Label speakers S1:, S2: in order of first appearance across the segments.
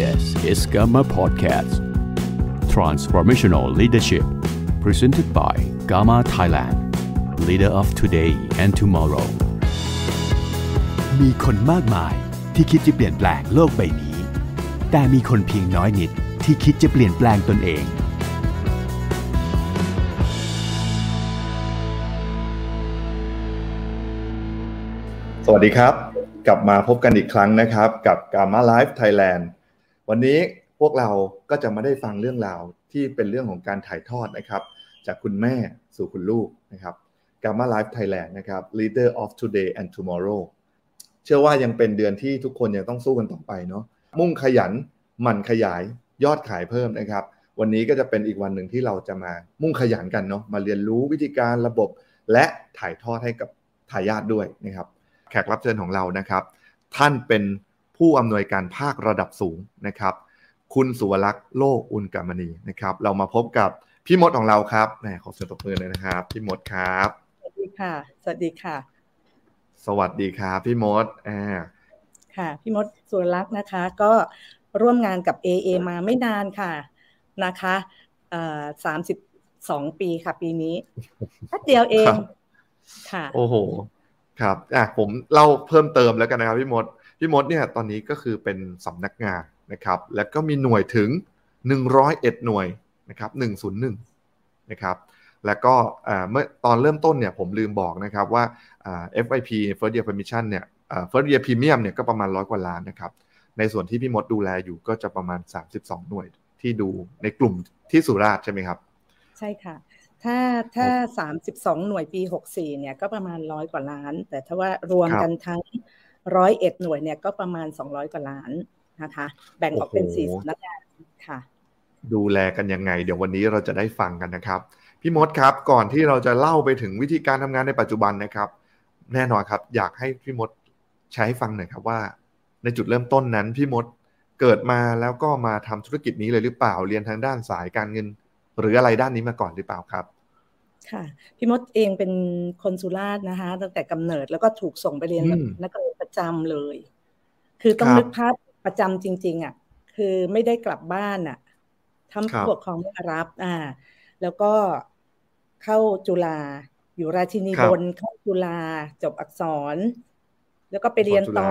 S1: This is Gamma Podcast Transformational Leadership Presented by Gamma Thailand Leader of today and tomorrow มีคนมากมายที่คิดจะเปลี่ยนแปลงโลกใบนี้ แต่มีคนเพียงน้อยนิดที่คิดจะเปลี่ยนแปลงตนเอง
S2: สวัสดีครับ กลับมาพบกันอีกครั้งนะครับ กับ Gamma Life Thailand วันนี้พวกเราก็จะมาได้ฟังเรื่องราวที่เป็นเรื่องของการถ่ายทอดนะครับ จากคุณแม่สู่คุณลูกนะครับ Gamma Life Thailand นะครับ Leader of Today and Tomorrow เชื่อว่ายังเป็นเดือนที่ทุกคนยังต้องสู้กันต่อไปเนาะมุ่งขยันหมั่นขยายยอดขายเพิ่มนะครับ วันนี้ก็จะเป็นอีกวันหนึ่งที่เราจะมามุ่งขยันกันเนาะมาเรียนรู้วิธีการระบบและถ่ายทอดให้กับทายาทด้วยนะครับ แขกรับเชิญของเรานะครับ ท่านเป็น ผู้อำนวยการภาคระดับสูงนะครับ คุณสุวรักษ์โลอุลกามณีนะครับ เรามาพบกับพี่มดของเราครับแหมขอเสียงตบมือเลยนะครับ พี่มดครับ
S3: สวัสดีค่ะ สวัสดีค่ะ
S2: สวัสดีครับพี่มดอ่า
S3: ค่ะ พี่มดสุรลักษณ์นะคะ ก็ร่วมงานกับ AA มาไม่นานค่ะนะคะสามสิบสองปีค่ะ ปีนี้แป๊บเดียวเอง ค่ะ
S2: โอ้โห ครับอะผมเล่าเพิ่มเติมแล้วกันนะครับพี่มด พี่มดเนี่ยตอนนี้ก็คือเป็นสำนักงานนะครับ แล้วก็มีหน่วยถึง 101 หน่วยนะครับ101นะครับแล้วก็เมื่อตอนเริ่มต้นเนี่ยผมลืมบอกนะครับว่า FIP First Year Permission เนี่ย First Year Premium เนี่ยก็ประมาณร้อยกว่าล้านนะครับ ในส่วนที่พี่มดดูแลอยู่ก็จะประมาณ 32 หน่วยที่ดูในกลุ่มที่สุราษฎร์ใช่ไหมครับ
S3: ใช่ค่ะ ถ้าถ้าสามสิบสองหน่วยปีหกสี่เนี่ยก็ประมาณร้อยกว่าล้าน แต่ถ้าว่ารวมกันทั้ง ร้อยเอ็ดหน่วยเนี่ยก็ประมาณสองร้อยกว่าล้านนะคะ แบ่งออกเป็นสี่สำนักงานค่ะ
S2: ดูแลกันยังไง เดี๋ยววันนี้เราจะได้ฟังกันนะครับ พี่มดครับก่อนที่เราจะเล่าไปถึงวิธีการทำงานในปัจจุบันนะครับ แน่นอนครับ อยากให้พี่มดใช้ฟังหน่อยครับว่า ในจุดเริ่มต้นนั้นพี่มดเกิดมาแล้วก็มาทำธุรกิจนี้เลยหรือเปล่าเรียนทางด้านสายการเงิน หรืออะไรด้านนี้มาก่อนหรือเปล่าครับ
S3: ค่ะพี่มดเองเป็นคนสุราษฎร์นะคะ ตั้งแต่กำเนิดแล้วก็ถูกส่งไปเรียนแบบนักเรียนประจำเลย คือต้องนึกภาพประจำจริง ๆ อะ คือไม่ได้กลับบ้านอะทำผู้ปกครองไม่รับ อ่า แล้วก็เข้าจุฬาอยู่ราชินีบนเข้าจุฬาจบอักษร แล้วก็ไปเรียนต่อ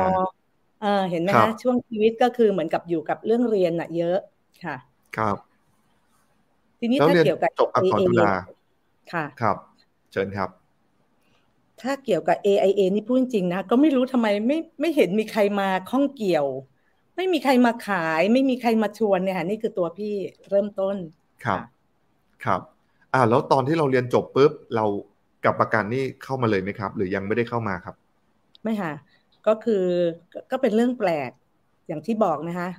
S3: เออเห็นไหมคะช่วงชีวิตก็คือเหมือนกับอยู่กับเรื่องเรียนอะเยอะค่ะ
S2: ครับ
S3: ทีนี้ถ้าเกี่ยวกับ
S2: จบอักษรจุฬา
S3: ค่ะ
S2: ครับ เชิญครับ
S3: ถ้าเกี่ยวกับ AIA นี่พูดจริงๆนะ ก็ไม่รู้ทำไมไม่ไม่เห็นมีใครมาข้องเกี่ยว ไม่มีใครมาขาย ไม่มีใครมาชวนเนี่ยค่ะนี่คือตัวพี่เริ่มต้น
S2: ครับ ครับ อ่า แล้วตอนที่เราเรียนจบปุ๊บเรากับประกันนี่เข้ามาเลยไหมครับ หรือยังไม่ได้เข้ามาครับ
S3: ไม่ค่ะ ก็คือก็เป็นเรื่องแปลกอย่างที่บอกนะคะ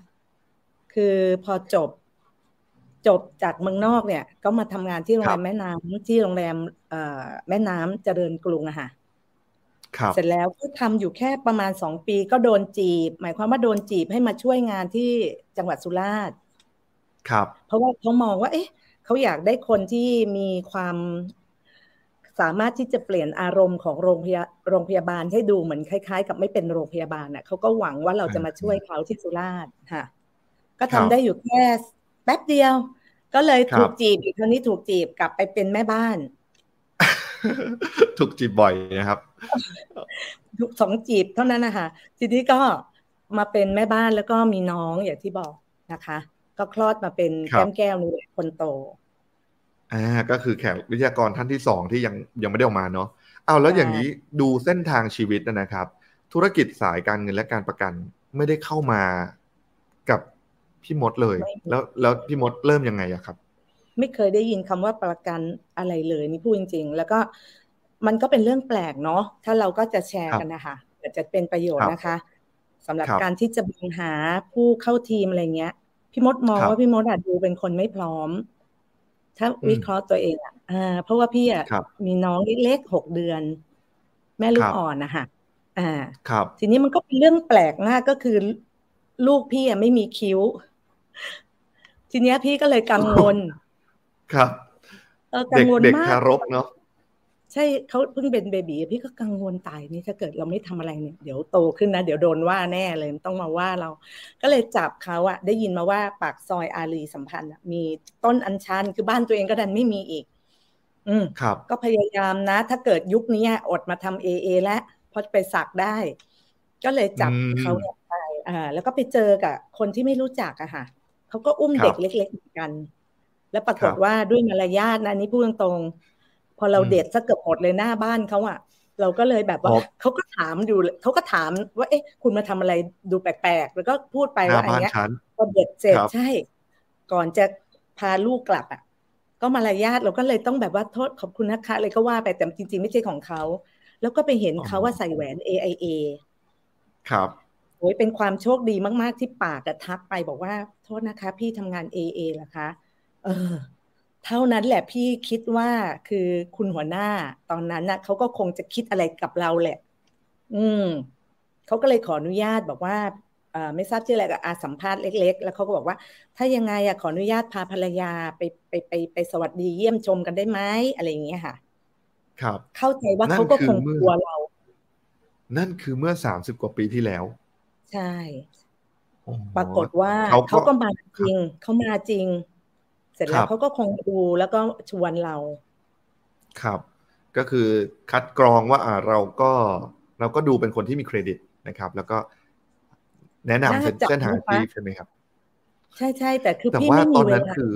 S3: คือพอจบ จบจากเมืองนอกเนี่ย ก็มาทำงานที่โรงแรมแม่น้ำที่โรงแรมเอ่อแม่น้ำเจริญกรุงอะค่ะเสร็จแล้วก็ทำอยู่แค่ประมาณสองปีก็โดนจีบ หมายความว่าโดนจีบให้มาช่วยงานที่จังหวัดสุราษฎร์
S2: ครับ
S3: เพราะว่าเขามองว่า เอ๊ะเขาอยากได้คนที่มีความสามารถที่จะเปลี่ยนอารมณ์ของโรงพยาโรงพยาบาลให้ดูเหมือนคล้าย ๆ กับไม่เป็นโรงพยาบาลน่ะเขาก็หวังว่าเราจะมาช่วยเขาที่สุราษฎร์ค่ะ ก็ทำได้อยู่แค่ แป๊บเดียว ก็เลยถูกจีบอีกครั้งนี้ถูกจีบกลับไปเป็นแม่บ้าน
S2: ถูกจีบบ่อยนะครับ
S3: ถูกสองจีบเท่านั้นนะคะทีนี้ก็มาเป็นแม่บ้านแล้วก็มีน้องอย่างที่บอกนะคะ ก็คลอดมาเป็นแก้มแก้วนี่คนโต
S2: อ่าก็คือแขกวิทยากรท่านที่สองที่ยังยังไม่ได้ออกมาเนาะเอาแล้วอย่างนี้ดูเส้นทางชีวิตนะครับ ธุรกิจสายการเงินและการประกันไม่ได้เข้ามากับ พี่มดเลย แล้วแล้วพี่มดเริ่มยังไงอะครับ
S3: ไม่เคยได้ยินคำว่าประกันอะไรเลยนี่พูดจริง ๆ แล้วก็มันก็เป็นเรื่องแปลกเนาะถ้าเราก็จะแชร์กันนะคะจะเป็นประโยชน์นะคะสำหรับการที่จะบังหาผู้เข้าทีมอะไรเงี้ย พี่มดมองว่าพี่มดอาจดูเป็นคนไม่พร้อม ถ้าวิเคราะห์ตัวเองอะเพราะว่าพี่อะมีน้องเล็กๆหกเดือน แม่ลูกอ่อนนะคะอ่า
S2: ครับ
S3: ทีนี้มันก็เป็นเรื่องแปลกมากก็คือ ลูกพี่อะไม่มีคิ้ว ทีเนี้ยพี่ก็เลยกังวล
S2: ครับ
S3: เออกังวลมาก
S2: เด็กทารกเนาะ
S3: ใช่เขาเพิ่งเป็นเบบีพี่ก็กังวลตายนี่ถ้าเกิดเราไม่ทำอะไรเนี่ยเดี๋ยวโตขึ้นนะ เดี๋ยวโดนว่าแน่เลยต้องมาว่าเรา ก็เลยจับเขาอะได้ยินมาว่าปากซอยอารีสัมพันธ์มีต้นอัญชันคือบ้านตัวเองก็ดันไม่มีอีก อืม
S2: ครับ
S3: ก็พยายามนะ ถ้าเกิดยุคนี้อดมาทำเอเอแล้วพอไปสักได้ ก็เลยจับเขาไปอ่าแล้วก็ไปเจอกับคนที่ไม่รู้จักอะค่ะ เขาก็อุ้มเด็กเล็กๆเหมือนกัน แล้วปรากฏว่าด้วยมารยาทนะนี้พูดตรงพอเราเด็ดสักเกือบหมดเลยหน้าบ้านเขาอะเราก็เลยแบบว่าเขาก็ถามอยู่เขาก็ถามว่า เอ๊ะ คุณมาทำอะไรดูแปลกๆ แล้วก็พูดไปว่าอันเนี้ยพอเด็ดเสร็จใช่ ก่อนจะพาลูกกลับอะก็มารยาทเราก็เลยต้องแบบว่าโทษขอบคุณนะคะเลยก็ว่าไปแต่จริง ๆ ไม่ใช่ของเขา แล้วก็ไปเห็นเขาว่าใส่แหวน AIA
S2: ครับ
S3: โอ้ยเป็นความโชคดีมากๆ ที่ปากะทักไปบอกว่าโทษนะคะ พี่ทำงาน AA เหรอคะ เออ เท่านั้นแหละพี่คิดว่าคือคุณหัวหน้าตอนนั้นนะเขาก็คงจะคิดอะไรกับเราแหละ อืมเขาก็เลยขออนุญาตบอกว่าไม่ทราบชื่ออะไรกับอาสัมภาษณ์เล็ก ๆ แล้วเขาก็บอกว่า ถ้ายังไงอะขออนุญาตพาภรรยาไปไปไปไปสวัสดีเยี่ยมชมกันได้ไหมอะไรอย่างเงี้ยค่ะ
S2: ครับ
S3: เข้าใจว่าเขาก็คงกลัวเรา
S2: นั่นคือเมื่อสามสิบกว่าปีที่แล้ว
S3: ใช่ ปรากฏว่าเขาก็มาจริง เขามาจริง เสร็จแล้วเขาก็คงดูแล้วก็ชวนเรา
S2: ครับ ก็คือคัดกรองว่าอ่าเราก็เราก็ดูเป็นคนที่มีเครดิตนะครับ แล้วก็แนะนำเส้นทางที่ใช่ไหมครับ
S3: ใช่ใช่แต่คือ
S2: พี่ไม่มีเวลาคือ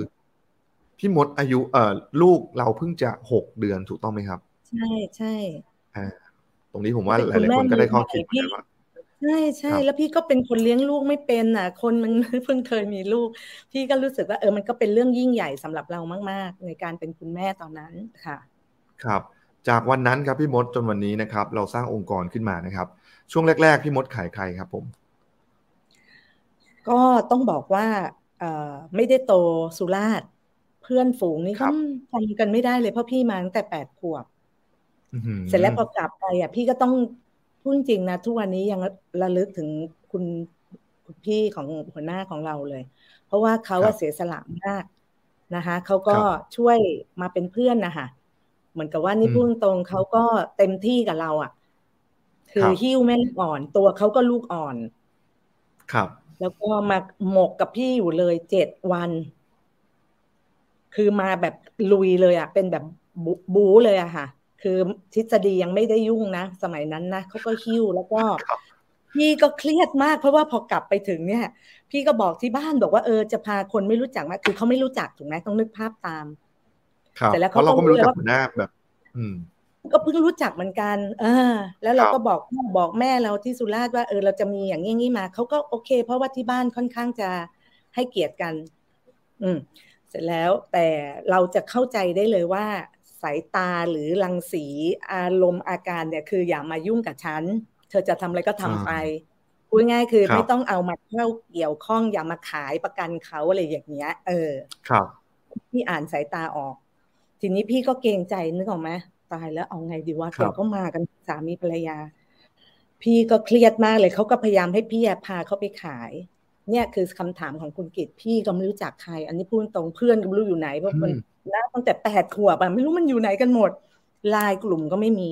S2: พี่มดอายุเอ่อลูกเราเพิ่งจะหกเดือนถูกต้องไหมครับ
S3: ใช่ใช่
S2: อ่าตรงนี้ผมว่าหลายๆคนก็ได้ข้อคิดว่า
S3: ใช่ใช่แล้วพี่ก็เป็นคนเลี้ยงลูกไม่เป็นอะ คนมันเพิ่งเคยมีลูก พี่ก็รู้สึกว่าเออมันก็เป็นเรื่องยิ่งใหญ่สำหรับเรามาก ๆ ในการเป็นคุณแม่ตอนนั้นค่ะ
S2: ครับ จากวันนั้นครับพี่มดจนวันนี้นะครับ เราสร้างองค์กรขึ้นมานะครับ ช่วงแรก ๆ พี่มดขายใครครับผม
S3: ก็ต้องบอกว่าเออไม่ได้โตสุราษฎร์เพื่อนฝูงนี่เขาทำกันไม่ได้เลยเพราะพี่มาตั้งแต่แปดขวบเสร็จแล้วพอกลับไปอะพี่ก็ต้อง พูดจริงนะทุกวันนี้ยังระลึกถึงคุณคุณพี่ของหัวหน้าของเราเลย เพราะว่าเขาเสียสละมากนะคะเขาก็ช่วยมาเป็นเพื่อนนะคะเหมือนกับว่านี่พูดตรงเขาก็เต็มที่กับเราอะ คือหิ้วแม่ลูกอ่อน ตัวเขาก็ลูกอ่อน
S2: ครับ
S3: แล้วก็มาหมกกับพี่อยู่เลยเจ็ดวัน คือมาแบบลุยเลยอะ เป็นแบบบู๊เลยอะค่ะ คือทฤษฎียังไม่ได้ยุ่งนะ สมัยนั้นนะเขาก็หิ้วแล้วก็พี่ก็เครียดมากเพราะว่าพอกลับไปถึงเนี่ย พี่ก็บอกที่บ้านบอกว่าเออจะพาคนไม่รู้จักมาคือเขาไม่รู้จักถูกไหมต้องนึกภาพตาม
S2: เสร็จแล้วเขาก็ไม่รู้จักหน้าแบบ อืม
S3: ก็เพิ่งรู้จักเหมือนกัน เออ แล้วเราก็บอกบอกแม่เราที่สุราษฎร์ว่าเออเราจะมีอย่างงี้มาเขาก็โอเค เพราะว่าที่บ้านค่อนข้างจะให้เกียรติกัน อืม เสร็จแล้วแต่เราจะเข้าใจได้เลยว่า สายตาหรือรังสีอารมณ์อาการเนี่ยคืออย่ามายุ่งกับฉัน เธอจะทำอะไรก็ทำไปพูดง่ายคือไม่ต้องเอามาเข้าเกี่ยวข้องอย่ามาขายประกันเขาอะไรอย่างเงี้ย เออ
S2: ครับ
S3: พี่อ่านสายตาออก ทีนี้พี่ก็เกรงใจนึกออกไหมตายแล้วเอาไงดีวะเดี๋ยวก็มากันสามีภรรยา พี่ก็เครียดมากเลยเขาก็พยายามให้พี่พาเขาไปขาย เนี่ยคือคำถามของคุณกิตพี่ก็ไม่รู้จักใคร อันนี้พูดตรงเพื่อนก็ไม่รู้อยู่ไหนเพราะคนนะตั้งแต่แปดขวบอะไม่รู้มันอยู่ไหนกันหมดลายกลุ่มก็ไม่มี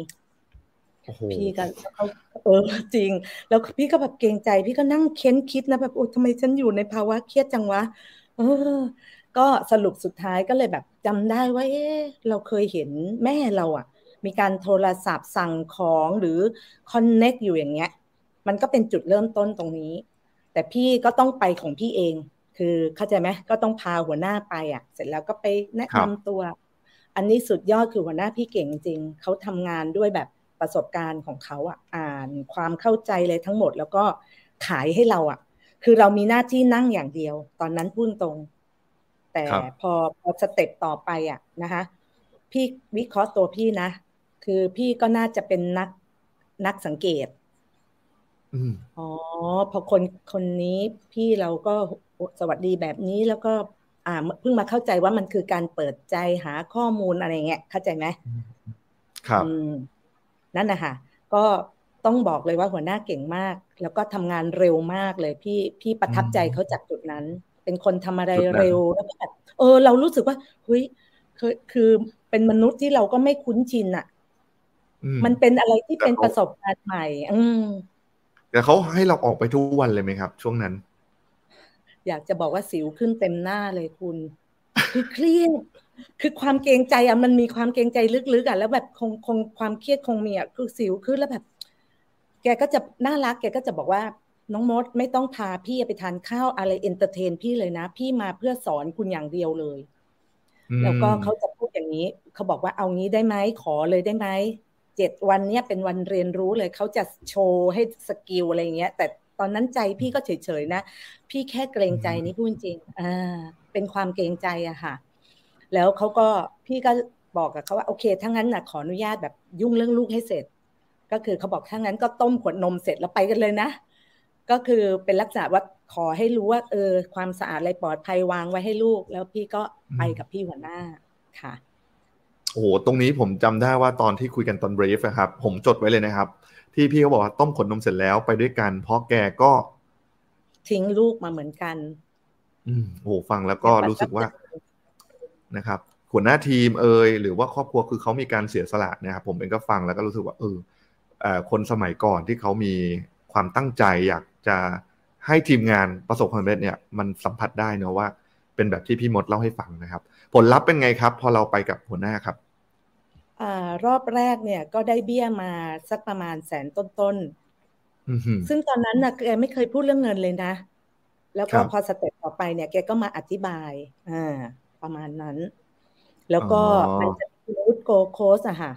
S3: พี่ก็เขาเออจริง แล้วพี่ก็แบบเกรงใจ พี่ก็นั่งเค้นคิดนะแบบโอ้ทำไมฉันอยู่ในภาวะเครียดจังวะ เออ ก็สรุปสุดท้ายก็เลยแบบจำได้ว่าเอ๊เราเคยเห็นแม่เราอะมีการโทรศัพท์สั่งของหรือคอนเน็กอยู่อย่างเงี้ย มันก็เป็นจุดเริ่มต้นตรงนี้ แต่พี่ก็ต้องไปของพี่เอง คือเข้าใจไหมก็ต้องพาหัวหน้าไปอะ เสร็จแล้วก็ไปแนะนำตัว อันนี้สุดยอดคือหัวหน้าพี่เก่งจริงเขาทำงานด้วยแบบประสบการณ์ของเขาอะอ่านความเข้าใจเลยทั้งหมด แล้วก็ขายให้เราอะ คือเรามีหน้าที่นั่งอย่างเดียว ตอนนั้นพูดตรง แต่พอพอสเต็ปต่อไปอะนะคะ พี่วิเคราะห์ตัวพี่นะ คือพี่ก็น่าจะเป็นนักนักสังเกต อ๋อ พอคนคนนี้พี่เราก็สวัสดีแบบนี้แล้วก็ อ่าเพิ่งมาเข้าใจว่ามันคือการเปิดใจหาข้อมูลอะไรเงี้ยเข้าใจไหม
S2: ครับ
S3: นั่นนะคะก็ต้องบอกเลยว่าหัวหน้าเก่งมาก แล้วก็ทำงานเร็วมากเลย พี่พี่ประทับใจเขาจากจุดนั้น เป็นคนทำอะไรเร็วแล้วก็แบบเออ เรารู้สึกว่าเฮ้ยคือคือเป็นมนุษย์ที่เราก็ไม่คุ้นชินอะมันเป็นอะไรที่เป็นประสบการณ์ใหม่ อืม
S2: แต่เขาให้เราออกไปทุกวันเลยไหมครับ ช่วงนั้น
S3: อยากจะบอกว่าสิวขึ้นเต็มหน้าเลยคุณ คือเครียดคือความเกรงใจอะมันมีความเกรงใจลึกๆอะแล้วแบบคงคงความเครียดคงมีอะคือสิวขึ้นแล้วแบบ แกก็จะน่ารัก แกก็จะบอกว่าน้องมดไม่ต้องพาพี่ไปทานข้าวอะไร entertain พี่เลยนะ พี่มาเพื่อสอนคุณอย่างเดียวเลย แล้วก็เขาจะพูดอย่างนี้ เขาบอกว่าเอางี้ได้ไหมขอเลยได้ไหม เจ็ดวันเนี้ยเป็นวันเรียนรู้เลยเขาจะโชว์ให้ skill อะไรเงี้ย แต่ตอนนั้นใจพี่ก็เฉยๆนะ พี่แค่เกรงใจนี่พูดจริงอ่าเป็นความเกรงใจอะค่ะ แล้วเขาก็พี่ก็บอกกับเขาว่าโอเคถ้างั้นนะขออนุญาตแบบยุ่งเรื่องลูกให้เสร็จ ก็คือเขาบอกถ้างั้นก็ต้มขวดนมเสร็จแล้วไปกันเลยนะ ก็คือเป็นลักษณะว่าขอให้รู้ว่าเออความสะอาดอะไรปลอดภัยวางไว้ให้ลูก แล้วพี่ก็ไปกับพี่หัวหน้าค่ะ
S2: โอ้โหตรงนี้ผมจำได้ว่าตอนที่คุยกันตอนเบรฟนะครับ ผมจดไว้เลยนะครับ ที่พี่เขาบอกว่าต้มขนนมเสร็จแล้วไปด้วยกัน เพราะแกก็
S3: ทิ้งลูกมาเหมือนกัน
S2: อืมโอ้ฟังแล้วก็รู้สึกว่านะครับหัวหน้าทีมเอยหรือว่าครอบครัวคือเขามีการเสียสละนะครับ ผมเองก็ฟังแล้วก็รู้สึกว่าเออคนสมัยก่อนที่เขามีความตั้งใจอยากจะให้ทีมงานประสบความสำเร็จเนี่ย มันสัมผัสได้เนอะว่า เป็นแบบที่พี่มดเล่าให้ฟังนะครับ ผลลัพธ์เป็นไงครับ พอเราไปกับหัวหน้าครับ
S3: อ รอบแรกเนี่ยก็ได้เบี้ยมาสักประมาณแสนต้นๆซึ่งตอนนั้นนะแกไม่เคยพูดเรื่องเงินเลยนะ แล้วก็พอสเต็ปต่อไปเนี่ยแกก็มาอธิบาย อ่า ประมาณนั้น แล้วก็มันจะรูดโกโคสอะค่ะ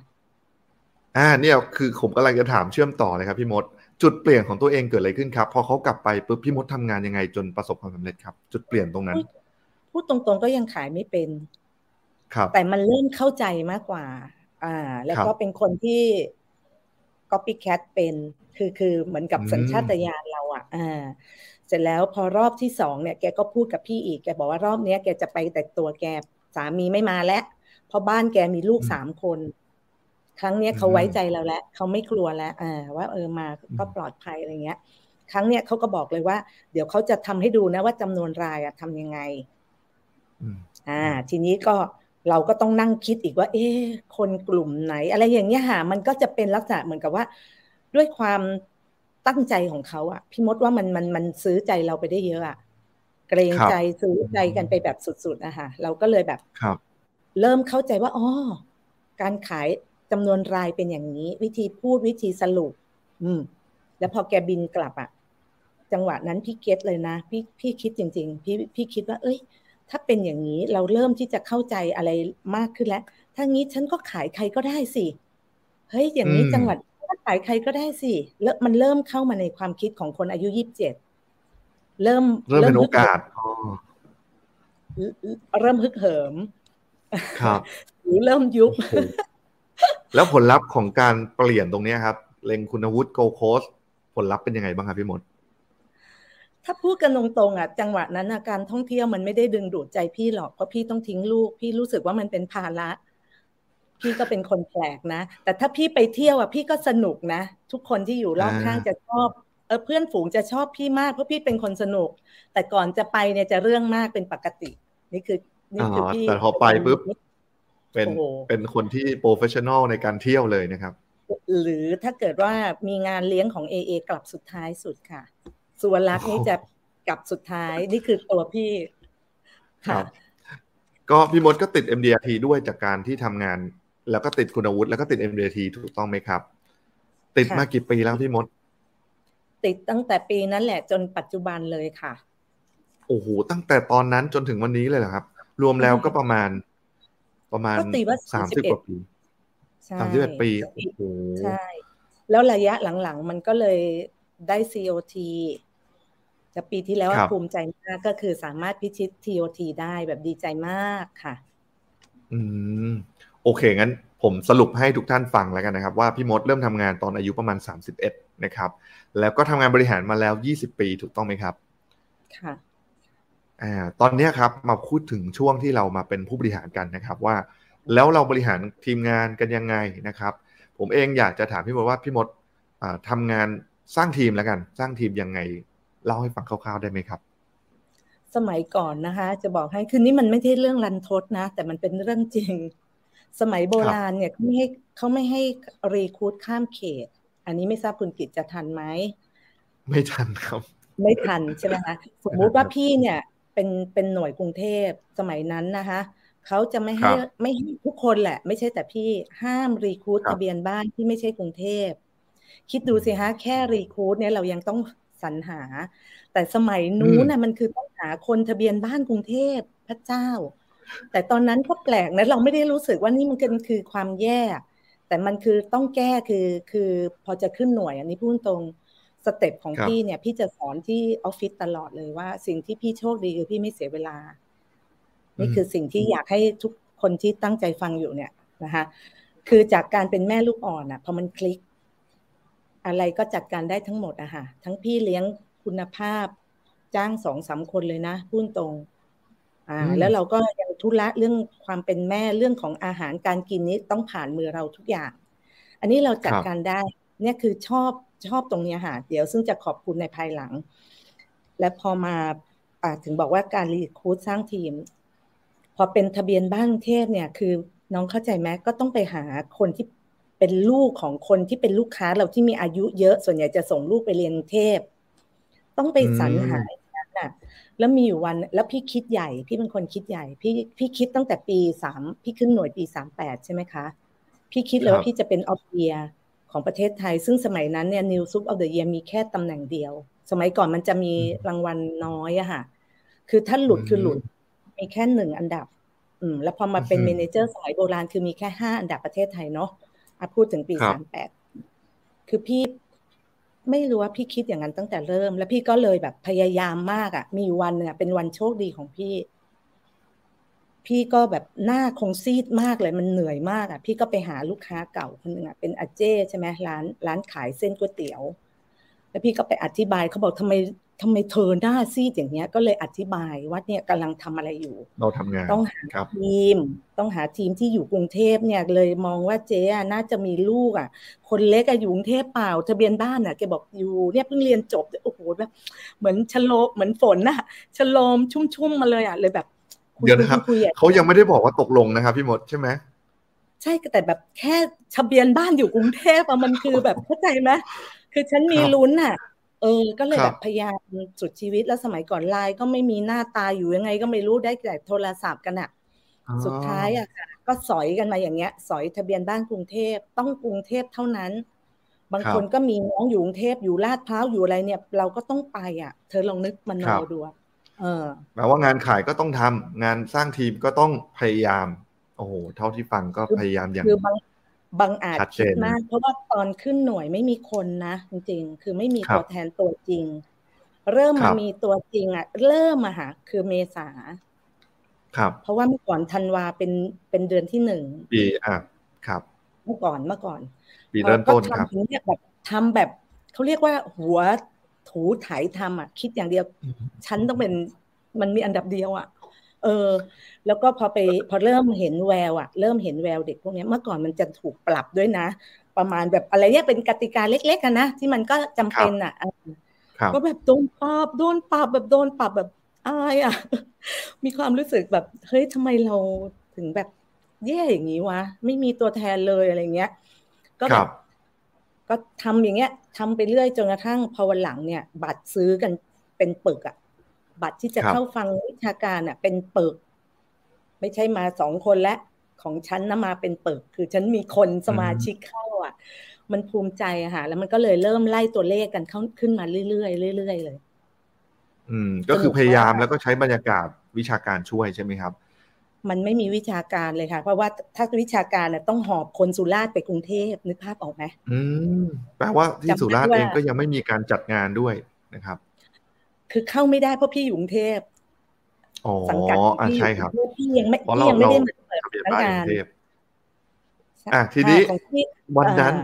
S2: อ่า เนี่ยคือผมกำลังจะถามเชื่อมต่อเลยครับพี่มด จุดเปลี่ยนของตัวเองเกิดอะไรขึ้นครับ พอเขากลับไปปุ๊บพี่มดทำงานยังไงจนประสบความสำเร็จครับ จุดเปลี่ยนตรงนั้น
S3: พูดตรงๆก็ยังขายไม่เป็น
S2: ครับ
S3: แต่มันเริ่มเข้าใจมากกว่า อ่า แล้วก็เป็นคนที่ copycat เป็นคือคือเหมือนกับสัญชาตญาณเราอะ อ่า เสร็จแล้วพอรอบที่สองเนี่ยแกก็พูดกับพี่อีกแกบอกว่ารอบเนี้ยแกจะไปแต่ตัวแกสามีไม่มาแล้วเพราะบ้านแกมีลูกสามคน ครั้งเนี้ยเขาไว้ใจเราแล้วเขาไม่กลัวแล้วอ่าว่าเออมาก็ปลอดภัยอะไรเงี้ย ครั้งเนี้ยเขาก็บอกเลยว่า เดี๋ยวเขาจะทำให้ดูนะว่าจำนวนรายอะทำยังไงอ่า ทีนี้ก็ เราก็ต้องนั่งคิดอีกว่า เอ๊ะคนกลุ่มไหน อะไรอย่างเงี้ยค่ะมันก็จะเป็นลักษณะเหมือนกับว่า ด้วยความตั้งใจของเขาอะพี่มดว่ามันมันมันซื้อใจเราไปได้เยอะอะเกรงใจซื้อใจกันไปแบบสุดๆนะคะเราก็เลยแบบ
S2: ครับ
S3: เริ่มเข้าใจว่าอ๋อการขายจำนวนรายเป็นอย่างนี้ วิธีพูดวิธีสรุป อืม แล้วพอแกบินกลับอะจังหวะนั้นพี่เก็ตเลยนะพี่พี่คิดจริง ๆ พี่พี่คิดว่า เอ้ย ถ้าเป็นอย่างนี้เราเริ่มที่จะเข้าใจอะไรมากขึ้นแล้ว ถ้างี้ฉันก็ขายใครก็ได้สิ เฮ้ย อย่างนี้จังหวัดขายใครก็ได้สิแล้วมันเริ่มเข้ามาในความคิดของคนอายุยี่สิบเจ็ดเริ่ม
S2: เริ่มเป็นโอกาส
S3: เริ่มฮึกเหิม
S2: ครับ
S3: หรือเริ่มยุบ
S2: แล้วผลลัพธ์ของการเปลี่ยนตรงนี้ครับ เล็งคุณวุฒิโกโคสผลลัพธ์เป็นยังไงบ้างครับพี่มด
S3: ถ้าพูดกันตรงๆอะจังหวะนั้นการท่องเที่ยวมันไม่ได้ดึงดูดใจพี่หรอกเพราะพี่ต้องทิ้งลูก พี่รู้สึกว่ามันเป็นภาระพี่ก็เป็นคนแปลกนะ แต่ถ้าพี่ไปเที่ยวอะพี่ก็สนุกนะ ทุกคนที่อยู่รอบข้างจะชอบเออเพื่อนฝูงจะชอบพี่มากเพราะพี่เป็นคนสนุก แต่ก่อนจะไปเนี่ยจะเรื่องมากเป็นปกติ นี่คือนี่คือพี่
S2: แต่พอไปปุ๊บเป็นเป็นคนที่ professional ในการเที่ยวเลยนะครับ
S3: หรือถ้าเกิดว่ามีงานเลี้ยงของ AIA กลับสุดท้ายสุดค่ะ สุวรรณลักษณ์นี่จะกลับสุดท้ายนี่คือตัวพี่ค่ะ
S2: ก็พี่มดก็ติด MDRT ด้วยจากการที่ทำงาน แล้วก็ติดคุณวุฒิแล้วก็ติด MDRT ถูกต้องไหมครับ ติดมากี่ปีแล้วพี่มด
S3: ติดตั้งแต่ปีนั้นแหละจนปัจจุบันเลยค่ะ
S2: โอ้โหตั้งแต่ตอนนั้นจนถึงวันนี้เลยเหรอครับ รวมแล้วก็ประมาณ ประมาณสามสิบกว่าปีสามสิบเอ็ดปีโอ้โห
S3: ใช่ แล้วระยะหลังๆ มันก็เลยได้ COT จะปีที่แล้วภูมิใจมากก็คือสามารถพิชิต TOT ได้แบบดีใจมากค่ะ
S2: อืม โอเค งั้นผมสรุปให้ทุกท่านฟังแล้วกันนะครับ ว่าพี่มดเริ่มทำงานตอนอายุประมาณ 31 นะครับ แล้วก็ทำงานบริหารมาแล้ว 20 ปีถูกต้องไหมครับ
S3: ค่ะ
S2: อ่าตอนนี้ครับมาพูดถึงช่วงที่เรามาเป็นผู้บริหารกันนะครับว่า แล้วเราบริหารทีมงานกันยังไงนะครับ ผมเองอยากจะถามพี่มดว่าพี่มดทำงานสร้างทีมแล้วกัน สร้างทีมยังไง เล่าให้ฟังคร่าวๆได้ไหมครับ
S3: สมัยก่อนนะคะ จะบอกให้คือนี่มันไม่ใช่เรื่องรันทดนะ แต่มันเป็นเรื่องจริง สมัยโบราณเนี่ยเขาไม่ให้เขาไม่ให้รีคูดข้ามเขต อันนี้ไม่ทราบคุณกิจจะทันไหม
S2: ไม่ทันครับ
S3: ไม่ทันใช่ไหมคะสมมุติว่าพี่เนี่ยเป็นเป็นหน่วยกรุงเทพสมัยนั้นนะคะเขาจะไม่ให้ไม่ให้ทุกคนแหละ ไม่ใช่แต่พี่ห้ามรีคูดทะเบียนบ้านที่ไม่ใช่กรุงเทพคิดดูสิฮะแค่รีคูดเนี่ยเรายังต้อง สรรหา แต่สมัยนู้นน่ะมันคือต้องหาคนทะเบียนบ้านกรุงเทพพระเจ้า แต่ตอนนั้นก็แปลกนะเราไม่ได้รู้สึกว่านี่มันคือความแย่ แต่มันคือต้องแก้คือคือพอจะขึ้นหน่วยอันนี้พูดตรงสเต็ปของพี่เนี่ย พี่จะสอนที่ออฟฟิศตลอดเลยว่า สิ่งที่พี่โชคดีคือพี่ไม่เสียเวลา นี่คือสิ่งที่อยากให้ทุกคนที่ตั้งใจฟังอยู่เนี่ยนะคะคือจากการเป็นแม่ลูกอ่อนอะพอมันคลิก อะไรก็จัดการได้ทั้งหมดอะค่ะทั้งพี่เลี้ยงคุณภาพ จ้างสองสามคนเลยนะพูดตรงอ่าแล้วเราก็ยังทุระเรื่องความเป็นแม่เรื่องของอาหารการกินนี้ต้องผ่านมือเราทุกอย่าง อันนี้เราจัดการได้ เนี่ยคือชอบชอบตรงนี้ค่ะเดี๋ยวซึ่งจะขอบคุณในภายหลัง และพอมาถึงบอกว่าการรีคูดสร้างทีม พอเป็นทะเบียนบ้านเทพเนี่ยคือน้องเข้าใจไหมก็ต้องไปหาคนที่ เป็นลูกของคนที่เป็นลูกค้าเราที่มีอายุเยอะ ส่วนใหญ่จะส่งลูกไปเรียนเทพ ต้องไปสรรหาน่ะ แล้วมีอยู่วันแล้วพี่คิดใหญ่ พี่เป็นคนคิดใหญ่ พี่พี่คิดตั้งแต่ปีสามพี่ขึ้นหน่วยปีสามแปดใช่ไหมคะ พี่คิดเลยว่าพี่จะเป็น of the year ของประเทศไทย ซึ่งสมัยนั้นเนี่ย new sup of the year มีแค่ตำแหน่งเดียว สมัยก่อนมันจะมีรางวัลน้อยอะค่ะ คือถ้าหลุดคือหลุด มีแค่หนึ่งอันดับ อืม แล้วพอมาเป็น manager สมัยโบราณคือมีแค่ห้าอันดับประเทศไทยเนาะ อาพูดถึงปีสามแปดคือพี่ไม่รู้ว่าพี่คิดอย่างนั้นตั้งแต่เริ่ม แล้วพี่ก็เลยแบบพยายามมากอะ่ะ มีวันเนี่ยเป็นวันโชคดีของพี่ พี่ก็แบบหน้าคงซีดมากเลยมันเหนื่อยมากอะ่ะ พี่ก็ไปหาลูกค้าเก่าคนหนึ่งอะ่ะเป็นอาเจ้ใช่ไหมร้านร้านขายเส้นก๋วยเตี๋ยว แล้วพี่ก็ไปอธิบายเขาบอกทำไม ทำไมเธอหน้าซีดอย่างเงี้ยก็เลยอธิบายว่าเนี่ยกำลังทำอะไรอยู่
S2: เราทำงาน
S3: ต้องหาทีม ต้องหาทีมที่อยู่กรุงเทพเนี่ยเลยมองว่าเจ๊น่าจะมีลูกอะ คนเล็กอะอยู่กรุงเทพเปล่าทะเบียนบ้านอะแกบอกอยู่เนี่ยเพิ่งเรียนจบโอ้โหแบบเหมือนชโลเหมือนฝนน่ะชโลมชุ่มๆมาเลยอะเลยแบบ
S2: เดี๋ยวนะครับเขายังไม่ได้บอกว่าตกลงนะครับพี่มดใช่ไหม
S3: ใช่แต่แบบแค่ทะเบียนบ้านอยู่กรุงเทพอะมันคือแบบเข้าใจไหมคือฉันมีลุ้นอะ เออ ก็เลยแบบพยายามสุดชีวิตแล้วสมัยก่อนไลน์ก็ไม่มีหน้าตาอยู่ยังไง ก็ไม่รู้ได้แต่โทรศัพท์กันอะสุดท้ายอะค่ะก็สอยกันมาอย่างเงี้ย สอยทะเบียนบ้านกรุงเทพต้องกรุงเทพเท่านั้น บางคนก็มีน้องอยู่กรุงเทพอยู่ลาดพร้าวอยู่อะไรเนี่ย เราก็ต้องไปอะ เธอลองนึกมันโนดูเออ
S2: แปลว่างานขายก็ต้องทำงานสร้างทีมก็ต้องพยายาม โอ้โหเท่าที่ฟังก็พยายามอย่าง
S3: คือบาง บางอาจคิดมาก เพราะว่าตอนขึ้นหน่วยไม่มีคนนะ จริงๆ คือไม่มีตัวแทนตัวจริง เริ่มมามีตัวจริงอะเริ่มมาหาคือเมษา
S2: ครับ
S3: เพราะว่าเมื่อก่อนธันวาเป็นเป็นเดือนที่หนึ่ง
S2: ปีอะครับ
S3: เมื่อก่อนเมื่อก่อน
S2: ปีเริ่มต้นครับ
S3: ทำแบบทำแบบเขาเรียกว่าหัวถูถ่ายทำอะ คิดอย่างเดียว ฉันต้องเป็นมันมีอันดับเดียวอะ เออ แล้วก็พอไปพอเริ่มเห็นแววอะเริ่มเห็นแววเด็กพวกนี้เมื่อก่อนมันจะถูกปรับด้วยนะ ประมาณแบบอะไรเนี่ยเป็นกติกาเล็กๆกันนะที่มันก็จำเป็นอะก็แบบโดนปรับโดนปรับแบบโดนปรับแบบอายอะมีความรู้สึกแบบเฮ้ยทำไมเราถึงแบบแย่อย่างนี้วะไม่มีตัวแทนเลยอะไรเงี้ย ก็แบบก็ทำอย่างเงี้ยทำไปเรื่อยจนกระทั่งพอวันหลังเนี่ย บัตรซื้อกันเป็นปึกอะ บัตรที่จะเข้าฟังวิชาการอะ เป็นปึกไม่ใช่มาสองคนและ ของฉันนะมาเป็นปึกคือฉันมีคนสมาชิกเข้า อะ มันภูมิใจอะค่ะ แล้วมันก็เลยเริ่มไล่ตัวเลขกันเข้าขึ้นมาเรื่อยๆเรื่อยๆเลย
S2: อืม ก็คือพยายามแล้วก็ใช้บรรยากาศวิชาการช่วยใช่ไหมครับ
S3: มันไม่มีวิชาการเลยค่ะ เพราะว่าถ้าวิชาการเนี่ยต้องหอบคนสุราษฎร์ไปกรุงเทพนึกภาพออกไหม
S2: อืมแปลว่าที่สุราษฎร์เองก็ยังไม่มีการจัดงานด้วยนะครับ
S3: คือเข้าไม่ได้เพราะพี่อยู่กรุงเทพ
S2: สังกัดที่ใช่ครับ
S3: พี่ยังไม่พี่ยังไม่ได้มาเปิด
S2: สำงานอะทีนี้วันนั้น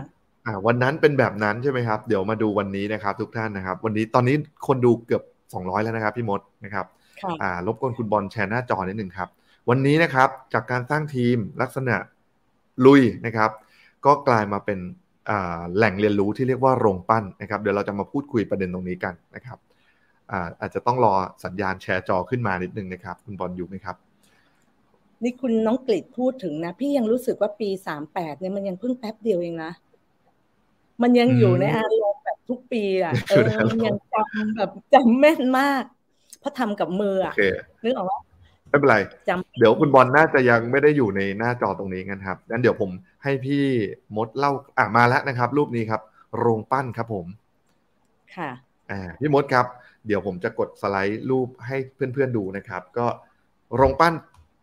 S2: อ่า วันนั้นเป็นแบบนั้นใช่ไหมครับ เดี๋ยวมาดูวันนี้นะครับ ทุกท่านนะครับ วันนี้ตอนนี้คนดูเกือบสองร้อยแล้วนะครับ พี่มดนะครับอ่ารบกวนคุณบอลแชร์หน้าจอนิดหนึ่งครับ วันนี้นะครับ จากการสร้างทีมลักษณะลุยนะครับ ก็กลายมาเป็นแหล่งเรียนรู้ที่เรียกว่าโรงปั้นนะครับ เดี๋ยวเราจะมาพูดคุยประเด็นตรงนี้กันนะครับ อาอาจจะต้องรอสัญญาณแชร์จอขึ้นมานิดนึงนะครับ คุณบอลอยู่ไหมครับ
S3: นี่คุณน้องกฤษพูดถึงนะ พี่ยังรู้สึกว่าปีสามแปดเนี่ยมันยังเพิ่งแป๊บเดียวเองนะ มันยังอยู่ในอารมณ์แบบทุกปีอะเออมันยังจำแบบจำแม่นมาก เพราะทำกับมืออะนึกออกว่า
S2: ไม่เป็นไรเดี๋ยวคุณบอลน่าจะยังไม่ได้อยู่ในหน้าจอตรงนี้กันครับงั้นเดี๋ยวผมให้พี่มดเล่าอะมาแล้วนะครับ รูปนี้ครับ โรงปั้นครับผม
S3: ค่ะ
S2: อ่าพี่มดครับ เดี๋ยวผมจะกดสไลด์รูปให้เพื่อนๆดูนะครับ ก็โรงปั้น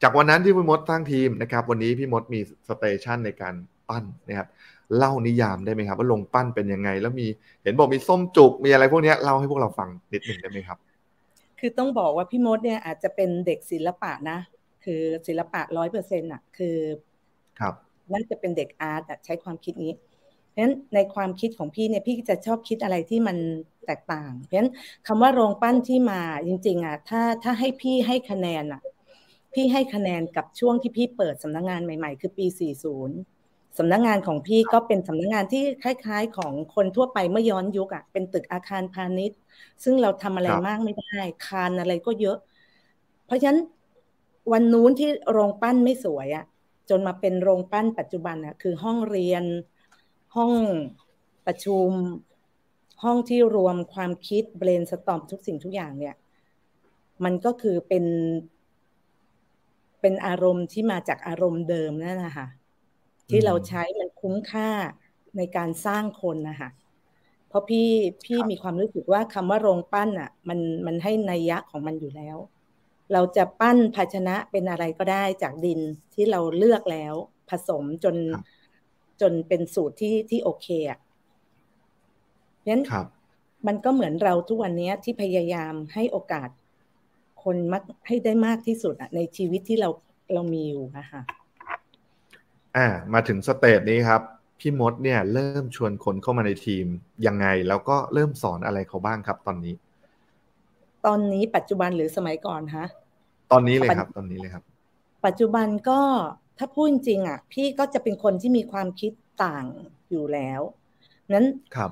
S2: จากวันนั้นที่พี่มดสร้างทีมนะครับ วันนี้พี่มดมีสเตชันในการปั้นนะครับเล่านิยามได้ไหมครับ ว่าลงปั้นเป็นยังไง แล้วมีเห็นบอกมีส้มจุกมีอะไรพวกนี้เล่าให้พวกเราฟังนิดหนึ่งได้ไหมครับ
S3: คือต้องบอกว่าพี่มดเนี่ยอาจจะเป็นเด็กศิลปะนะ คือศิลปะร้อยเปอร์เซ็นต์อะคือ
S2: ครับ
S3: นั่นจะเป็นเด็กอาร์ตใช้ความคิดนี้ เพราะฉะนั้นในความคิดของพี่เนี่ยพี่จะชอบคิดอะไรที่มันแตกต่าง เพราะฉะนั้นคำว่าโรงปั้นที่มาจริงๆอะถ้าถ้าให้พี่ให้คะแนนอะพี่ให้คะแนนกับช่วงที่พี่เปิดสำนักงงานใหม่ๆ คือปี 40 สำนักงงานของพี่ก็เป็นสำนักงงานที่คล้ายๆ ของคนทั่วไปเมื่อย้อนยุคอะเป็นตึกอาคารพาณิชย์ ซึ่งเราทำอะไรมากไม่ได้ คานอะไรก็เยอะ เพราะฉะนั้นวันนู้นที่โรงปั้นไม่สวยอะ่ะจนมาเป็นโรงปั้นปัจจุบันอะ่ะคือห้องเรียน ห้องประชุม ห้องที่รวมความคิดเบรนสตอมทุกสิ่งทุกอย่างเนี่ย มันก็คือเป็น เป็นอารมณ์ที่มาจากอารมณ์เดิมนั่นนะคะที่เราใช้มันคุ้มค่าในการสร้างคนนะคะเพราะพี่พี่มีความรู้สึกว่าคำว่าโรงปั้นอะ มันมันให้นัยยะของมันอยู่แล้ว เราจะปั้นภาชนะเป็นอะไรก็ได้จากดินที่เราเลือกแล้ว ผสมจน จนเป็นสูตรที่ที่โอเคอะงั้นมันก็เหมือนเราทุกวันนี้ที่พยายามให้โอกาส คนมักให้ได้มากที่สุดอะในชีวิตที่เราเรามีอยู่นะคะ
S2: อ่า มาถึงสเตจนี้ครับ พี่มดเนี่ย เริ่มชวนคนเข้ามาในทีมยังไง แล้วก็เริ่มสอนอะไรเขาบ้างครับ ตอนนี้
S3: ตอนนี้ปัจจุบันหรือสมัยก่อนฮะ
S2: ตอนนี้เลยครับ ตอนนี้เลยครับ
S3: ปัจจุบันก็ ถ้าพูดจริงอะ พี่ก็จะเป็นคนที่มีความคิดต่างอยู่แล้วนั้น
S2: ครับ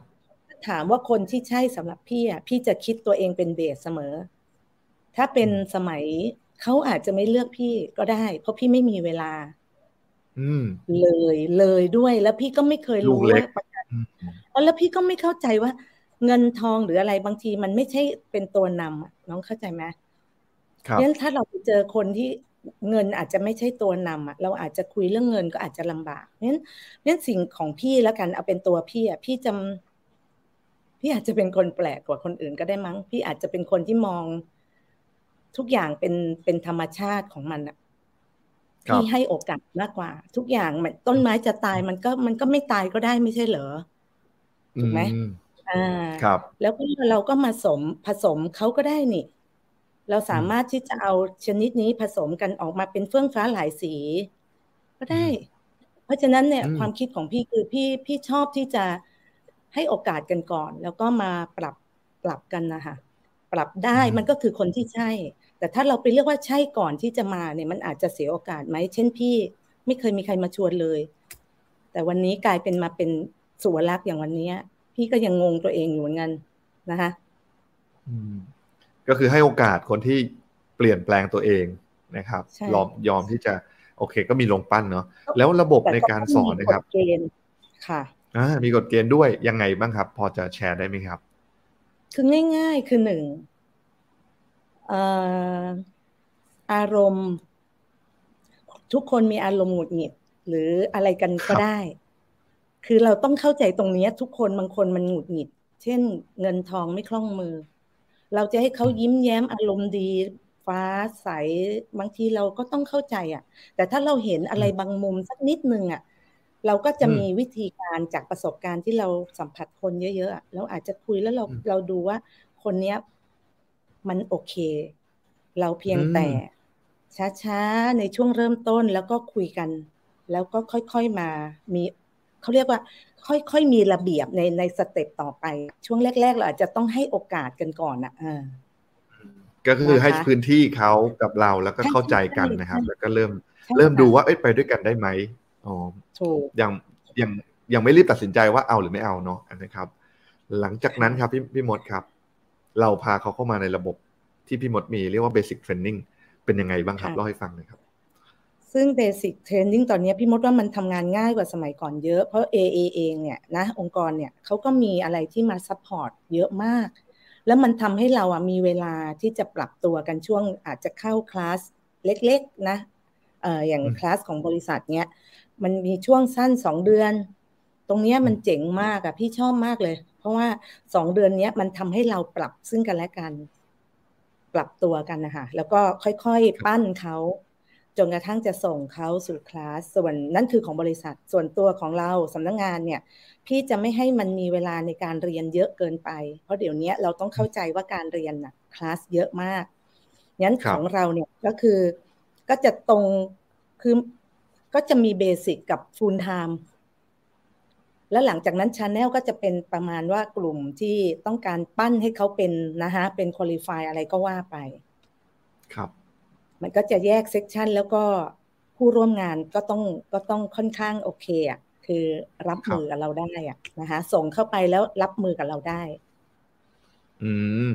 S3: ถามว่าคนที่ใช่สำหรับพี่อะพี่จะคิดตัวเองเป็นเบสเสมอ ถ้าเป็นสมัยเขาอาจจะไม่เลือกพี่ก็ได้ เพราะพี่ไม่มีเวลาเลยเลยด้วยแล้วพี่ก็ไม่เคยรู้ว่าประกันแล้วพี่ก็ไม่เข้าใจว่า เงินทองหรืออะไรบางทีมันไม่ใช่เป็นตัวนำน้องเข้าใจไหม
S2: ครับ
S3: งั้นถ้าเราไปเจอคนที่ เงินอาจจะไม่ใช่ตัวนำอะเราอาจจะคุยเรื่องเงินก็อาจจะลำบากงั้นงั้นสิ่งของพี่แล้วกันเอาเป็นตัวพี่อะพี่จำพี่อาจจะเป็นคนแปลกกว่าคนอื่นก็ได้มั้ง พี่อาจจะเป็นคนที่มองทุกอย่างเป็นเป็นธรรมชาติของมันอะที่ให้โอกาสมากกว่า ทุกอย่างมันต้นไม้จะตายมันก็มันก็ไม่ตายก็ได้ไม่ใช่เหรอถูกไหมอ่า
S2: ครับ
S3: แล้วก็เราก็มาสมผสมเขาก็ได้นี่ เราสามารถที่จะเอาชนิดนี้ผสมกันออกมาเป็นเฟื่องฟ้าหลายสี ก็ได้ เพราะฉะนั้นเนี่ยความคิดของพี่คือพี่พี่ชอบที่จะให้โอกาสกันก่อน แล้วก็มาปรับปรับกันนะคะปรับได้มันก็คือคนที่ใช่ แต่ถ้าเราไปเรียกว่าใช่ก่อนที่จะมาเนี่ยมันอาจจะเสียโอกาสไหมเช่นพี่ไม่เคยมีใครมาชวนเลย แต่วันนี้กลายเป็นมาเป็นสุวรักษ์อย่างวันนี้พี่ก็ยังงงตัวเองอยู่เหมือนกันนะคะ
S2: ก็คือให้โอกาสคนที่เปลี่ยนแปลงตัวเองนะครับยอมยอมที่จะโอเค ก็มีลงปั้นเนาะแล้วระบบในการสอนนะครับ
S3: เกณฑ์ค่ะ
S2: อ่ามีกฎเกณฑ์ด้วยยังไงบ้างครับ พอจะแชร์ได้ไหมครับ
S3: คือง่าย ๆ คือหนึ่งอารมณ์ ทุกคนมีอารมณ์หงุดหงิด หรืออะไรกันก็ได้ คือเราต้องเข้าใจตรงนี้ทุกคนบางคนมันหงุดหงิด เช่น เงินทองไม่คล่องมือ เราจะให้เขายิ้มแย้มอารมณ์ดี ฟ้าใสบางทีเราก็ต้องเข้าใจอะ แต่ถ้าเราเห็นอะไรบางมุมสักนิดนึงอะเราก็จะมีวิธีการจากประสบการณ์ที่เราสัมผัสคนเยอะๆเราอาจจะคุยแล้วเราเราดูว่าคนเนี้ยมันโอเค เราเพียงแต่ ช้าๆ ในช่วงเริ่มต้นแล้วก็คุยกัน แล้วก็ค่อยๆมามี เขาเรียกว่าค่อยๆมีระเบียบในในสเต็ปต่อไป ช่วงแรก ๆ เราอาจจะต้องให้โอกาสกันก่อนอะ
S2: ก็คือให้พื้นที่เขากับเราแล้วก็เข้าใจกันนะครับ แล้วก็เริ่มเริ่มดูว่าเอ้ยไปด้วยกันได้ไหมอ๋อ
S3: ถูก
S2: ยังยังยังไม่รีบตัดสินใจว่าเอาหรือไม่เอาเนาะนะครับ หลังจากนั้นครับพี่พี่มดครับ เราพาเขาเข้ามาในระบบที่พี่มดมีเรียกว่า basic training เป็นยังไงบ้างครับเล่าให้ฟังหน่อยครับ
S3: ซึ่ง basic training ตอนนี้พี่มดว่ามันทำงานง่ายกว่าสมัยก่อนเยอะ เพราะ AIA เองเนี่ยนะองค์กรเนี่ยเขาก็มีอะไรที่มา support เยอะมาก แล้วมันทำให้เราอะมีเวลาที่จะปรับตัวกันช่วงอาจจะเข้าคลาสเล็กๆนะเอ่ออย่างคลาสของบริษัทเนี้ยมันมีช่วงสั้นสองเดือน ตรงนี้มันเจ๋งมากอะพี่ชอบมากเลย เพราะว่าสองเดือนนี้มันทำให้เราปรับซึ่งกันและกัน ปรับตัวกันนะคะแล้วก็ค่อยๆปั้นเขา จนกระทั่งจะส่งเขาสู่คลาสส่วนนั่นคือของบริษัทส่วนตัวของเราสำนักงงานเนี่ยพี่จะไม่ให้มันมีเวลาในการเรียนเยอะเกินไป เพราะเดี๋ยวนี้เราต้องเข้าใจว่าการเรียนนะคลาสเยอะมากงั้นของเราเนี่ยก็คือก็จะตรงคือก็จะมีเบสิกกับฟูลไทม์แล้วหลังจากนั้นชาแนลก็จะเป็นประมาณว่ากลุ่มที่ต้องการปั้นให้เขาเป็นนะคะเป็น qualify อะไรก็ว่าไป
S2: ครับ
S3: มันก็จะแยก section แล้วก็ผู้ร่วมงานก็ต้องก็ต้องค่อนข้างโอเคอะคือรับมือกับเราได้อะนะคะส่งเข้าไปแล้วรับมือกับเราได้
S2: อืม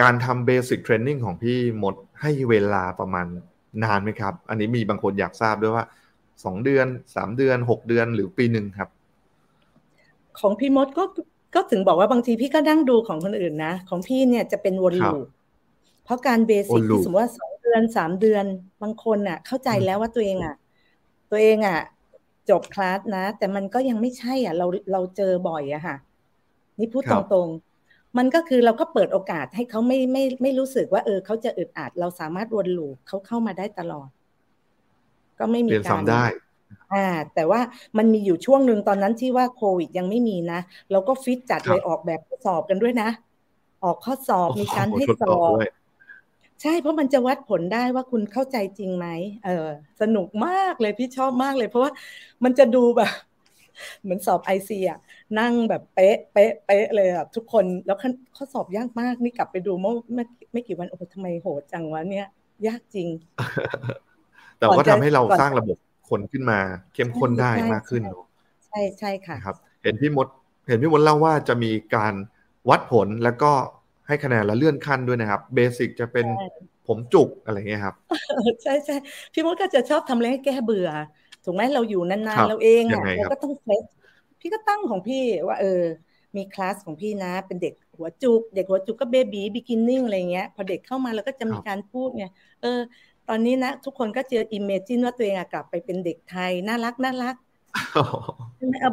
S2: การทำ basic training ของพี่หมดให้เวลาประมาณนานไหมครับ อันนี้มีบางคนอยากทราบด้วยว่าสองเดือนสามเดือนหกเดือนหรือปีหนึ่งครับ
S3: ของพี่มดก็ก็ถึงบอกว่าบางทีพี่ก็นั่งดูของคนอื่นนะ ของพี่เนี่ยจะเป็นวนลูป เพราะการเบสิกที่สมมติว่าสองเดือนสามเดือนบางคนอะ เข้าใจแล้วว่าตัวเองอะ ตัวเองอะ จบคลาสนะ แต่มันก็ยังไม่ใช่อะ เราเราเจอบ่อยอะค่ะ นี่พูดตรงๆ มันก็คือเราก็เปิดโอกาสให้เขาไม่ไม่ไม่รู้สึกว่า เออเขาจะอึดอัด เราสามารถวนลูปเขาเข้ามาได้ตลอด ก็ไม่มี
S2: การได้
S3: อ่า แต่ว่ามันมีอยู่ช่วงหนึ่งตอนนั้นที่ว่าโควิดยังไม่มีนะเราก็ฟิตจัดเลยออกแบบข้อสอบกันด้วยนะออกข้อสอบมีการให้สอบ ใช่เพราะมันจะวัดผลได้ว่าคุณเข้าใจจริงไหมเออ สนุกมากเลยพี่ชอบมากเลย เพราะว่ามันจะดูแบบ เหมือนสอบไอซีอะนั่งแบบเป๊ะเป๊ะเป๊ะเลยอะทุกคนแล้วข้อสอบยากมากนี่กลับไปดูเมื่อไม่ไม่กี่วันโอ้ทำไมโหดจังวะเนี่ย ยากจริง
S2: แต่ก็ทำให้เราสร้างระบบคนขึ้นมา เข้มข้นได้มากขึ้น
S3: ใช่ใช่ค่ะ
S2: ครับ เห็นพี่มด เห็นพี่มดเล่าว่าจะมีการวัดผลแล้วก็ ให้คะแนนแล้วเลื่อนขั้นด้วยนะครับ เบสิกจะเป็นผมจุกอะไรเงี้ยครับ
S3: ใช่ใช่พี่มดก็จะชอบทำอะไรให้แก้เบื่อ ถูกไหมเราอยู่นานๆเราเองอะเราก็ต้องเฟซพี่ก็ตั้งของพี่ว่า เออ มีคลาสของพี่นะ เป็นเด็กหัวจุก เด็กหัวจุกก็ baby beginning อะไรเงี้ย พอเด็กเข้ามาเราก็จะมีการพูดไงเออ ตอนนี้นะ ทุกคนก็เจอ imagine ว่าตัวเองกลับไปเป็นเด็กไทย น่ารักน่ารักเอา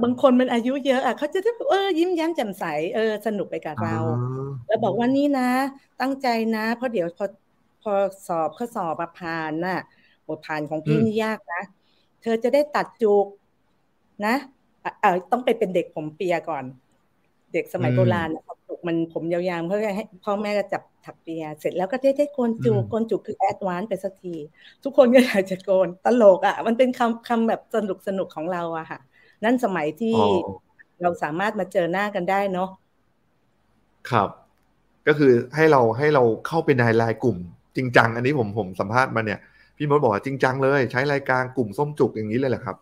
S3: บางคนมันอายุเยอะอะเขาจะเออยิ้มแย้มแจ่มใสเออสนุกไปกับเรา แล้วบอกว่านี่นะ ตั้งใจนะ เพราะเดี๋ยวพอพอสอบข้อสอบผ่านน่ะบทผ่านของพี่นี่ยากนะ เธอจะได้ตัดจุกนะเออต้องไปเป็นเด็กผมเปียก่อน เด็กสมัยโบราณจุ กมันผมยาวๆเพื่อให้พ่อแม่ก็จับถักเปียเสร็จแล้วก็ได้ได้โกนจุกโกนจุกคือแอดวานไปสักที ทุกคนก็อยากจะโกนตลกอะ มันเป็นคำคำแบบสนุกสนุกของเราอะค่ะ นั่นสมัยที่เราสามารถมาเจอหน้ากันได้เนาะ
S2: ครับ ก็คือให้เราให้เราเข้าไปในรายกลุ่ม จริงจัง อันนี้ผมผมสัมภาษณ์มาเนี่ย พี่มดบอกว่าจริงจังเลย ใช้รายการกลุ่มส้มจุกอย่างนี้เลยแหละครับ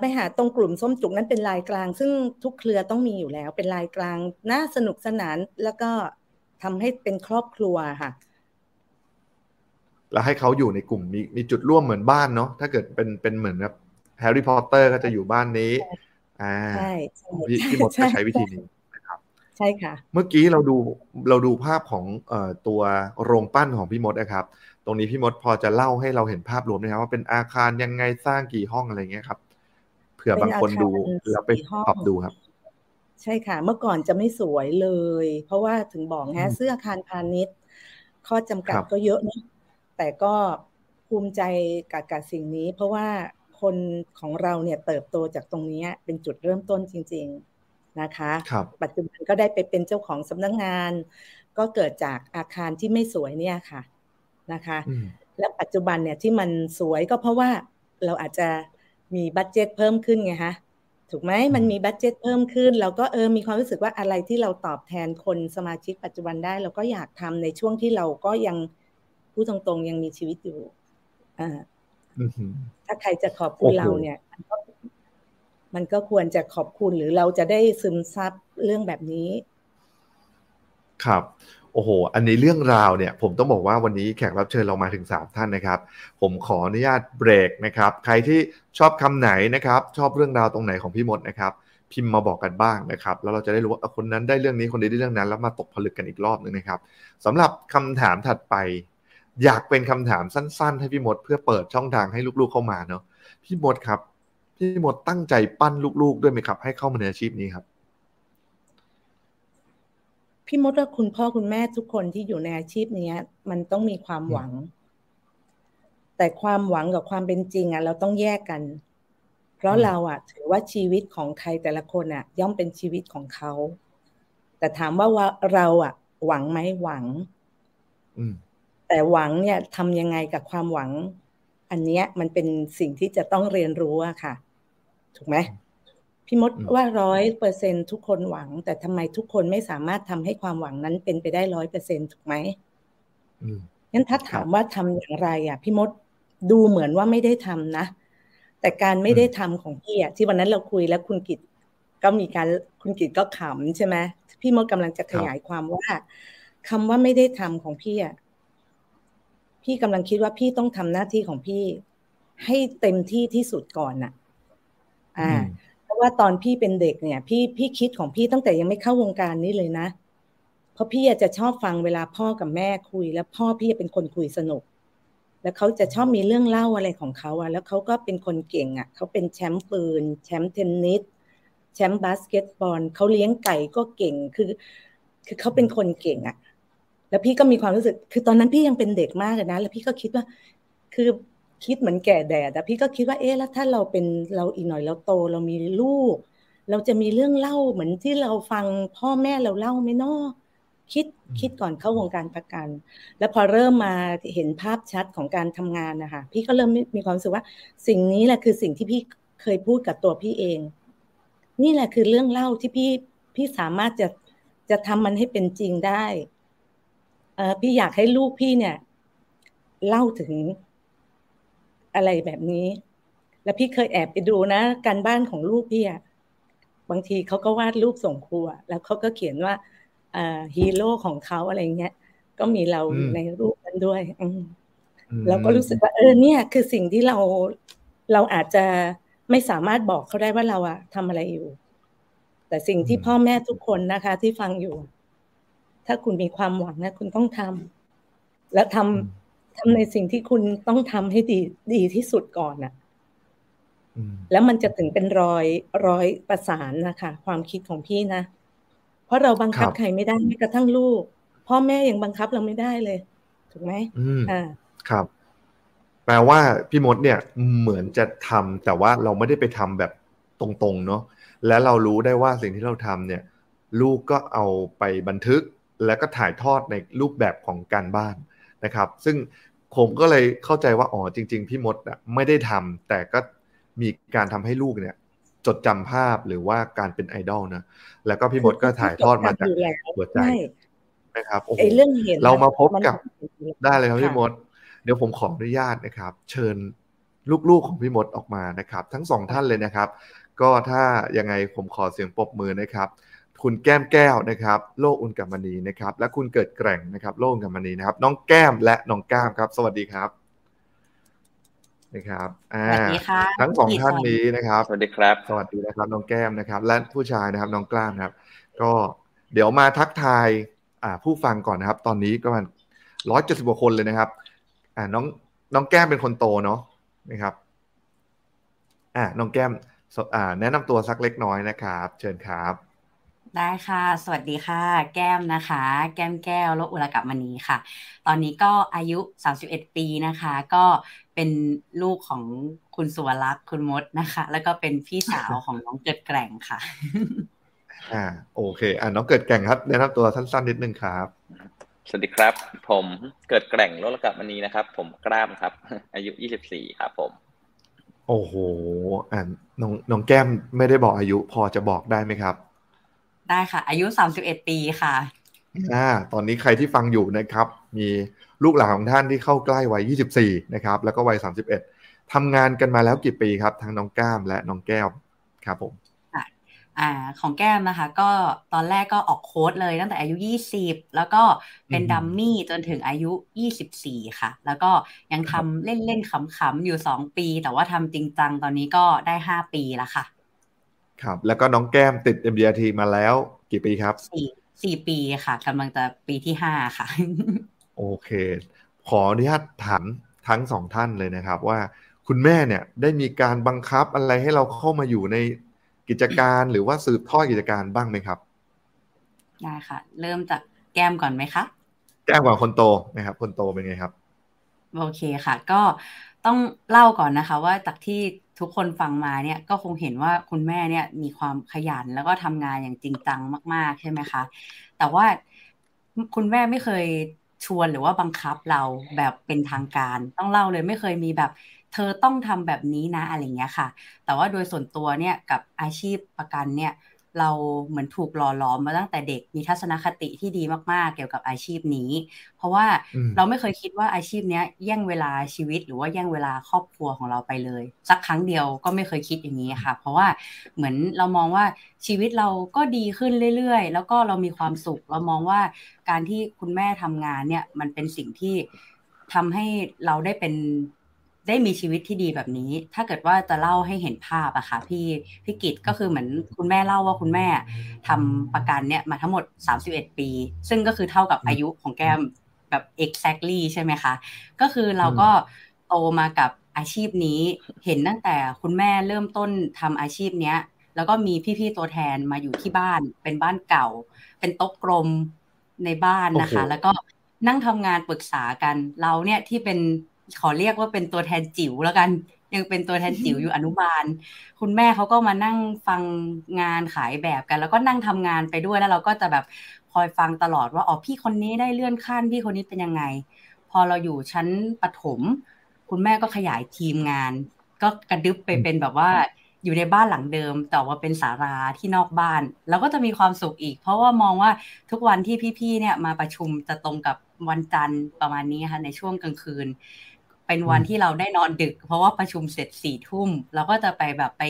S3: ไปหาตรงกลุ่มส้มจุกนั้นเป็นลายกลาง ซึ่งทุกเครือต้องมีอยู่แล้ว เป็นลายกลางน่าสนุกสนานแล้วก็ทำให้เป็นครอบครัวค่ะ
S2: แล้วให้เขาอยู่ในกลุ่มมีมีจุดร่วมเหมือนบ้านเนาะถ้าเกิดเป็นเป็นเหมือนแบบแฮร์รี่พอตเตอร์ก็จะอยู่บ้านนี้
S3: อ่าใช่
S2: พี่พี่มดจะใช้วิธีนี้นะครับ
S3: ใช่ค่ะ
S2: เมื่อกี้เราดูเราดูภาพของเอ่อตัวโรงปั้นของพี่มดนะครับ ตรงนี้พี่มดพอจะเล่าให้เราเห็นภาพรวมนะครับว่าเป็นอาคารยังไงสร้างกี่ห้องอะไรเงี้ยครับเผื่อบางคนดูแล้วไปปรับดูครับ
S3: ใช่ค่ะ เมื่อก่อนจะไม่สวยเลย เพราะว่าถึงบอกฮะเสื้ออาคารพาณิชย์ ข้อจำกัดก็เยอะนะแต่ก็ภูมิใจกับกับสิ่งนี้ เพราะว่าคนของเราเนี่ยเติบโตจากตรงนี้เป็นจุดเริ่มต้นจริง ๆนะคะปัจจุบันก็ได้ไปเป็นเจ้าของสำนักงาน ก็เกิดจากอาคารที่ไม่สวยเนี่ยค่ะนะคะ และปัจจุบันเนี่ยที่มันสวยก็เพราะว่าเราอาจจะ มี budget เพิ่มขึ้นไงฮะถูกไหมมันมี budget เพิ่มขึ้นเราก็เออมีความรู้สึกว่าอะไรที่เราตอบแทนคนสมาชิกปัจจุบันได้ เราก็อยากทำในช่วงที่เราก็ยังพูดตรงๆยังมีชีวิตอยู่อ่าถ้าใครจะขอบคุณเราเนี่ย มันก็ควรจะขอบคุณหรือเราจะได้ซึมซับเรื่องแบบนี้
S2: ครับ โอ้โห อันนี้เรื่องราวเนี่ย ผมต้องบอกว่าวันนี้แขกรับเชิญเรามาถึง 3 ท่านนะครับ ผมขออนุญาตเบรกนะครับ ใครที่ชอบคำไหนนะครับ ชอบเรื่องราวตรงไหนของพี่มดนะครับ พิมพ์มาบอกกันบ้างนะครับ แล้วเราจะได้รู้ว่าคนนั้นได้เรื่องนี้คนนี้ได้เรื่องนั้น แล้วมาตกผลึกกันอีกรอบหนึ่งนะครับสำหรับคำถามถัดไป อยากเป็นคำถามสั้น ๆ ให้พี่มดเพื่อเปิดช่องทางให้ลูกๆเข้ามาเนาะพี่มดครับ พี่มดตั้งใจปั้นลูกๆ ด้วยไหมครับ ให้เข้ามาในอาชีพนี้ครับ
S3: พี่มดว่าคุณพ่อคุณแม่ทุกคนที่อยู่ในอาชีพนี้มันต้องมีความหวัง แต่ความหวังกับความเป็นจริงอะเราต้องแยกกัน เพราะเราอะ ถือว่าชีวิตของใครแต่ละคนอะ ย่อมเป็นชีวิตของเขา แต่ถามว่าว่าเราอะ หวังไหมหวังแต่หวังเนี่ยทำยังไงกับความหวัง อันเนี้ยมันเป็นสิ่งที่จะต้องเรียนรู้อะค่ะ ถูกไหม พี่มดว่าร้อยเปอร์เซ็นทุกคนหวัง แต่ทำไมทุกคนไม่สามารถทำให้ความหวังนั้นเป็นไปได้ร้อยเปอร์เซ็นถูกไหมงั้นถ้าถามว่าทำอย่างไรอะพี่มดดูเหมือนว่าไม่ได้ทำนะ แต่การไม่ได้ทำของพี่อะที่วันนั้นเราคุยแล้วคุณกิตก็มีการคุณกิตก็ขำใช่ไหมพี่มดกำลังจะขยายความว่าคำว่าไม่ได้ทำของพี่อะพี่กำลังคิดว่าพี่ต้องทำหน้าที่ของพี่ ให้เต็มที่ที่สุดก่อนน่ะ อ่าราะ ว่าตอนพี่เป็นเด็กเนี่ย พี่พี่คิดของพี่ตั้งแต่ยังไม่เข้าวงการนี้เลยนะ เพราะพี่จะชอบฟังเวลาพ่อกับแม่คุย แล้วพ่อพี่เป็นคนคุยสนุก แล้วเขาจะชอบมีเรื่องเล่าอะไรของเขาอะแล้วเขาก็เป็นคนเก่งอะเขาเป็นแชมป์ปืน แชมป์เทนนิสแชมป์บาสเกตบอลเขาเลี้ยงไก่ก็เก่งคือ คือเขาเป็นคนเก่งอะแล้วพี่ก็มีความรู้สึก คือตอนนั้นพี่ยังเป็นเด็กมากเลยนะ แล้วพี่ก็คิดว่า คือ คิดเหมือนแก่แดดแต่พี่ก็คิดว่าเอ๊ะแล้วถ้าเราเป็นเราอีกหน่อยเราโตเรามีลูก เราจะมีเรื่องเล่าเหมือนที่เราฟังพ่อแม่เราเล่าไหมเนาะคิดคิดก่อนเข้าวงการประกัน แล้วพอเริ่มมาเห็นภาพชัดของการทำงานนะคะพี่ก็เริ่มมีความรู้สึกว่า สิ่งนี้แหละคือสิ่งที่พี่เคยพูดกับตัวพี่เอง นี่แหละคือเรื่องเล่าที่พี่พี่สามารถจะจะทำมันให้เป็นจริงได้เออพี่อยากให้ลูกพี่เนี่ย เล่าถึง อะไรแบบนี้ แล้วพี่เคยแอบไปดูนะ การบ้านของลูกพี่อะบางทีเขาก็วาดรูปส่งครัวแล้วเขาก็เขียนว่าฮีโร่ของเขาอะไรเงี้ย ก็มีเราในรูปนั้นด้วยอืเราก็รู้สึกว่า เออเนี่ย คือสิ่งที่เราเราอาจจะไม่สามารถบอกเขาได้ว่าเราอะทำอะไรอยู่ แต่สิ่งที่พ่อแม่ทุกคนนะคะ ที่ฟังอยู่ ถ้าคุณมีความหวังนะ คุณต้องทำและทำ ทำในสิ่งที่คุณต้องทำให้ดีดีที่สุดก่อนน่ะแล้วมันจะถึงเป็นรอยรอยประสานนะคะ ความคิดของพี่นะ เพราะเราบังคับใครไม่ได้แม้กระทั่งลูก พ่อแม่ยังบังคับเราไม่ได้เลย ถูกไหม
S2: อ่าครับ แปลว่าพี่มดเนี่ยเหมือนจะทำแต่ว่าเราไม่ได้ไปทำแบบตรงๆเนาะและเรารู้ได้ว่าสิ่งที่เราทำเนี่ย ลูกก็เอาไปบันทึกแล้วก็ถ่ายทอดในรูปแบบของการบ้าน นะครับ ซึ่งผมก็เลยเข้าใจว่าอ๋อจริง ๆ พี่มดอะไม่ได้ทำแต่ก็มีการทำให้ลูกเนี่ย จดจำภาพหรือว่าการเป็นไอดอลนะแล้วก็พี่มดก็ถ่ายทอดมาจากหัวใจนะครับโอ้โหเรามาพบกับได้เลยครับพี่มด เดี๋ยวผมขออนุญาตนะครับ เชิญลูกๆของพี่มดออกมานะครับ ทั้งสองท่านเลยนะครับ ก็ถ้ายังไงผมขอเสียงปรบมือนะครับ คุณแก้มแก้วนะครับ โลกอุลกัมมณีนะครับ และคุณเกิดแกร่งนะครับ โลกอุลกัมมณีนะครับ น้องแก้มและน้องก้ามครับ สวัสดีครับนะครับ
S4: อ่า
S2: ทั้งสองท่านนี้นะครับ
S4: สวัสดีครับ
S2: สวัสดีนะครับ น้องแก้มนะครับ และผู้ชายนะครับ น้องกล้ามครับ ก็เดี๋ยวมาทักทายอ่าผู้ฟังก่อนนะครับ ตอนนี้ก็มันร้อยเจ็ดสิบกว่าคนเลยนะครับ อ่าน้องน้องแก้มเป็นคนโตเนาะนะครับอ่าน้องแก้มอ่าแนะนำตัวสักเล็กน้อยนะครับ เชิญครับ
S4: ได้ค่ะ สวัสดีค่ะ แก้มนะคะ แก้มแก้วโลกอุลกับมณีค่ะ ตอนนี้ก็อายุ 31 ปีนะคะ ก็เป็นลูกของคุณสุวรักษ์คุณมดนะคะ แล้วก็เป็นพี่สาวของน้องเกิดแกร่งค่ะ
S2: อ่า โอเค อ่าน้องเกิดแกร่งครับแนะนำตัวสั้นๆนิดนึงครับ
S5: สวัสดีครับ ผมเกิดแกร่งโลกกับมณีนะครับ ผมกล้ามครับ อายุ 24 ครับผม
S2: โอ้โหอ่าน้องน้องแก้มไม่ได้บอกอายุ พอจะบอกได้ไหมครับ
S4: ได้ค่ะ อายุ 31 ปีค่ะ
S2: อ่าตอนนี้ใครที่ฟังอยู่นะครับ มีลูกหลานของท่านที่เข้าใกล้วัย 24 นะครับ แล้วก็วัย 31 ทำงานกันมาแล้วกี่ปีครับ ทั้งน้องก้ามและน้องแก้วครับผม
S4: อ่าของแก้มนะคะ ก็ตอนแรกก็ออกโค้ดเลยตั้งแต่อายุ 20 แล้วก็เป็นดัมมี่จนถึงอายุ 24 ค่ะ แล้วก็ยังทำเล่นๆขำๆอยู่ 2 ปี แต่ว่าทำจริงจังตอนนี้ก็ได้ 5 ปีแล้วค่ะ
S2: ครับ แล้วก็น้องแก้มติด MDRT มาแล้วกี่ปีครับ
S4: 4 4ปีค่ะกำลังจะปีที่5ค่ะ
S2: โอเค ขออนุญาตถามทั้งสองท่านเลยนะครับ ว่าคุณแม่เนี่ยได้มีการบังคับอะไรให้เราเข้ามาอยู่ในกิจการหรือว่าสืบทอดกิจการบ้างไหมครับ
S4: ได้ค่ะ เริ่มจากแก้มก่อนไหมคะ
S2: แก้มกว่าคนโตนะครับ คนโตเป็นไงครับ
S4: โอเคค่ะ ก็ต้องเล่าก่อนนะคะ ว่าจากที่ ทุกคนฟังมาเนี่ยก็คงเห็นว่าคุณแม่เนี่ยมีความขยันแล้วก็ทำงานอย่างจริงจังมาก ๆ ใช่ไหมคะ แต่ว่าคุณแม่ไม่เคยชวนหรือว่าบังคับเราแบบเป็นทางการ ต้องเล่าเลยไม่เคยมีแบบ เธอต้องทำแบบนี้นะอะไรเงี้ยค่ะ แต่ว่าโดยส่วนตัวเนี่ยกับอาชีพประกันเนี่ย เราเหมือนถูกหล่อหลอมมาตั้งแต่เด็กมีทัศนคติที่ดีมากๆ เกี่ยวกับอาชีพนี้ เพราะว่าเราไม่เคยคิดว่าอาชีพเนี้ยแย่งเวลาชีวิตหรือว่าแย่งเวลาครอบครัวของเราไปเลย สักครั้งเดียวก็ไม่เคยคิดอย่างนี้ค่ะ เพราะว่าเหมือนเรามองว่าชีวิตเราก็ดีขึ้นเรื่อยๆ แล้วก็เรามีความสุข เรามองว่าการที่คุณแม่ทำงานเนี่ยมันเป็นสิ่งที่ทำให้เราได้เป็น ได้มีชีวิตที่ดีแบบนี้ ถ้าเกิดว่าจะเล่าให้เห็นภาพอะค่ะพี่พี่กิตก็คือเหมือนคุณแม่เล่าว่าคุณแม่ทำประกันเนี่ยมาทั้งหมด 31 ปี ซึ่งก็คือเท่ากับอายุของแก้มแบบ exactly ใช่ไหมคะ ก็คือเราก็โตมากับอาชีพนี้ เห็นตั้งแต่คุณแม่เริ่มต้นทำอาชีพเนี้ย แล้วก็มีพี่ๆตัวแทนมาอยู่ที่บ้าน เป็นบ้านเก่า เป็นโต๊ะกลมในบ้านนะคะ แล้วก็นั่งทำงานปรึกษากันเราเนี่ยที่เป็น ขอเรียกว่าเป็นตัวแทนจิ๋วแล้วกัน ยังเป็นตัวแทนจิ๋วอยู่อนุบาล คุณแม่เขาก็มานั่งฟังงานขายแบบกัน แล้วก็นั่งทำงานไปด้วยแล้วเราก็จะแบบคอยฟังตลอดว่าอ๋อพี่คนนี้ได้เลื่อนขั้นพี่คนนี้เป็นยังไง พอเราอยู่ชั้นปฐมคุณแม่ก็ขยายทีมงาน ก็กระดึบไปเป็นแบบว่าอยู่ในบ้านหลังเดิม แต่ว่าเป็นสาราที่นอกบ้านเราก็จะมีความสุขอีก เพราะว่ามองว่าทุกวันที่พี่ๆเนี่ยมาประชุมจะตรงกับวันจันทร์ประมาณนี้ค่ะในช่วงกลางคืน เป็นวันที่เราได้นอนดึก เพราะว่าประชุมเสร็จสี่ทุ่มเราก็จะไปแบบไป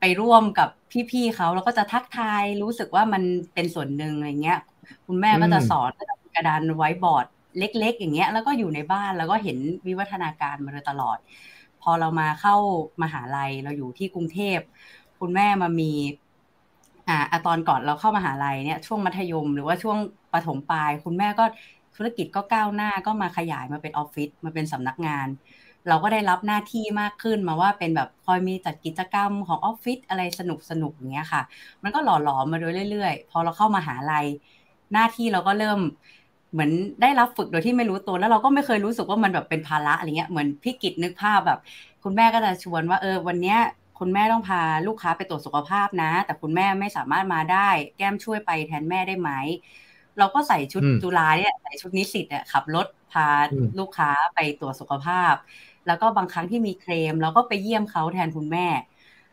S4: ไปร่วมกับพี่ๆเขาแล้วก็จะทักทายรู้สึกว่ามันเป็นส่วนหนึ่งอะไรเงี้ย คุณแม่ก็จะสอนก็จะมีกระดานไว้บอร์ดเล็ก ๆ อย่างเงี้ย แล้วก็อยู่ในบ้านแล้วก็เห็นวิวัฒนาการมาโดยตลอด พอเรามาเข้ามหาลัยเราอยู่ที่กรุงเทพ คุณแม่มามีอ่าตอนก่อนเราเข้ามหาลัยเนี่ยช่วงมัธยม หรือว่าช่วงประถมปลาย คุณแม่ก็ ธุรกิจก็ก้าวหน้าก็มาขยายมาเป็นออฟฟิศมาเป็นสำนักงาน เราก็ได้รับหน้าที่มากขึ้นมาว่าเป็นแบบคอยมีจัดกิจกรรมของออฟฟิศอะไรสนุกสนุกอย่างเงี้ยค่ะ มันก็หล่อหลอมมาโดยเรื่อยๆ พอเราเข้ามาหาลัยหน้าที่เราก็เริ่มเหมือนได้รับฝึกโดยที่ไม่รู้ตัวแล้วเราก็ไม่เคยรู้สึกว่ามันแบบเป็นภาระอะไรเงี้ยเหมือนพี่กิจนึกภาพแบบ คุณแม่ก็จะชวนว่าเออวันเนี้ยคุณแม่ต้องพาลูกค้าไปตรวจสุขภาพนะ แต่คุณแม่ไม่สามารถมาได้ แก้มช่วยไปแทนแม่ได้ไหม เราก็ใส่ชุดจุฬาเนี่ยใส่ชุดนิสิตเนี่ยขับรถพาลูกค้าไปตรวจสุขภาพ แล้วก็บางครั้งที่มีเคลมเราก็ไปเยี่ยมเขาแทนคุณแม่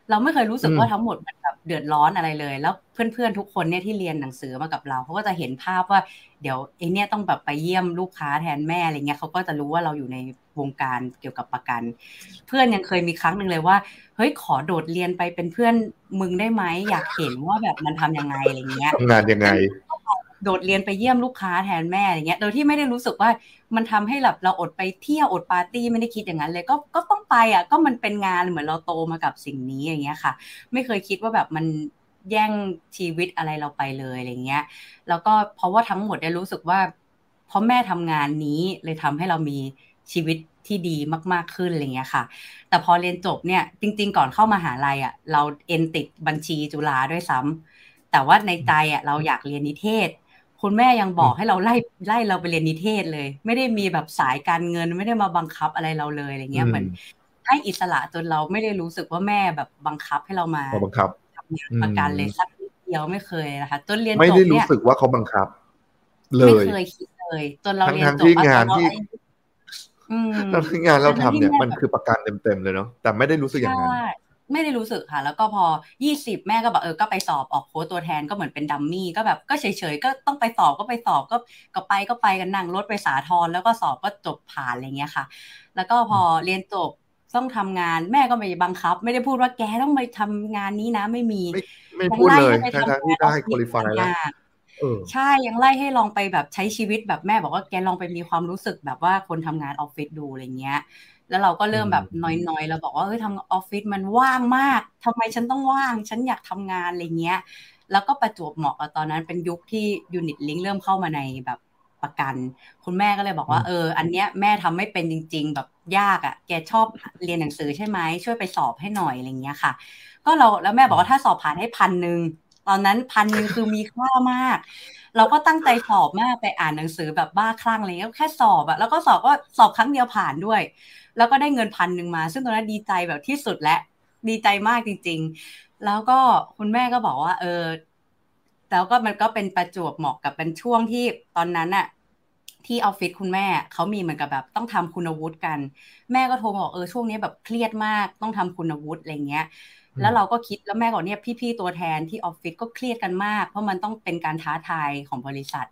S4: เราไม่เคยรู้สึกว่าทั้งหมดมันแบบเดือดร้อนอะไรเลย แล้วเพื่อนๆทุกคนเนี่ยที่เรียนหนังสือมากับเราเขาก็จะเห็นภาพว่าเดี๋ยวไอเนี่ยต้องแบบไปเยี่ยมลูกค้าแทนแม่อะไรเงี้ยเขาก็จะรู้ว่าเราอยู่ในวงการเกี่ยวกับประกัน เพื่อนยังเคยมีครั้งหนึ่งเลยว่าเฮ้ยขอโดดเรียนไปเป็นเพื่อนมึงได้ไหมอยากเห็นว่าแบบมันทํำยังไงอะไรเงี้ย
S2: ทำงานยังไง
S4: โดดเรียนไปเยี่ยมลูกค้าแทนแม่อย่างเงี้ย โดยที่ไม่ได้รู้สึกว่ามันทำให้แบบเราอดไปเที่ยวอดปาร์ตี้ไม่ได้คิดอย่างนั้นเลยก็ก็ต้องไปอะก็มันเป็นงานเหมือนเราโตมากับสิ่งนี้อย่างเงี้ยค่ะ ไม่เคยคิดว่าแบบมันแย่งชีวิตอะไรเราไปเลยอะไรเงี้ย แล้วก็เพราะว่าทั้งหมดได้รู้สึกว่าเพราะแม่ทำงานนี้เลยทำให้เรามีชีวิตที่ดีมากๆขึ้นอะไรเงี้ยค่ะ แต่พอเรียนจบเนี่ยจริง ๆ ก่อนเข้ามาหาลัยอะเราเอ็นติดบัญชีจุฬาด้วยซ้ำแต่ว่าในใจอะเราอยากเรียนนิเทศ คุณแม่ยังบอกให้เราไล่ไล่เราไปเรียนนิเทศเลย ไม่ได้มีแบบสายการเงินไม่ได้มาบังคับอะไรเราเลยอะไรเงี้ยเหมือนให้อิสระจนเราไม่ได้รู้สึกว่าแม่แบบบังคับให้เรามา
S2: บังคับ
S4: ทำงานประกันเลยสักเดียวไม่เคยนะคะจนเรียนจบ
S2: เนี่ยไม่ได้รู้สึกว่าเขาบังคับ เลย
S4: ไม่เคยคิดเลยจนเราเรียนจ
S2: บที่งานที่ตอนที่งานเราทำเนี่ยมันคือประกันเต็มๆเลยเนาะแต่ไม่ได้รู้สึกอย่างนั้น
S4: ไม่ได้รู้สึกค่ะ แล้วก็พอยี่สิบแม่ก็บอกเออก็ไปสอบออกโค้ดตัวแทนก็เหมือนเป็นดัมมี่ก็แบบก็เฉยๆ ก็ต้องไปสอบก็ไปสอบก็ก็ไปก็ไปกันนั่งรถไปสาทรแล้วก็สอบก็จบผ่านอะไรเงี้ยค่ะ แล้วก็พอเรียนจบต้องทำงานแม่ก็ไม่บังคับ ไม่ได้พูดว่าแกต้องไปทำงานนี้นะไม่มี
S2: ไม่ไม่พูดเลยทั้งที่ได้คุริฟายแล้ว
S4: ใช่ยังไล่ให้ลองไปแบบใช้ชีวิตแบบแม่บอกว่าแกลองไปมีความรู้สึกแบบว่าคนทำงานออฟฟิศดูอะไรเงี้ย แล้วเราก็เริ่มแบบน้อยๆเราบอกว่าเฮ้ยทำออฟฟิศมันว่างมากทำไมฉันต้องว่าง ฉันอยากทำงานอะไรเงี้ย แล้วก็ประจวบเหมาะกับตอนนั้นเป็นยุคที่ยูนิตลิงเริ่มเข้ามาในแบบประกัน คุณแม่ก็เลยบอกว่าเออ อันเนี้ยแม่ทำไม่เป็นจริง ๆ แบบยากอะ่ะ แกชอบเรียนหนังสือใช่ไหมช่วยไปสอบให้หน่อยอะไรเงี้ยค่ะ ก็เราแล้วแม่บอกว่าถ้าสอบผ่านให้พันหนึ่งตอนนั้นพันหนึ่งคือมีค่ามาก เราก็ตั้งใจสอบมากไปอ่านหนังสือแบบบ้าคลั่งอะไรเงี้ยแค่สอบอะแล้วก็สอบก็สอบครั้งเดียวผ่านด้วย แล้วก็ได้เงินพันหนึ่งมา ซึ่งตอนนั้นดีใจแบบที่สุดและดีใจมากจริง ๆ แล้วก็คุณแม่ก็บอกว่า เออแล้วก็มันก็เป็นประจวบเหมาะกับเป็นช่วงที่ตอนนั้นอะที่ออฟฟิศคุณแม่เขามีเหมือนกับแบบต้องทำคุณวุฒิกัน แม่ก็โทรมาบอกเออช่วงนี้แบบเครียดมากต้องทำคุณวุฒิอะไรเงี้ย แล้วเราก็คิดแล้วแม่ก็เนี่ยพี่ๆตัวแทนที่ออฟฟิศก็เครียดกันมาก เพราะมันต้องเป็นการท้าทายของบริษัท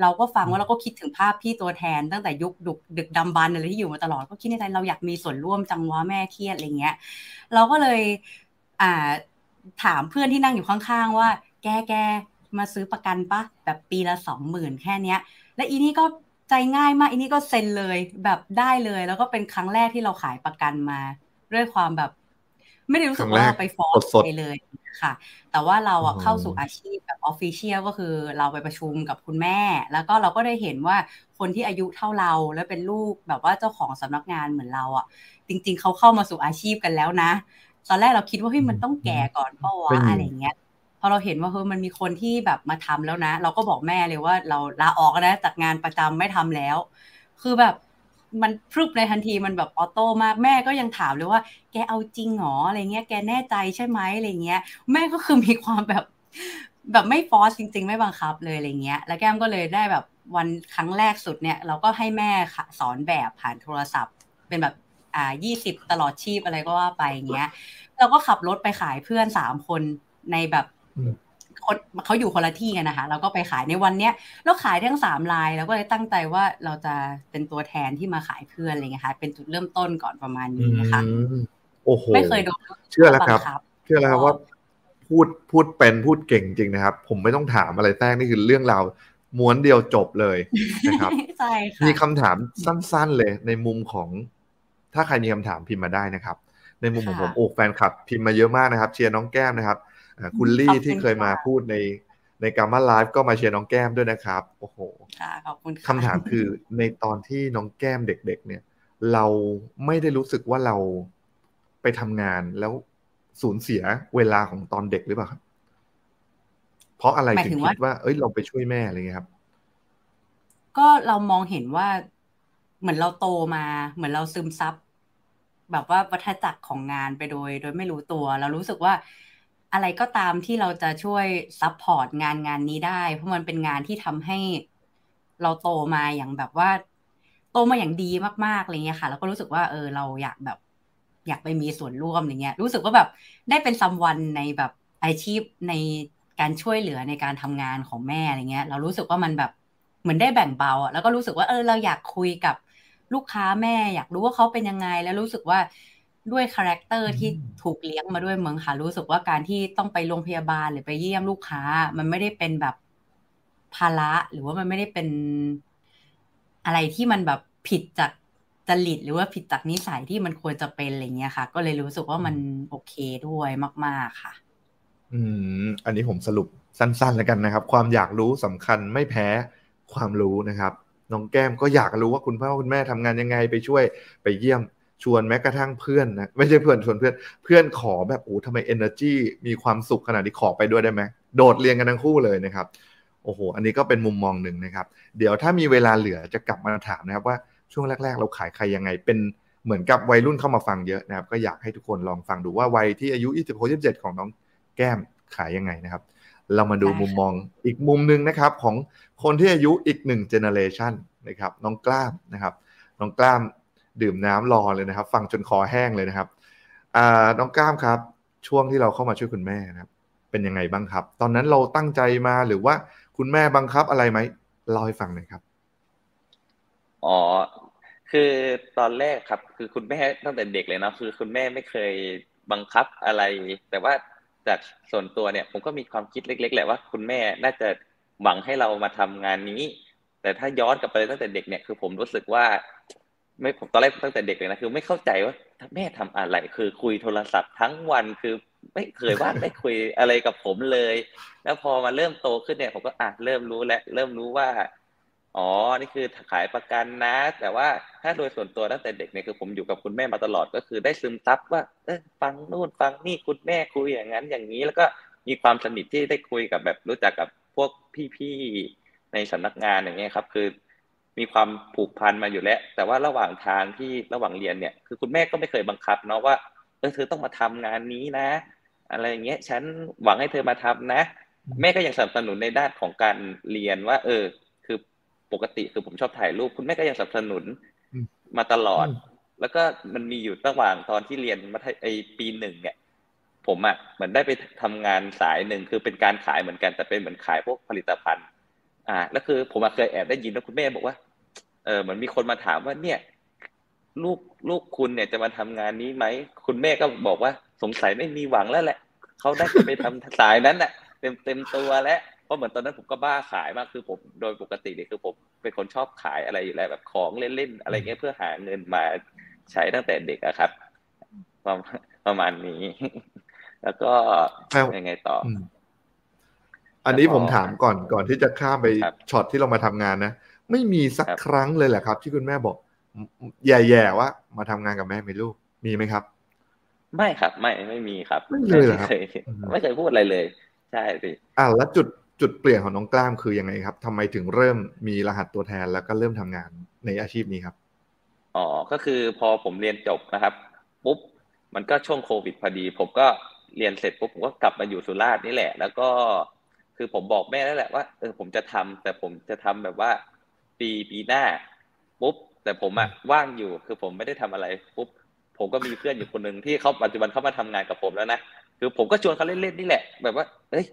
S4: เราก็ฟังว่าเราก็คิดถึงภาพพี่ตัวแทน ตั้งแต่ยุคดึกดึกดำบรรอะไรที่อยู่มาตลอด ก็คิดในใจเราอยากมีส่วนร่วมจังวะแม่เครียดอะไรเงี้ย เราก็เลยอ่าถามเพื่อนที่นั่งอยู่ข้างๆ ว่า แกแกมาซื้อประกันปะแบบปีละสองหมื่นแค่เนี้ย และอีนี่ก็ใจง่ายมากอีนี่ก็เซ็นเลยแบบได้เลย แล้วก็เป็นครั้งแรกที่เราขายประกันมา ด้วยความแบบ ไม่ได้รู้สึกว่าเราไป force ไปเลยค่ะ แต่ว่าเราอะเข้าสู่อาชีพแบบ official ก็คือเราไปประชุมกับคุณแม่ แล้วก็เราก็ได้เห็นว่าคนที่อายุเท่าเราแล้วเป็นลูกแบบว่าเจ้าของสำนักงานเหมือนเราอะ จริง ๆเขาเข้ามาสู่อาชีพกันแล้วนะ ตอนแรกเราคิดว่าเฮ้ยมันต้องแก่ก่อนเพราะว่าอะไรเงี้ยพอเราเห็นว่าเฮ้ยมันมีคนที่แบบมาทำแล้วนะ เราก็บอกแม่เลยว่าเราลาออกนะจากงานประจำไม่ทำแล้ว คือแบบ มันพรึบในทันทีมันแบบ auto มากแม่ก็ยังถามเลยว่า แกเอาจริงหรออะไรเงี้ยแกแน่ใจใช่ไหมอะไรเงี้ย แม่ก็คือมีความแบบแบบไม่ force จริง ๆ ไม่บังคับเลยอะไรเงี้ย แล้วแก้มก็เลยได้แบบวันครั้งแรกสุดเนี่ย เราก็ให้แม่สอนแบบผ่านโทรศัพท์ เป็นแบบอ่ายี่สิบตลอดชีพอะไรก็ว่าไปเงี้ยเราก็ขับรถไปขายเพื่อนสามคนในแบบ คนเขาอยู่คนละที่กันนะคะ เราก็ไปขายในวันเนี้ยแล้วขายทั้งสามลายแล้วก็เลยตั้งใจว่าเราจะเป็นตัวแทนที่มาขายเพื่อนอะไรเงี้ยค่ะ เป็นจุดเริ่มต้นก่อนประมาณนี้นะคะ
S2: โอ้โห
S4: ไม่เคยโดน
S2: เชื่อแล้วครับ เชื่อแล้วครับว่าพูดพูดเป็นพูดเก่งจริงนะครับ ผมไม่ต้องถามอะไรแท้นี่คือเรื่องราวม้วนเดียวจบเลยนะครับ
S4: ใช่ค่ะ
S2: มีคำถามสั้น ๆ เลย ในมุมของ ถ้าใครมีคำถามพิมพ์มาได้นะครับ ในมุมของผมโอ้แฟนคลับพิมพ์มาเยอะมากนะครับ เชียร์น้องแก้มนะครับ คุณลี่ที่เคยมาพูดในในการมาไลฟ์ก็มาเชียร์น้องแก้มด้วยนะครับ โอ้โห
S4: ขอบคุณ
S2: คำถามคือในตอนที่น้องแก้มเด็ก ๆ เนี่ย เราไม่ได้รู้สึกว่าเราไปทำงานแล้วสูญเสียเวลาของตอนเด็กหรือเปล่าครับ เพราะอะไรถึงคิดว่า เอ้ยเราไปช่วยแม่อะไรเงี้ยครับ
S4: ก็เรามองเห็นว่าเหมือนเราโตมา เหมือนเราซึมซับแบบว่าวัฏจักรของงานไปโดย โดยไม่รู้ตัว เรารู้สึกว่า อะไรก็ตามที่เราจะช่วย support งานงานนี้ได้ เพราะมันเป็นงานที่ทำให้เราโตมาอย่างแบบว่า โตมาอย่างดีมากๆอะไรเงี้ยค่ะ แล้วก็รู้สึกว่าเออเราอยากแบบ อยากไปมีส่วนร่วมอะไรเงี้ย รู้สึกว่าแบบได้เป็น someone ในแบบอาชีพในการช่วยเหลือในการทำงานของแม่อะไรเงี้ย เรารู้สึกว่ามันแบบเหมือนได้แบ่งเบาอะแล้วก็รู้สึกว่าเออเราอยากคุยกับลูกค้าแม่ อยากรู้ว่าเขาเป็นยังไง แล้วรู้สึกว่า ด้วย character ที่ถูกเลี้ยงมาด้วยเมืองค่ะรู้สึกว่าการที่ต้องไปโรงพยาบาลหรือไปเยี่ยมลูกค้า มันไม่ได้เป็นแบบภาระหรือว่ามันไม่ได้เป็นอะไรที่มันแบบผิดจากจริตหรือว่าผิดจากนิสัยที่มันควรจะเป็นอะไรเงี้ยค่ะ ก็เลยรู้สึกว่ามันโอเคด้วยมาก ๆค่ะ
S2: อืม อันนี้ผมสรุปสั้นๆแล้วกันนะครับ ความอยากรู้สำคัญไม่แพ้ความรู้นะครับน้องแก้มก็อยากรู้ว่าคุณพ่อคุณแม่ทำงานยังไงไปช่วยไปเยี่ยม ชวนแม้กระทั่งเพื่อนนะไม่ใช่เพื่อนชวนเพื่อนเพื่อนขอแบบโอ้ทำไมเอเนอร์จีมีความสุขขนาดนี้ขอไปด้วยได้ไหมโดดเรียนกันทั้งคู่เลยนะครับโอ้โหอันนี้ก็เป็นมุมมองหนึ่งนะครับ เดี๋ยวถ้ามีเวลาเหลือจะกลับมาถามนะครับว่าช่วงแรก ๆ เราขายใครยังไง เป็นเหมือนกับวัยรุ่นเข้ามาฟังเยอะนะครับ ก็อยากให้ทุกคนลองฟังดูว่าวัยที่อายุ 26 27 ของน้องแก้มขายยังไงนะครับ เรามาดูมุมมองอีกมุมหนึ่งนะครับของคนที่อายุอีกหนึ่งเจเนเรชันนะครับน้องกล้ามนะครับน้องกล้าม ดื่มน้ำรอเลยนะครับ ฟังจนคอแห้งเลยนะครับน้องก้ามครับ ช่วงที่เราเข้ามาช่วยคุณแม่นะครับ เป็นยังไงบ้างครับ ตอนนั้นเราตั้งใจมาหรือว่าคุณแม่บังคับอะไรไหมเล่าให้ฟังหน่อยครับ
S5: อ๋อคือตอนแรกครับ คือคุณแม่ตั้งแต่เด็กเลยนะคือคุณแม่ไม่เคยบังคับอะไร แต่ว่าจากส่วนตัวเนี่ย ผมก็มีความคิดเล็ก ๆ แหละว่าคุณแม่น่าจะหวังให้เรามาทำงานนี้ แต่ถ้าย้อนกลับไปตั้งแต่เด็กเนี่ยคือผมรู้สึกว่า ไม่ผมตอนแรกตั้งแต่เด็กเลยนะคือ ไม่เข้าใจว่าแม่ทำอะไรคือคุยโทรศัพท์ทั้งวันคือไม่เคยว่างไม่คุยอะไรกับผมเลย แล้วพอมาเริ่มโตขึ้นเนี่ยผมก็อะเริ่มรู้และเริ่มรู้ว่าอ๋อ นี่คือขายประกันนะ แต่ว่าถ้าโดยส่วนตัวตั้งแต่เด็กเนี่ยคือผมอยู่กับคุณแม่มาตลอดก็คือได้ซึมซับว่าเออฟังนู่นฟังนี่คุณแม่คุยอย่างนั้นอย่างนี้ แล้วก็มีความสนิทที่ได้คุยกับแบบรู้จักกับพวกพี่ๆในสำนักงานอย่างเงี้ยครับ คือ มีความผูกพันมาอยู่แล้ว แต่ว่าระหว่างทางที่ระหว่างเรียนเนี่ย คือคุณแม่ก็ไม่เคยบังคับเนาะว่าเออเธอต้องมาทำงานนี้นะ อะไรอย่างเงี้ย ฉันหวังให้เธอมาทำนะ แม่ก็ยังสนับสนุนในด้านของการเรียนว่า เออปกติคือผมชอบถ่ายรูป คุณแม่ก็ยังสนับสนุนมาตลอด แล้วก็มันมีอยู่ระหว่างตอนที่เรียนมาไอปีหนึ่งเนี่ยผมอะเหมือนได้ไปทำงานสายหนึ่งคือเป็นการขายเหมือนกันแต่เป็นเหมือนขายพวกผลิตภัณฑ์ อ่าแล้วคือผมเคยแอบได้ยินว่าคุณแม่บอกว่า เออเหมือนมีคนมาถามว่าเนี่ยลูกลูกคุณเนี่ยจะมาทำงานนี้ไหม คุณแม่ก็บอกว่าสงสัยไม่มีหวังแล้วแหละ เขาได้ไปทำสายนั้นน่ะ เต็มเต็มตัวแล้วเพราะเหมือนตอนนั้นผมก็บ้าขายมากคือผมโดยปกติเนี่ยคือผมเป็นคนชอบขายอะไรอยู่แล้วแบบของเล่นๆอะไรเงี้ยเพื่อหาเงินมาใช้ตั้งแต่เด็กอะครับประประมาณนี้ แล้วก็ยังไงต่อ
S2: อันนี้ผมถามก่อนก่อนที่จะข้ามไปช็อตที่เรามาทำงานนะ ไม่มีสักครั้งเลยแหละครับ ที่คุณแม่บอก แย่ๆว่า มาทำงานกับแม่ไม่ลูกมีไหมครับ
S5: ไม่ครับ ไม่ไม่มีครับ
S2: ไม่เลยครับ
S5: ไม่เคยพูดอะไรเลย ใช่สิ
S2: อ่าแล้วจุดจุดเปลี่ยนของน้องกล้ามคือยังไงครับทำไมถึงเริ่มมีรหัสตัวแทนแล้วก็เริ่มทำงานในอาชีพนี้ครับ
S5: อ๋อก็คือพอผมเรียนจบนะครับ ปุ๊บมันก็ช่วงโควิดพอดี ผมก็เรียนเสร็จปุ๊บผมก็กลับมาอยู่สุราษฎร์นี่แหละ แล้วก็คือผมบอกแม่แล้วแหละว่าเออผมจะทำแต่ผมจะทำแบบว่า ปีปีหน้าปุ๊บแต่ผมอะว่างอยู่คือผมไม่ได้ทำอะไรปุ๊บผมก็มีเพื่อนอยู่คนหนึ่งที่เขาปัจจุบันเขามาทำงานกับผมแล้วนะคือผมก็ชวนเขาเล่นๆนี่แหละ แบบว่า เอ้ย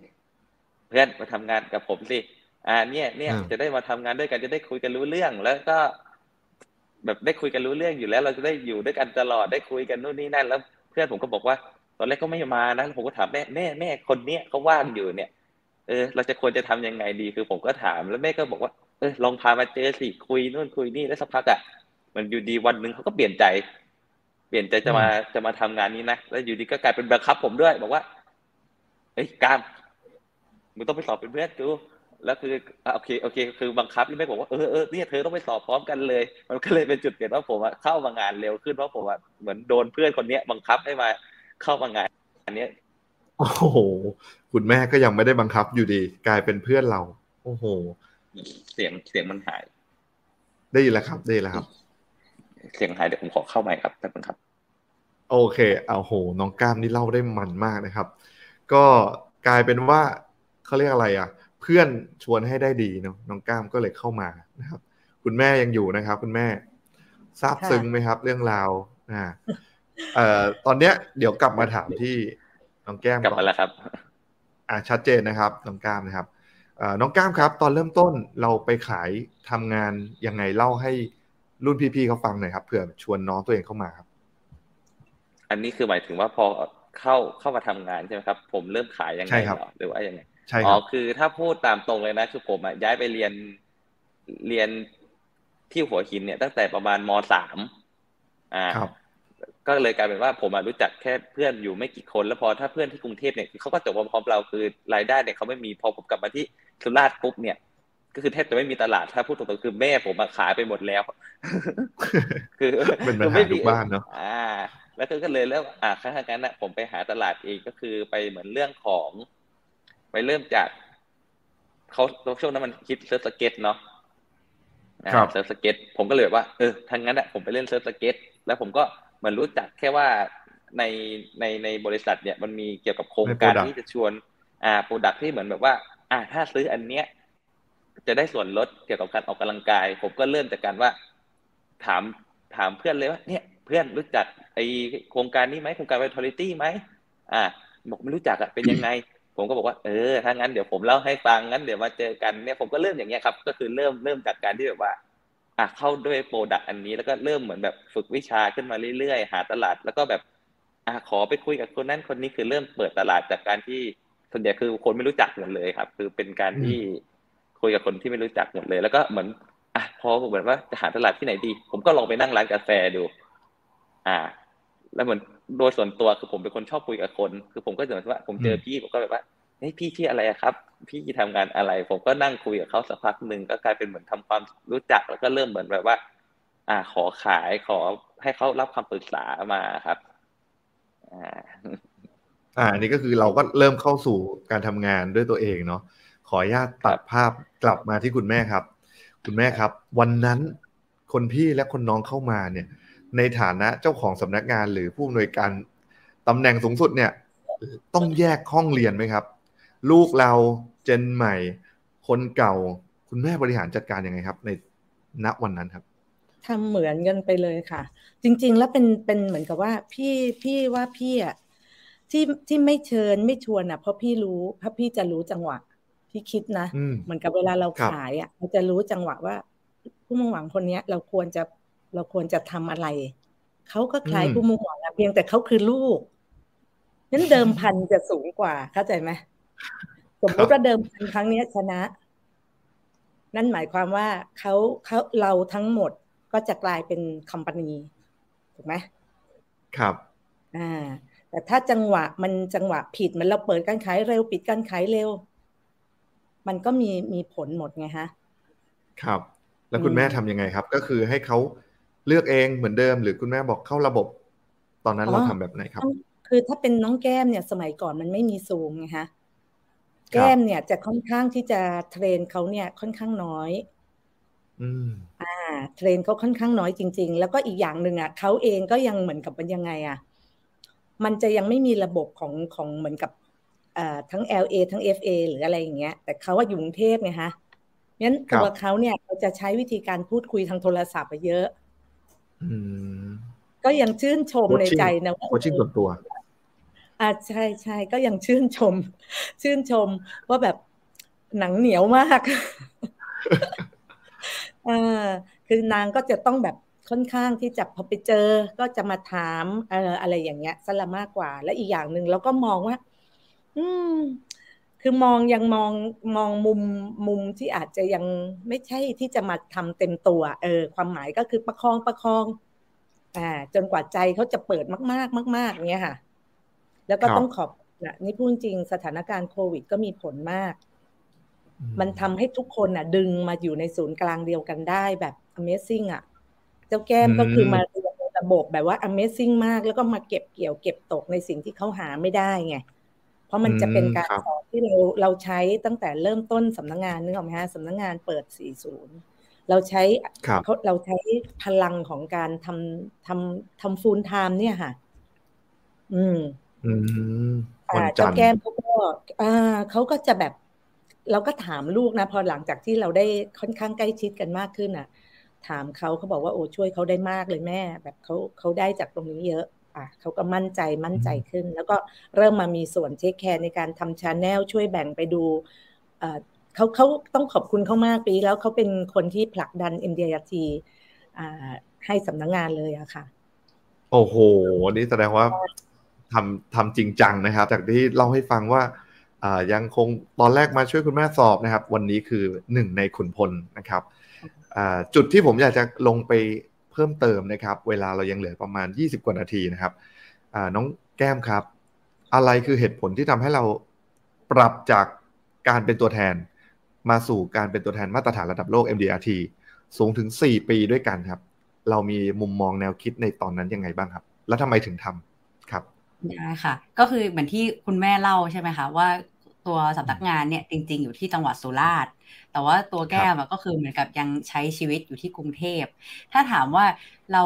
S5: พื่อนมาทำงานกับผมสิอ่าเนี่ยเนี่ยจะได้มาทำงานด้วยกันจะได้คุยกันรู้เรื่องแล้วก็ แบบได้คุยกันรู้เรื่องอยู่แล้ว เราจะได้อยู่ด้วยกันตลอดได้คุยกันนู่นนี่นั่นแล้ว เพื่อนผมก็บอกว่า ตอนแรกก็ไม่มานะผมก็ถามแม่แม่แม่คนเนี้ยเขาว่างอยู่เนี่ย เออ เราจะควรจะทำยังไงดีคือผมก็ถามแล้วแม่ก็บอกว่า เออลองพามาเจอสิคุยนู่นคุยนี่แล้วสักพักอะมันอยู่ดีวันหนึ่งเขาก็เปลี่ยนใจ เปลี่ยนใจจะมาจะมาทำงานนี้นะแล้วอยู่ดีก็กลายเป็นบังคับ ผมด้วย บอกว่าเอ้ยการมึงต้องไปสอบเป็นเพื่อนกูแล้วคือโอเคโอเค คือบังคับที่ไม่บอกว่าเออเออเนี่ยเธอต้องไปสอบพร้อมกันเลย มันก็เลยเป็นจุดเปลี่ยนว่าผมเข้ามางานเร็วขึ้นเพราะผมเหมือนโดนเพื่อนคนเนี้ย บังคับให้มาเข้ามางานอันนี้
S2: โอ้โหคุณแม่ก็ยังไม่ได้บังคับอยู่ดี กลายเป็นเพื่อนเรา โอ้โห
S5: เสียงเสียงมันหาย
S2: ได้ยินแล้วครับ ได้แล้วครับ
S5: เสียงหายเดี๋ยวผมขอเข้าใหม่ครับแป๊บนึงครับ
S2: โอเค เอาโห น้องก้ามนี่เล่าได้มันมากนะครับ ก็กลายเป็นว่าเขาเรียกอะไรอะ เพื่อนชวนให้ได้ดีเนาะน้องก้ามก็เลยเข้ามานะครับ คุณแม่ยังอยู่นะครับ คุณแม่ทราบซึ้งไหมครับ เรื่องราวอ่าเอ่อตอนเนี้ยเดี๋ยวกลับมาถามที่น้องแก้ม
S5: กลับมาแล้วครับ
S2: อ่าชัดเจนนะครับน้องก้ามนะครับ น้องก้ามครับ ตอนเริ่มต้นเราไปขายทำงานยังไงเล่าให้รุ่นพี่ๆเขาฟังหน่อยครับเผื่อชวนน้องตัวเองเข้ามาครับ
S5: อันนี้คือหมายถึงว่าพอเข้าเข้ามาทำงานใช่ไหมครับ ผมเริ่มขายยังไงหรือว่ายังไง
S2: ใช่
S5: อ๋อคือถ้าพูดตามตรงเลยนะ คือผมอะย้ายไปเรียนเรียนที่หัวหินเนี่ย ตั้งแต่ประมาณมสามอ่าก็เลยกลายเป็นว่าผมรู้จักแค่เพื่อนอยู่ไม่กี่คน แล้วพอถ้าเพื่อนที่กรุงเทพเนี่ยเขาก็จบพร้อมเราคือรายได้เนี่ยเขาไม่มีพอผมกลับมาที่ สุราษฎร์ปุ๊บเนี่ย ก็คือแทบจะไม่มีตลาดถ้าพูดตรงๆคือแม่ผมมาขายไปหมดแล้ว
S2: คือเป็นปัญหาทุกบ้านเนาะ
S5: อ่า แล้วก็เลยแล้วอ่าครั้งนั้นนะผมไปหาตลาดเองก็คือไปเหมือนเรื่องของ ไปเริ่มจากเขาช่วงนั้นมันฮิตเนาะเซิร์ฟสเก็ตผมก็เลยว่าเออถ้างั้นอะผมไปเล่นเซิร์ฟสเก็ตแล้วผมก็เหมือนรู้จักแค่ว่าในในในบริษัทเนี่ยมันมีเกี่ยวกับโครงการที่จะชวน อ่า product ที่เหมือนแบบว่า อ่าถ้าซื้ออันเนี้ย จะได้ส่วนลดเกี่ยวกับการออกกำลังกาย ผมก็เริ่มจากการว่า ถามถามเพื่อนเลยว่า เนี่ย เพื่อนรู้จักไอโครงการนี้ไหมโครงการ Vitality ไหมอ่าบอกไม่รู้จักอะเป็นยังไง ผมก็บอกว่าเออถ้างั้นเดี๋ยวผมเล่าให้ฟังงั้นเดี๋ยวมาเจอกันเนี่ยผมก็เริ่มอย่างเงี้ยครับ ก็คือเริ่มเริ่มจากการที่แบบว่าอะเข้าด้วย product อันนี้แล้วก็เริ่มเหมือนแบบฝึกวิชาขึ้นมาเรื่อยๆ หาตลาด แล้วก็แบบอะขอไปคุยกับคนนั้นคนนี้คือเริ่มเปิดตลาดจากการที่ ส่วนใหญ่คือคนไม่รู้จักหมดเลยครับ คือเป็นการที่คุยกับคนที่ไม่รู้จักหมดเลย แล้วก็เหมือนอะพอเหมือนว่าจะหาตลาดที่ไหนดี ผมก็ลองไปนั่งร้านกาแฟดู อ่า แล้วเหมือนโดยส่วนตัวคือผมเป็นคนชอบคุยกับคน คือผมก็เหมือนว่า ผมเจอพี่ผมก็แบบว่าเฮ้ยพี่ชื่ออะไรครับ พี่ทำงานอะไร ผมก็นั่งคุยกับเขาสักพักหนึ่งก็กลายเป็นเหมือนทำความรู้จักแล้วก็เริ่มเหมือนแบบว่า อ่า ขอขายขอให้เขารับคำปรึกษามาครับ อ่า
S2: อ่านี่ก็คือเราก็เริ่มเข้าสู่การทำงานด้วยตัวเองเนาะขออนุญาตตัดภาพกลับมาที่คุณแม่ครับ คุณแม่ครับ วันนั้นคนพี่และคนน้องเข้ามาเนี่ย ในฐานะเจ้าของสำนักงานหรือผู้อำนวยการตำแหน่งสูงสุดเนี่ย ต้องแยกห้องเรียนไหมครับ ลูกเราเจนใหม่ คนเก่า คุณแม่บริหารจัดการยังไงครับ ในณวันนั้นครับ
S3: ทำเหมือนกันไปเลยค่ะ จริง ๆ แล้วเป็นเป็นเหมือนกับว่าพี่พี่ว่าพี่อะ ที่ที่ไม่เชิญไม่ชวนอะ เพราะพี่รู้เพราะพี่จะรู้จังหวะพี่คิดนะเหมือนกับเวลาเราขายอะเราจะรู้จังหวะว่า ผู้มุ่งหวังคนเนี้ย เราควรจะเราควรจะทำอะไรเขาก็คล้ายผู้มุ่งหวังนะเพียงแต่เขาคือลูกนั้นเดิมพันจะสูงกว่าเข้าใจไหมสมมติว่าเดิมพันครั้งนี้ชนะ นั่นหมายความว่าเขาเขาเราทั้งหมดก็จะกลายเป็นคอมพานีถูกไหม
S2: ครับ
S3: อ่า แต่ถ้าจังหวะมันจังหวะผิดมันเราเปิดการขายเร็วปิดการขายเร็ว มันก็มีมีผลหมดไงฮะ
S2: ครับ แล้วคุณแม่ทำยังไงครับ ก็คือให้เขาเลือกเองเหมือนเดิม หรือคุณแม่บอกเข้าระบบ ตอนนั้นเราทำแบบไหนครับ
S3: คือถ้าเป็นน้องแก้มเนี่ยสมัยก่อนมันไม่มีซูมไงฮะแก้มเนี่ยจะค่อนข้างที่จะเทรนเขาเนี่ยค่อนข้างน้อย
S2: อืม
S3: อ่า เทรนเขาค่อนข้างน้อยจริง ๆ แล้วก็อีกอย่างหนึ่งอะเขาเองก็ยังเหมือนกับเป็นยังไงอะ มันจะยังไม่มีระบบของของเหมือนกับอ่าทั้ง LA ทั้ง FA หรืออะไรอย่างเงี้ย แต่เขาว่าอยู่กรุงเทพไงฮะงั้นตัวเขาเนี่ยเขาจะใช้วิธีการพูดคุยทางโทรศัพท์ไปเยอะ
S2: อืม
S3: ก็ยังชื่นชมในใจนะ
S2: ว่าโคชิ่งส่วนตัว
S3: อ่าใช่ใช่ก็ยังชื่นชม ชื่นชมว่าแบบหนังเหนียวมากอ่าคือนางก็จะต้องแบบ ค่อนข้างที่จะพอไปเจอก็จะมาถามเอออะไรอย่างเงี้ยซะละมากกว่า และอีกอย่างหนึ่งเราก็มองว่า อืม คือมองยังมองมองมุมมุมที่อาจจะยังไม่ใช่ที่จะมาทำเต็มตัว เออ ความหมายก็คือประคองประคอง อ่า จนกว่าใจเขาจะเปิดมาก ๆ มาก ๆเงี้ยค่ะ แล้วก็ต้องขอบนะนี่พูดจริงสถานการณ์โควิดก็มีผลมาก มันทำให้ทุกคนอะ ดึงมาอยู่ในศูนย์กลางเดียวกันได้แบบ Amazing อะเจ้าแก้มก็คือมาเรียนระบบแบบว่า Amazing มาก แล้วก็มาเก็บเกี่ยวเก็บตกในสิ่งที่เขาหาไม่ได้ไง เพราะมันจะเป็นการสอนที่เราเราใช้ตั้งแต่เริ่มต้นสำนักงงานนึกออกไหมฮะสำนักงงานเปิด 40 เราใช้เขาเราใช้พลังของการทำทำทำ full time เนี่ยค่ะ อืม
S2: อืม
S3: เจ้าแก้มเขาก็อ่าเขาก็จะแบบเราก็ถามลูกนะ พอหลังจากที่เราได้ค่อนข้างใกล้ชิดกันมากขึ้นอะ ถามเขาเขาบอกว่าโอ้ช่วยเขาได้มากเลยแม่ แบบเขาเขาได้จากตรงนี้เยอะอะเขาก็มั่นใจมั่นใจขึ้น แล้วก็เริ่มมามีส่วน take care ในการทำ channel ช่วยแบ่งไปดูเขาเขาต้องขอบคุณเขามากปีแล้วเขาเป็นคนที่ผลักดัน MDRT ให้สำนักงงานเลยอะค่ะ
S2: โอ้โห นี่แสดงว่าทำทำจริงจังนะครับ จากที่เล่าให้ฟังว่ายังคงตอนแรกมาช่วยคุณแม่สอบนะครับ วันนี้คือหนึ่งในขุนพลนะครับ จุดที่ผมอยากจะลงไปเพิ่มเติมนะครับ เวลาเรายังเหลือประมาณ 20 กว่านาทีนะครับน้องแก้มครับ อะไรคือเหตุผลที่ทำให้เราปรับจากการเป็นตัวแทน มาสู่การเป็นตัวแทนมาตรฐานระดับโลก MDRT สูงถึง 4 ปีด้วยกันครับ เรามีมุมมองแนวคิดในตอนนั้นยังไงบ้างครับ แล้วทำไมถึงทำครับ
S4: ได้ค่ะ ก็คือเหมือนที่คุณแม่เล่าใช่ไหมคะว่า ตัวสำนักงานเนี่ยจริง ๆ อยู่ที่จังหวัดสุราษฎร์แต่ว่าตัวแก้มก็คือเหมือนกับยังใช้ชีวิตอยู่ที่กรุงเทพ ถ้าถามว่าเรา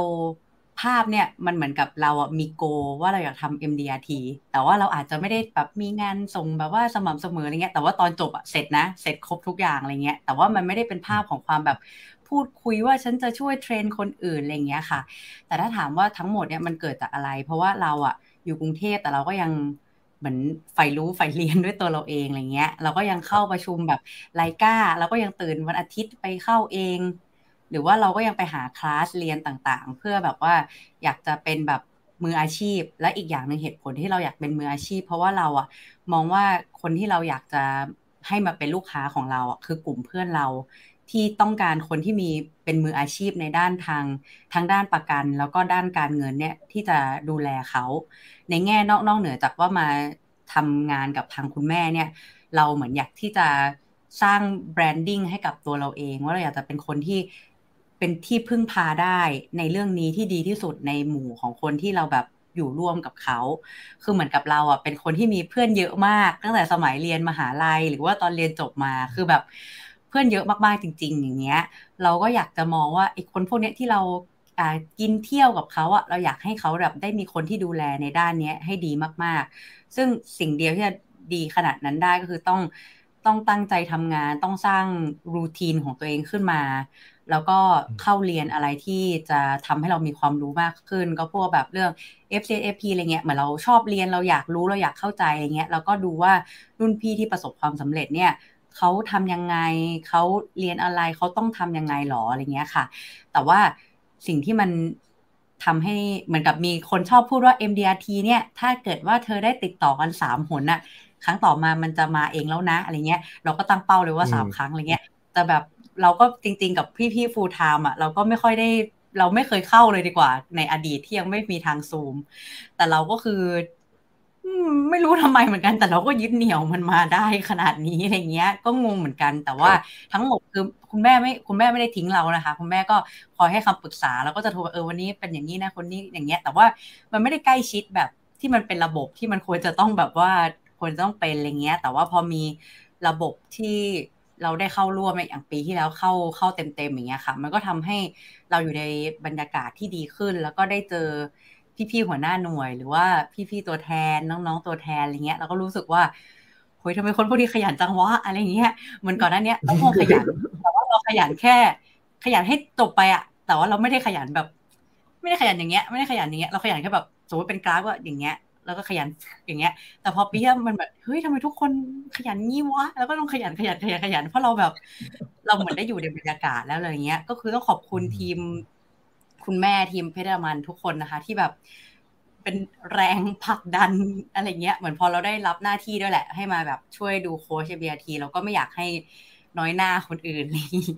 S4: ภาพเนี่ยมันเหมือนกับเราอะมีโก ว่าเราอยากทำ MDRT แต่ว่าเราอาจจะไม่ได้แบบมีงานส่งแบบว่าสม่ำเสมออะไรเงี้ย แต่ว่าตอนจบอะเสร็จนะ เสร็จครบทุกอย่างอะไรเงี้ย แต่ว่ามันไม่ได้เป็นภาพของความแบบพูดคุยว่าฉันจะช่วยเทรนคนอื่นอะไรเงี้ยค่ะ แต่ถ้าถามว่าทั้งหมดเนี่ยมันเกิดจากอะไร เพราะว่าเราอะอยู่กรุงเทพแต่เราก็ยัง เหมือนฝ่รู้ฝ่เรียนด้วยตัวเราเองอะไรเงี้ย เราก็ยังเข้าประชุมแบบไลก้าเราก็ยังตื่นวันอาทิตย์ไปเข้าเอง หรือว่าเราก็ยังไปหาคลาสเรียนต่างๆ เพื่อแบบว่าอยากจะเป็นแบบมืออาชีพ และอีกอย่างหนึ่งเหตุผลที่เราอยากเป็นมืออาชีพ เพราะว่าเราอะมองว่าคนที่เราอยากจะให้มาเป็นลูกค้าของเราอะคือกลุ่มเพื่อนเรา ที่ต้องการคนที่มีเป็นมืออาชีพในด้านทางทั้งด้านประกัน แล้วก็ด้านการเงินเนี่ยที่จะดูแลเขา ในแง่นอกนอกเหนือจากว่ามาทำงานกับทางคุณแม่เนี่ย เราเหมือนอยากที่จะสร้าง branding ให้กับตัวเราเอง ว่าเราอยากจะเป็นคนที่เป็นที่พึ่งพาได้ในเรื่องนี้ที่ดีที่สุดในหมู่ของคนที่เราแบบอยู่ร่วมกับเขา คือเหมือนกับเราอะเป็นคนที่มีเพื่อนเยอะมาก ตั้งแต่สมัยเรียนมหาลัย หรือว่าตอนเรียนจบมา คือแบบ เพื่อนเยอะมากๆจริง ๆ อย่างเงี้ย เราก็อยากจะมองว่าไอ้คนพวกเนี้ยที่เรากินเที่ยวกับเขาอะเราอยากให้เขาแบบได้มีคนที่ดูแลในด้านนี้ให้ดีมากๆ ซึ่งสิ่งเดียวที่จะดีขนาดนั้นได้ก็คือต้องต้องตั้งใจทำงานต้องสร้างรูทีนของตัวเองขึ้นมา แล้วก็เข้าเรียนอะไรที่จะทำให้เรามีความรู้มากขึ้น ก็พวกแบบเรื่อง f c f p อะไรเงี้ยเหมือนเราชอบเรียนเราอยากรู้เราอยากเข้าใจอะไรเงี้ยแล้วก็ดูว่ารุ่นพี่ที่ประสบความสำเร็จเนี่ย เขาทำยังไงเขาเรียนอะไรเขาต้องทำยังไงหรออะไรเงี้ยค่ะ แต่ว่าสิ่งที่มันทำให้เหมือนกับมีคนชอบพูดว่า MDRT เนี่ยถ้าเกิดว่าเธอได้ติดต่อกันสามหนน่ะ ครั้งต่อมามันจะมาเองแล้วนะอะไรเงี้ย เราก็ตั้งเป้าเลยว่าสามครั้งอะไรเงี้ยแต่แบบเราก็จริง ๆ กับพี่ๆฟูลไทม์อะเราก็ไม่ค่อยได้เราไม่เคยเข้าเลยดีกว่า ในอดีตที่ยังไม่มีทางซูม แต่เราก็คือ ไม่รู้ทำไมเหมือนกัน แต่เราก็ยึดเหนี่ยวมันมาได้ขนาดนี้อะไรเงี้ย ก็งงเหมือนกัน แต่ว่าทั้งหมดคือคุณแม่ไม่คุณแม่ไม่ได้ทิ้งเรานะคะ คุณแม่ก็คอยให้คำปรึกษาแล้วก็จะโทรเออวันนี้เป็นอย่างนี้นะคนนี้อย่างเงี้ย แต่ว่ามันไม่ได้ใกล้ชิดแบบที่มันเป็นระบบที่มันควรจะต้องแบบว่าควรจะต้องเป็นอะไรเงี้ย แต่ว่าพอมีระบบที่เราได้เข้าร่วมอย่างปีที่แล้วเข้าเข้าเต็มๆอย่างเงี้ยค่ะ มันก็ทำให้เราอยู่ในบรรยากาศที่ดีขึ้น แล้วก็ได้เจอ พี่ๆหัวหน้าหน่วย หรือว่าพี่ๆตัวแทนน้องๆตัวแทนอะไรเงี้ยเราก็รู้สึกว่าเฮ้ยทำไมคนพวกนี้ขยันจังวะอะไรเงี้ยเหมือนก่อนหน้านี้เราคงขยันแต่ว่าเราขยันแค่ ขยันให้จบไปอะแต่ว่าเราไม่ได้ขยันแบบ ไม่ได้ขยันอย่างเงี้ย ไม่ได้ขยันอย่างเงี้ยเราขยันแค่แบบสมมติเป็นกราฟว่าอย่างเงี้ยแล้วก็ขยันอย่างเงี้ย แต่พอปีมันแบบเฮ้ยทำไมทุกคนขยันงี้วะ แล้วก็ต้องขยันขยันขยันขยัน เพราะเราแบบ เราเหมือนได้อยู่ในบรรยากาศแล้วอะไรเงี้ย ก็คือต้องขอบคุณทีม คุณแม่ทีมเพชรมันทุกคนนะคะ ที่แบบเป็นแรงผลักดันอะไรเงี้ยเหมือนพอเราได้รับหน้าที่ด้วยแหละ ให้มาแบบช่วยดูโค้ชเบียทีเราก็ไม่อยากให้น้อยหน้าคนอื่น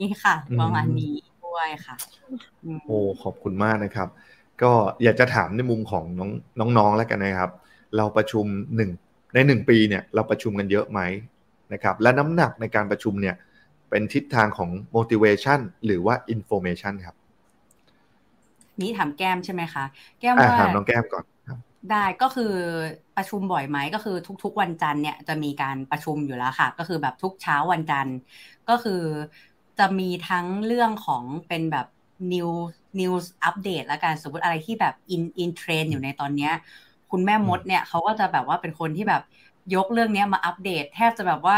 S4: นี่ค่ะ ประมาณนี้ด้วยค่ะ
S2: โอ้ขอบคุณมากนะครับ ก็อยากจะถามในมุมของน้องน้องๆแล้วกันนะครับ เราประชุมหนึ่งในหนึ่งปีเนี่ยเราประชุมกันเยอะไหมนะครับ และน้ำหนักในการประชุมเนี่ยเป็นทิศทางของ motivation หรือว่า information ครับ
S4: นี้ถามแก้มใช่ไหมคะแก้มว่า
S2: ถามน้องแก้มก่อน
S4: ได้ก็คือประชุมบ่อยไหมก็คือทุก ๆ วันจันทร์เนี่ยจะมีการประชุมอยู่แล้วค่ะ ก็คือแบบทุกเช้าวันจันทร์ก็คือจะมีทั้งเรื่องของเป็นแบบ new news update แล้วกันสมมติอะไรที่แบบ in in trend อยู่ในตอนเนี้ยคุณแม่มดเนี่ยเขาก็จะแบบว่าเป็นคนที่แบบยกเรื่องนี้มาอัปเดต แทบจะแบบว่า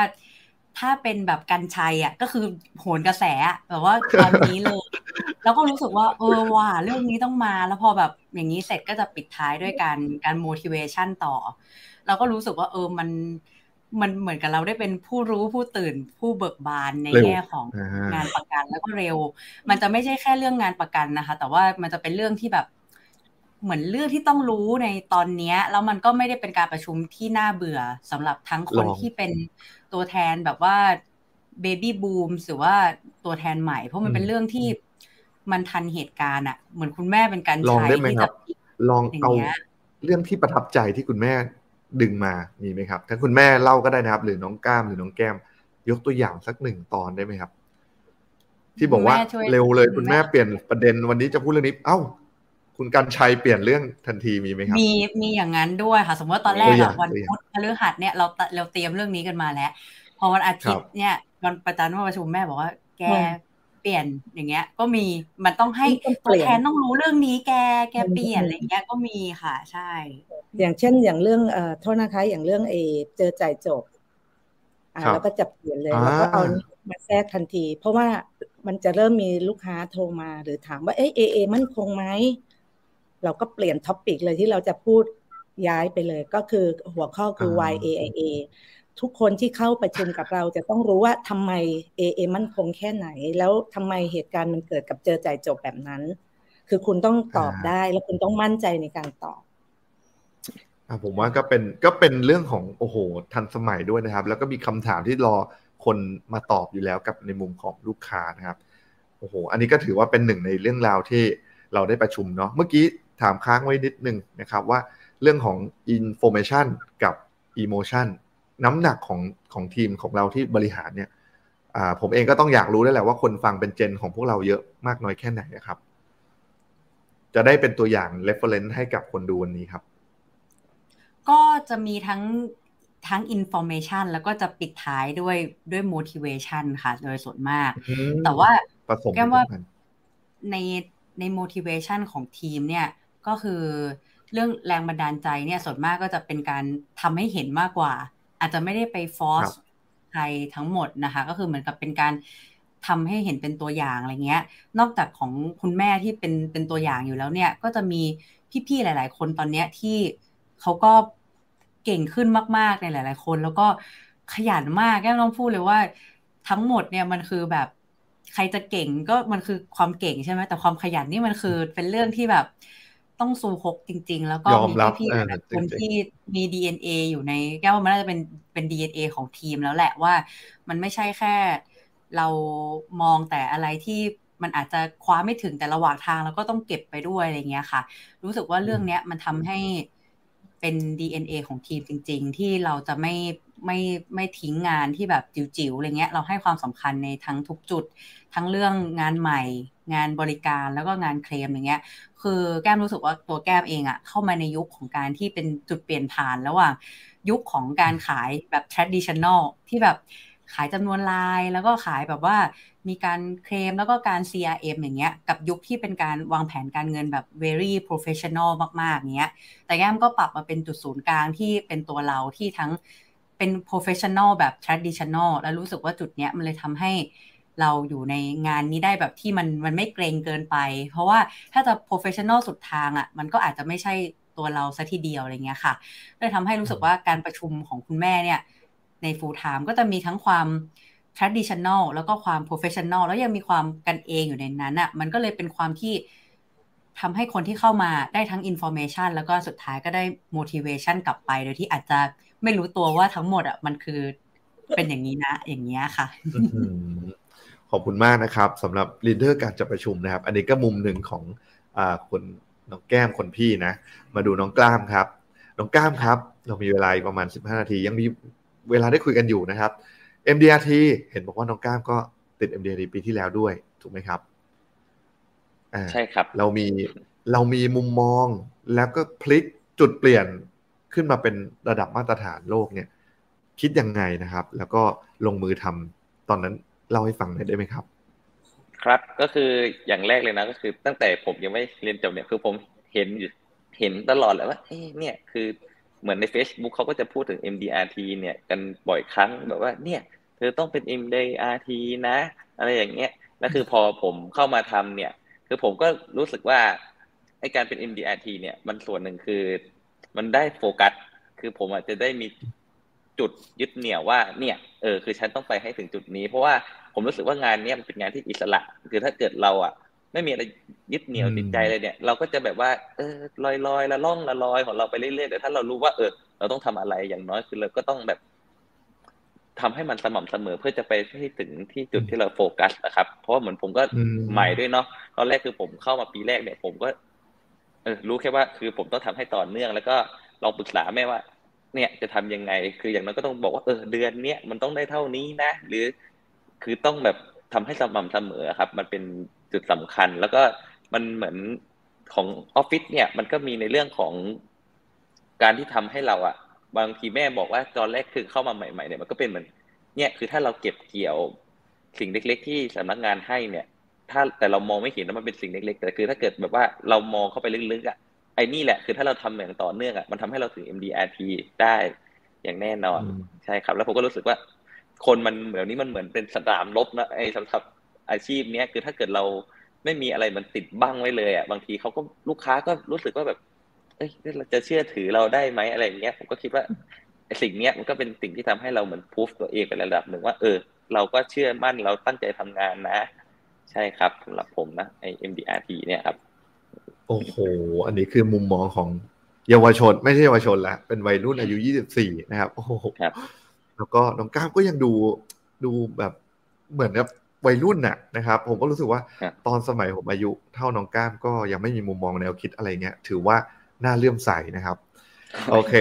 S4: ถ้าเป็นแบบกันชัยอะก็คือโหนกระแสแบบว่าตอนนี้เลย แล้วก็รู้สึกว่าเออว่าเรื่องนี้ต้องมาแล้วพอแบบอย่างนี้เสร็จก็จะปิดท้ายด้วยการการ motivation ต่อ เราก็รู้สึกว่าเออมันมันเหมือนกับเราได้เป็นผู้รู้ผู้ตื่นผู้เบิกบานในแง่ของงานประกันแล้วก็เร็ว มันจะไม่ใช่แค่เรื่องงานประกันนะคะ แต่ว่ามันจะเป็นเรื่องที่แบบ เหมือนเรื่องที่ต้องรู้ในตอนนี้แล้วมันก็ไม่ได้เป็นการประชุมที่น่าเบื่อสำหรับทั้งคนที่เป็นตัวแทนแบบว่าเบบี้บูมหรือว่าตัวแทนใหม่ เพราะมันเป็นเรื่องที่มันทันเหตุการณ์อะเหมือนคุณแม่เป็นการ
S2: ใช้ที่จะลองเอาเรื่องที่ประทับใจที่คุณแม่ดึงมามีไหมครับ ถ้าคุณแม่เล่าก็ได้นะครับ หรือน้องก้ามหรือน้องแก้ม ยกตัวอย่างสักหนึ่งตอนได้ไหมครับ ที่บอกว่าเร็วเลยคุณแม่เปลี่ยนประเด็นวันนี้จะพูดเรื่องนี้ เอ้า คุณกันชัยเปลี่ยนเรื่องทันทีมีไหมครับ
S4: มีมีอย่างนั้นด้วยค่ะ สมมติว่าตอนแรกวันพุธพฤหัสเนี่ยเราเราเตรียมเรื่องนี้กันมาแล้ว พอวันอาทิตย์เนี่ยวันประจันว่าประชุมแม่บอกว่า แกเปลี่ยนอย่างเงี้ย ก็มีมันต้องให้ตัวแทนต้องรู้เรื่องนี้แกแกเปลี่ยนอะไรเงี้ยก็มีค่ะใช่
S3: อย่างเช่นอย่างเรื่องเอ่อโทษนะคะอย่างเรื่องเอเจอจ่ายจบอ่าแล้วก็จะเปลี่ยนเลยแล้วก็เอามาแทรกทันที เพราะว่ามันจะเริ่มมีลูกค้าโทรมาหรือถามว่าเอ๊ะเอเอมั่นคงไหม เราก็เปลี่ยน topic เลยที่เราจะพูดย้ายไปเลย ก็คือหัวข้อคือ Why AIA ทุกคนที่เข้าประชุมกับเราจะต้องรู้ว่าทำไม AA มั่นคงแค่ไหน แล้วทำไมเหตุการณ์มันเกิดกับเจอจ่ายจบแบบนั้น คือคุณต้องตอบได้แล้วคุณต้องมั่นใจในการตอบ
S2: ผมว่าก็เป็นก็เป็นเรื่องของโอ้โหทันสมัยด้วยนะครับ แล้วก็มีคำถามที่รอคนมาตอบอยู่แล้วกับในมุมของลูกค้านะครับโอ้โหอันนี้ก็ถือว่าเป็นหนึ่งในเรื่องราวที่เราได้ประชุมเนาะเมื่อกี้ ถามค้างไว้นิดนึงนะครับว่าเรื่องของ information กับ emotion น้ำหนักของของทีมของเราที่บริหารเนี่ยผมเองก็ต้องอยากรู้ได้แหละว่าคนฟังเป็นเจนของพวกเราเยอะมากน้อยแค่ไหนนะครับ จะได้เป็นตัวอย่าง reference ให้กับคนดูวันนี้ครับ
S4: ก็จะมีทั้งทั้ง information แล้วก็จะปิดท้ายด้วยด้วย motivation ค่ะโดยส่วนมาก แต่ว่าแก้ว่าในใน motivation ของทีมเนี่ย ก็คือเรื่องแรงบันดาลใจเนี่ยส่วนมากก็จะเป็นการทำให้เห็นมากกว่า อาจจะไม่ได้ไปฟอร์สใครทั้งหมดนะคะ ก็คือเหมือนกับเป็นการทำให้เห็นเป็นตัวอย่างอะไรเงี้ย นอกจากของคุณแม่ที่เป็นเป็นตัวอย่างอยู่แล้วเนี่ย ก็จะมีพี่ๆหลาย ๆ คนตอนเนี้ยที่เขาก็เก่งขึ้นมากๆในหลาย ๆ คน แล้วก็ขยันมากแก้ต้องพูดเลยว่าทั้งหมดเนี่ยมันคือแบบใครจะเก่งก็มันคือความเก่งใช่ไหมแต่ความขยันนี่มันคือเป็นเรื่องที่แบบ ต้องซูฮกจริง ๆ แล้วก็มีพี่ๆคนที่มี DNA อยู่ในแก้วมันน่าจะเป็นเป็น DNA ของทีมแล้วแหละว่า มันไม่ใช่แค่ เรามองแต่อะไรที่มันอาจจะคว้าไม่ถึงแต่ระหว่างทางแล้วก็ต้องเก็บไปด้วยอะไรเงี้ยค่ะ รู้สึกว่าเรื่องเนี้ยมันทำให้เป็น DNA ของทีมจริง ๆ ที่เราจะไม่ไม่ไม่ทิ้งงานที่แบบจิ๋วๆอะไรเงี้ย เราให้ความสำคัญในทั้งทุกจุด ทั้งเรื่องงานใหม่ งานบริการแล้วก็งานเคลมอย่างเงี้ย คือแก้มรู้สึกว่าตัวแก้มเองอะเข้ามาในยุคของการที่เป็นจุดเปลี่ยนผ่านระหว่างยุคของการขายแบบ traditional ที่แบบขายจำนวนลายแล้วก็ขายแบบว่ามีการเคลมแล้วก็การ CRM อย่างเงี้ย กับยุคที่เป็นการวางแผนการเงินแบบ very professional มากๆเงี้ย แต่แก้มก็ปรับมาเป็นจุดศูนย์กลางที่เป็นตัวเราที่ทั้งเป็น professional แบบ traditional แล้วรู้สึกว่าจุดเนี้ยมันเลยทำให้ เราอยู่ในงานนี้ได้แบบที่มันมันไม่เกรงเกินไป เพราะว่าถ้าจะ professional สุดทางอะ่ะมันก็อาจจะไม่ใช่ตัวเราซะทีเดียวอะไรเงี้ยค่ะเลยทำให้รู้สึกว่าการประชุมของคุณแม่เนี่ยใน full time ก็จะมีทั้งความ traditional แล้วก็ความ professional แล้วยังมีความกันเองอยู่ในนั้นอะ่ะมันก็เลยเป็นความที่ทำให้คนที่เข้ามาได้ทั้ง information แล้วก็สุดท้ายก็ได้ motivation กลับไป โดยที่อาจจะไม่รู้ตัวว่าทั้งหมดอะมันคือเป็นอย่างนี้นะ อย่างนี้ยค่ะ
S2: ขอบคุณมากนะครับสำหรับลีดเดอร์การจัดประชุมนะครับ อันนี้ก็มุมหนึ่งของอคนน้องแก้มคนพี่นะ มาดูน้องกล้ามครับ น้องกล้ามครับ เรามีเวลาประมาณ 15 นาที ยังมีเวลาได้คุยกันอยู่นะครับ MDRT เห็นบอกว่าน้องกล้ามก็ติด MDRT ปีที่แล้วด้วย ถูกไหมครับ
S5: ใช่ครับ
S2: เรามีเรามีมุมมองแล้วก็พลิกจุดเปลี่ยนขึ้นมาเป็นระดับมาตรฐานโลกเนี่ย คิดยังไงนะครับ แล้วก็ลงมือทำตอนนั้น เล่าให้ฟังได้ไหมครับ
S5: ครับก็คืออย่างแรกเลยนะก็คือตั้งแต่ผมยังไม่เรียนจบเนี่ยคือผมเห็นอยู่เห็นตลอดเลยว่าเอ้เนี่ยคือเหมือนใน Facebook เขาก็จะพูดถึง MDRT เนี่ยกันบ่อยครั้งแบบว่าเนี่ยเธอต้องเป็น MDRT นะ อะไรอย่างเงี้ยแล้วคือพอผมเข้ามาทำเนี่ย คือผมก็รู้สึกว่าไอการเป็น MDRT เนี่ยมันส่วนหนึ่งคือมันได้โฟกัส คือผมอาจจะได้มีจุดยึดเหนี่ยวว่าเนี่ยเออคือฉันต้องไปให้ถึงจุดนี้ เพราะว่า ผมรู้สึกว่างานเนี้ยมันเป็นงานที่อิสระ คือถ้าเกิดเราอะ ไม่มีอะไรยึดเหนี่ยวจิตใจเลยเนี่ย เราก็จะแบบว่า เออลอยลอยละล่องละลอยของเราไปเรื่อยๆแต่ถ้าเรารู้ว่าเออ เราต้องทำอะไรอย่างน้อยคือเราก็ต้องแบบทำให้มันสม่ำเสมอเพื่อจะไปให้ถึงที่จุดที่เราโฟกัสนะครับ เพราะว่าเหมือนผมก็ใหม่ด้วยเนาะตอนแรกคือผมเข้ามาปีแรกเนี่ย ผมก็ เออ รู้แค่ว่า คือผมต้องทำให้ต่อเนื่อง แล้วก็ลองปรึกษาแม่ว่าเนี่ยจะทำยังไง คืออย่างนั้นก็ต้องบอกว่าเออเดือนเนี้ยมันต้องได้เท่านี้นะ หรือ คือต้องแบบทำให้สม่ำเสมอครับ มันเป็นจุดสำคัญ แล้วก็มันเหมือนของออฟฟิศเนี่ย มันก็มีในเรื่องของการที่ทำให้เราอะบางทีแม่บอกว่าตอนแรกคือเข้ามาใหม่ๆเนี่ยมันก็เป็นเหมือน เนี่ยคือถ้าเราเก็บเกี่ยวสิ่งเล็ก ๆ ที่สำนักงานให้เนี่ย ถ้าแต่เรามองไม่เห็นว่ามันเป็นสิ่งเล็ก ๆ แต่คือถ้าเกิดแบบว่าเรามองเข้าไปลึกๆอะไอ้นี่แหละคือถ้าเราทำอย่างต่อเนื่องอะมันทำให้เราถึง MDRT ได้อย่างแน่นอนใช่ครับ แล้วผมก็รู้สึกว่า คนมันเหมือนนี้มันเหมือนเป็นสนามลบนะไอ้สำหรับอาชีพเนี้ยคือถ้าเกิดเราไม่มีอะไรมันติดบ้างไว้เลยอะบางทีเขาก็ลูกค้าก็รู้สึกว่าแบบ เอ้ยเราจะเชื่อถือเราได้ไหมอะไรอย่างเงี้ยผมก็คิดว่าสิ่งเนี้ยมันก็เป็นสิ่งที่ทำให้เราเหมือนพูฟตัวเองไประดับหนึ่งว่าเออ เราก็เชื่อมั่นเราตั้งใจทำงานนะ ใช่ครับสำหรับผมนะไอ MDRT เนี่ยครับ
S2: โอ้โห อันนี้คือมุมมองของเยาวชน ไม่ใช่เยาวชนละเป็นวัยรุ่นอายุยี่สิบสี่นะครับ โอ้โห แล้วก็น้องก้าวก็ยังดูดูแบบเหมือนกับวัยรุ่นน่ะนะครับ ผมก็รู้สึกว่าตอนสมัยผมอายุเท่าน้องก้ามก็ยังไม่มีมุมมองแนวคิดอะไรเงี้ย ถือว่าน่าเลื่อมใสนะครับ โอเค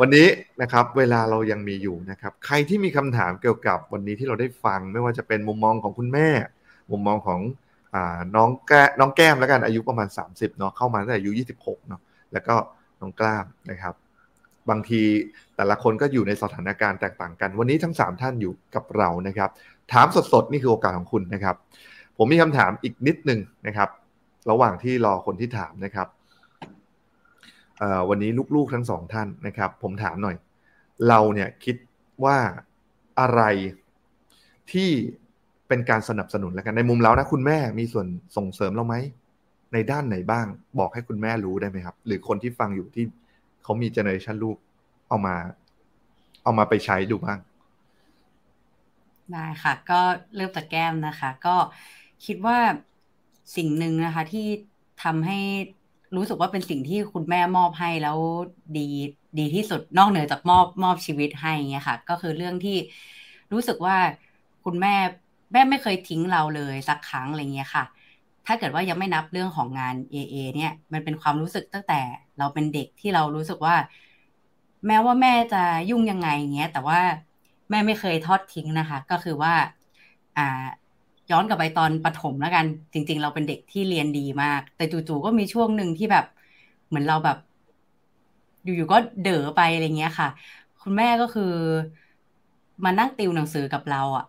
S2: วันนี้นะครับ เวลาเรายังมีอยู่นะครับ ใครที่มีคำถามเกี่ยวกับวันนี้ที่เราได้ฟัง ไม่ว่าจะเป็นมุมมองของคุณแม่ มุมมองของน้องแก้น้องแก้มแล้วกันอายุประมาณ 30เนาะเข้ามาตั้งแต่อายุ26เนาะแล้วก็น้องกล้ามนะครับ บางทีแต่ละคนก็อยู่ในสถานการณ์แตกต่างกัน วันนี้ทั้ง 3 ท่านอยู่กับเรานะครับ ถามสดๆ นี่คือโอกาสของคุณนะครับ ผมมีคำถามอีกนิดนึงนะครับ ระหว่างที่รอคนที่ถามนะครับวันนี้ลูกๆทั้งสองท่านนะครับ ผมถามหน่อย เราเนี่ยคิดว่าอะไรที่เป็นการสนับสนุนแล้วกันในมุมเรานะคุณแม่มีส่วนส่งเสริมเราไหมในด้านไหนบ้าง บอกให้คุณแม่รู้ได้ไหมครับ หรือคนที่ฟังอยู่ที่ เขามีเจเนอเรชันลูกเอามา เอามาไปใช้ดูบ้าง
S4: ได้ค่ะ ก็เริ่มจากแก้มนะคะ ก็คิดว่าสิ่งหนึ่งนะคะ ที่ทำให้รู้สึกว่าเป็นสิ่งที่คุณแม่มอบให้แล้วดีดีที่สุดนอกเหนือจากมอบมอบชีวิตให้เงี้ยค่ะ ก็คือเรื่องที่รู้สึกว่าคุณแม่แม่ไม่เคยทิ้งเราเลยสักครั้งอะไรเงี้ยค่ะ ถ้าเกิดว่ายังไม่นับเรื่องของงาน AA เนี่ย มันเป็นความรู้สึกตั้งแต่ เราเป็นเด็กที่เรารู้สึกว่า แม้ว่าแม่จะยุ่งยังไงเงี้ย แต่ว่าแม่ไม่เคยทอดทิ้งนะคะ ก็คือว่า อ่า ย้อนกลับไปตอนประถมแล้วกัน จริง ๆ เราเป็นเด็กที่เรียนดีมาก แต่จู่ๆก็มีช่วงหนึ่งที่แบบ เหมือนเราแบบ อยู่ๆก็เด๋อไปอะไรเงี้ยค่ะ คุณแม่ก็คือมานั่งติวหนังสือกับเราอะ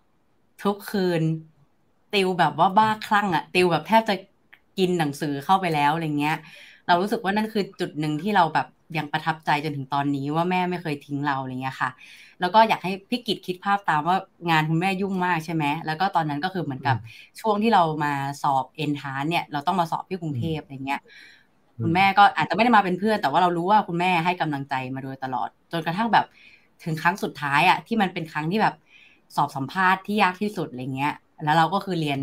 S4: ทุกคืน ติวแบบว่าบ้าคลั่งอะติวแบบแทบจะกินหนังสือเข้าไปแล้วอะไรเงี้ย เรารู้สึกว่านั่นคือจุดหนึ่งที่เราแบบยังประทับใจจนถึงตอนนี้ว่าแม่ไม่เคยทิ้งเราอะไรเงี้ยค่ะ แล้วก็อยากให้พี่กิจคิดภาพตามว่างานคุณแม่ยุ่งมากใช่ไหมแล้วก็ตอนนั้นก็คือเหมือนกับช่วงที่เรามาสอบเอ็นทานเนี่ย เราต้องมาสอบที่กรุงเทพอะไรเงี้ยคุณแม่ก็อาจจะไม่ได้มาเป็นเพื่อน แต่ว่าเรารู้ว่าคุณแม่ให้กำลังใจมาโดยตลอด จนกระทั่งแบบถึงครั้งสุดท้ายอะที่มันเป็นครั้งที่แบบสอบสัมภาษณ์ที่ยากที่สุดอะไรเงี้ย แล้วเราก็คือเรียน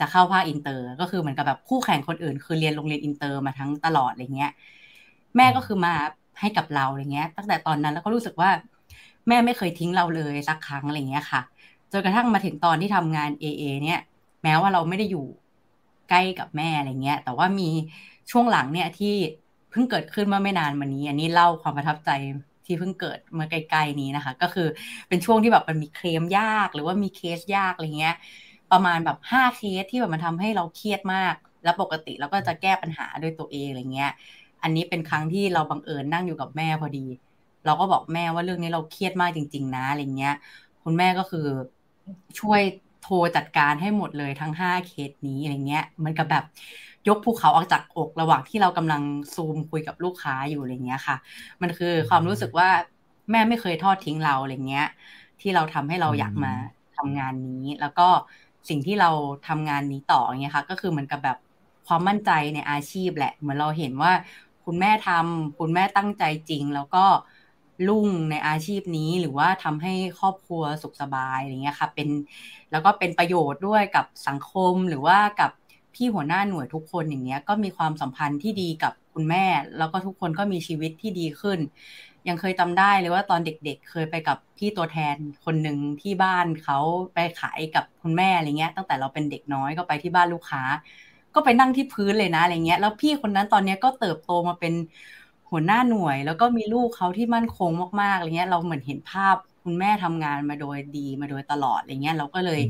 S4: จะเข้าภาคอินเตอร์ ก็คือเหมือนกับแบบคู่แข่งคนอื่น คือเรียนโรงเรียนอินเตอร์มาทั้งตลอดอะไรเงี้ย แม่ก็คือมาให้กับเราอะไรเงี้ย ตั้งแต่ตอนนั้นแล้วก็รู้สึกว่า แม่ไม่เคยทิ้งเราเลยสักครั้งอะไรเงี้ยค่ะจนกระทั่งมาถึงตอนที่ทำงาน AIA เนี่ย แม้ว่าเราไม่ได้อยู่ใกล้กับแม่อะไรเงี้ย แต่ว่ามีช่วงหลังเนี่ยที่เพิ่งเกิดขึ้นเมื่อไม่นานมานี้ อันนี้เล่าความประทับใจที่เพิ่งเกิดเมื่อใกล้ๆนี้นะคะ ก็คือเป็นช่วงที่แบบมันมีเคลมยากหรือว่ามีเคสยากอะไรเงี้ย ประมาณแบบห้าเคสที่แบบมันทำให้เราเครียดมาก แล้วปกติเราก็จะแก้ปัญหาด้วยตัวเองอะไรเงี้ย อันนี้เป็นครั้งที่เราบังเอิญนั่งอยู่กับแม่พอดี เราก็บอกแม่ว่าเรื่องนี้เราเครียดมากจริง ๆ นะอะไรเงี้ย คุณแม่ก็คือช่วยโทรจัดการให้หมดเลยทั้งห้าเคสนี้อะไรเงี้ยมันกับแบบยกภูเขาออกจากอกระหว่างที่เรากำลังซูมคุยกับลูกค้าอยู่อะไรเงี้ยค่ะ มันคือความรู้สึกว่าแม่ไม่เคยทอดทิ้งเราอะไรเงี้ย ที่เราทำให้เราอยากมาทำงานนี้ แล้วก็ สิ่งที่เราทำงานนี้ต่อเงี้ยค่ะ ก็คือเหมือนกับแบบความมั่นใจในอาชีพแหละ เหมือนเราเห็นว่าคุณแม่ทำคุณแม่ตั้งใจจริง แล้วก็ลุ่งในอาชีพนี้หรือว่าทำให้ครอบครัวสุขสบายอะไรเงี้ยค่ะเป็นแล้วก็เป็นประโยชน์ด้วยกับสังคมหรือว่ากับพี่หัวหน้าหน่วยทุกคนอย่างเงี้ยก็มีความสัมพันธ์ที่ดีกับคุณแม่ แล้วก็ทุกคนก็มีชีวิตที่ดีขึ้น ยังเคยจาได้เลยว่าตอนเด็กๆ เคยไปกับพี่ตัวแทนคนหนึ่งที่บ้านเขาไปขายกับคุณแม่อะไรเงี้ย ตั้งแต่เราเป็นเด็กน้อยก็ไปที่บ้านลูกค้า ก็ไปนั่งที่พื้นเลยนะอะไรเงี้ย แล้วพี่คนนั้นตอนนี้ก็เติบโตมาเป็นหัวหน้าหน่วย แล้วก็มีลูกเขาที่มั่นคงมากๆอะไรเงี้ย เราเหมือนเห็นภาพคุณแม่ทำงานมาโดยดีมาโดยตลอดอะไรเงี้ยเราก็เลย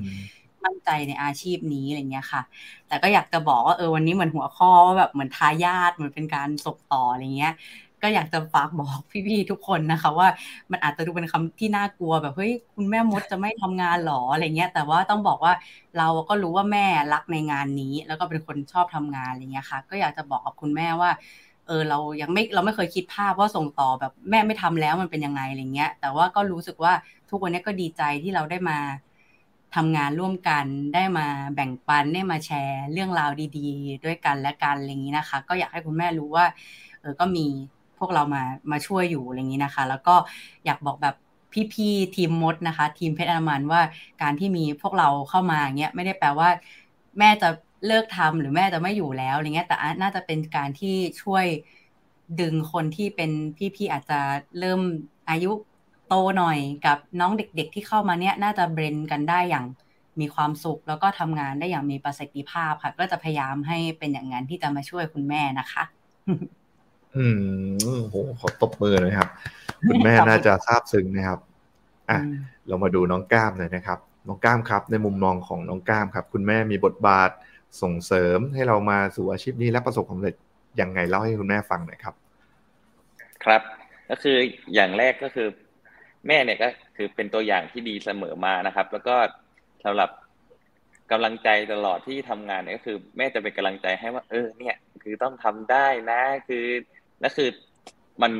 S4: มั่นใจในอาชีพนี้อะไรเงี้ยค่ะ แต่ก็อยากจะบอกว่าเออวันนี้เหมือนหัวข้อว่าแบบเหมือนทายาทเหมือนเป็นการส่งต่ออะไรเงี้ย ก็อยากจะฝากบอกพี่ๆทุกคนนะคะ ว่ามันอาจจะดูเป็นคำที่น่ากลัวแบบเฮ้ยคุณแม่มดจะไม่ทำงานหรออะไรเงี้ยแต่ว่าต้องบอกว่าเราก็รู้ว่าแม่รักในงานนี้ แล้วก็เป็นคนชอบทำงานอะไรเงี้ยค่ะ ก็อยากจะบอกกับคุณแม่ว่าเออเรายังไม่เราไม่เคยคิดภาพว่าส่งต่อแบบแม่ไม่ทำแล้วมันเป็นยังไงอะไรเงี้ย แต่ว่าก็รู้สึกว่าทุกวันนี้ก็ดีใจที่เราได้มาทำงานร่วมกันได้มาแบ่งปันได้มาแชร์ เรื่องราวดี ๆ ด้วยกันและกันอะไรอย่างนี้นะคะ ก็อยากให้คุณแม่รู้ว่า เออก็มี พวกเรามามาช่วยอยู่อะไรอย่างนี้นะคะ แล้วก็อยากบอกแบบพี่ๆทีมมดนะคะ ทีมเพชรอนามันว่าการที่มีพวกเราเข้ามาเงี้ยไม่ได้แปลว่า แม่จะเลิกทำหรือแม่จะไม่อยู่แล้วอะไรเงี้ยแต่น่าจะเป็นการที่ช่วยดึงคนที่เป็นพี่ๆอาจจะเริ่มอายุโตหน่อยกับน้องเด็กๆที่เข้ามาเนี้ยน่าจะเบรนกันได้อย่างมีความสุข แล้วก็ทำงานได้อย่างมีประสิทธิภาพค่ะ ก็จะพยายามให้เป็นอย่างนั้นที่จะมาช่วยคุณแม่นะคะ
S2: อืมโหขอตบมือเลยครับ คุณแม่น่าจะทราบซึ้งนะครับอะเรามาดูน้องก้ามเลยนะครับ น้องก้ามครับ ในมุมมองของน้องก้ามครับ คุณแม่มีบทบาทส่งเสริมให้เรามาสู่อาชีพนี้และประสบความสำเร็จยังไงเล่าให้คุณแม่ฟังหน่อยครับ
S5: ครับ ก็คืออย่างแรกก็คือ แม่เนี่ยก็คือเป็นตัวอย่างที่ดีเสมอมานะครับ แล้วก็สำหรับกำลังใจตลอดที่ทำงานเนี่ยก็คือ แม่จะเป็นกำลังใจให้ว่า เออ เนี่ย คือต้องทำได้นะ คือ นั่นคือมัน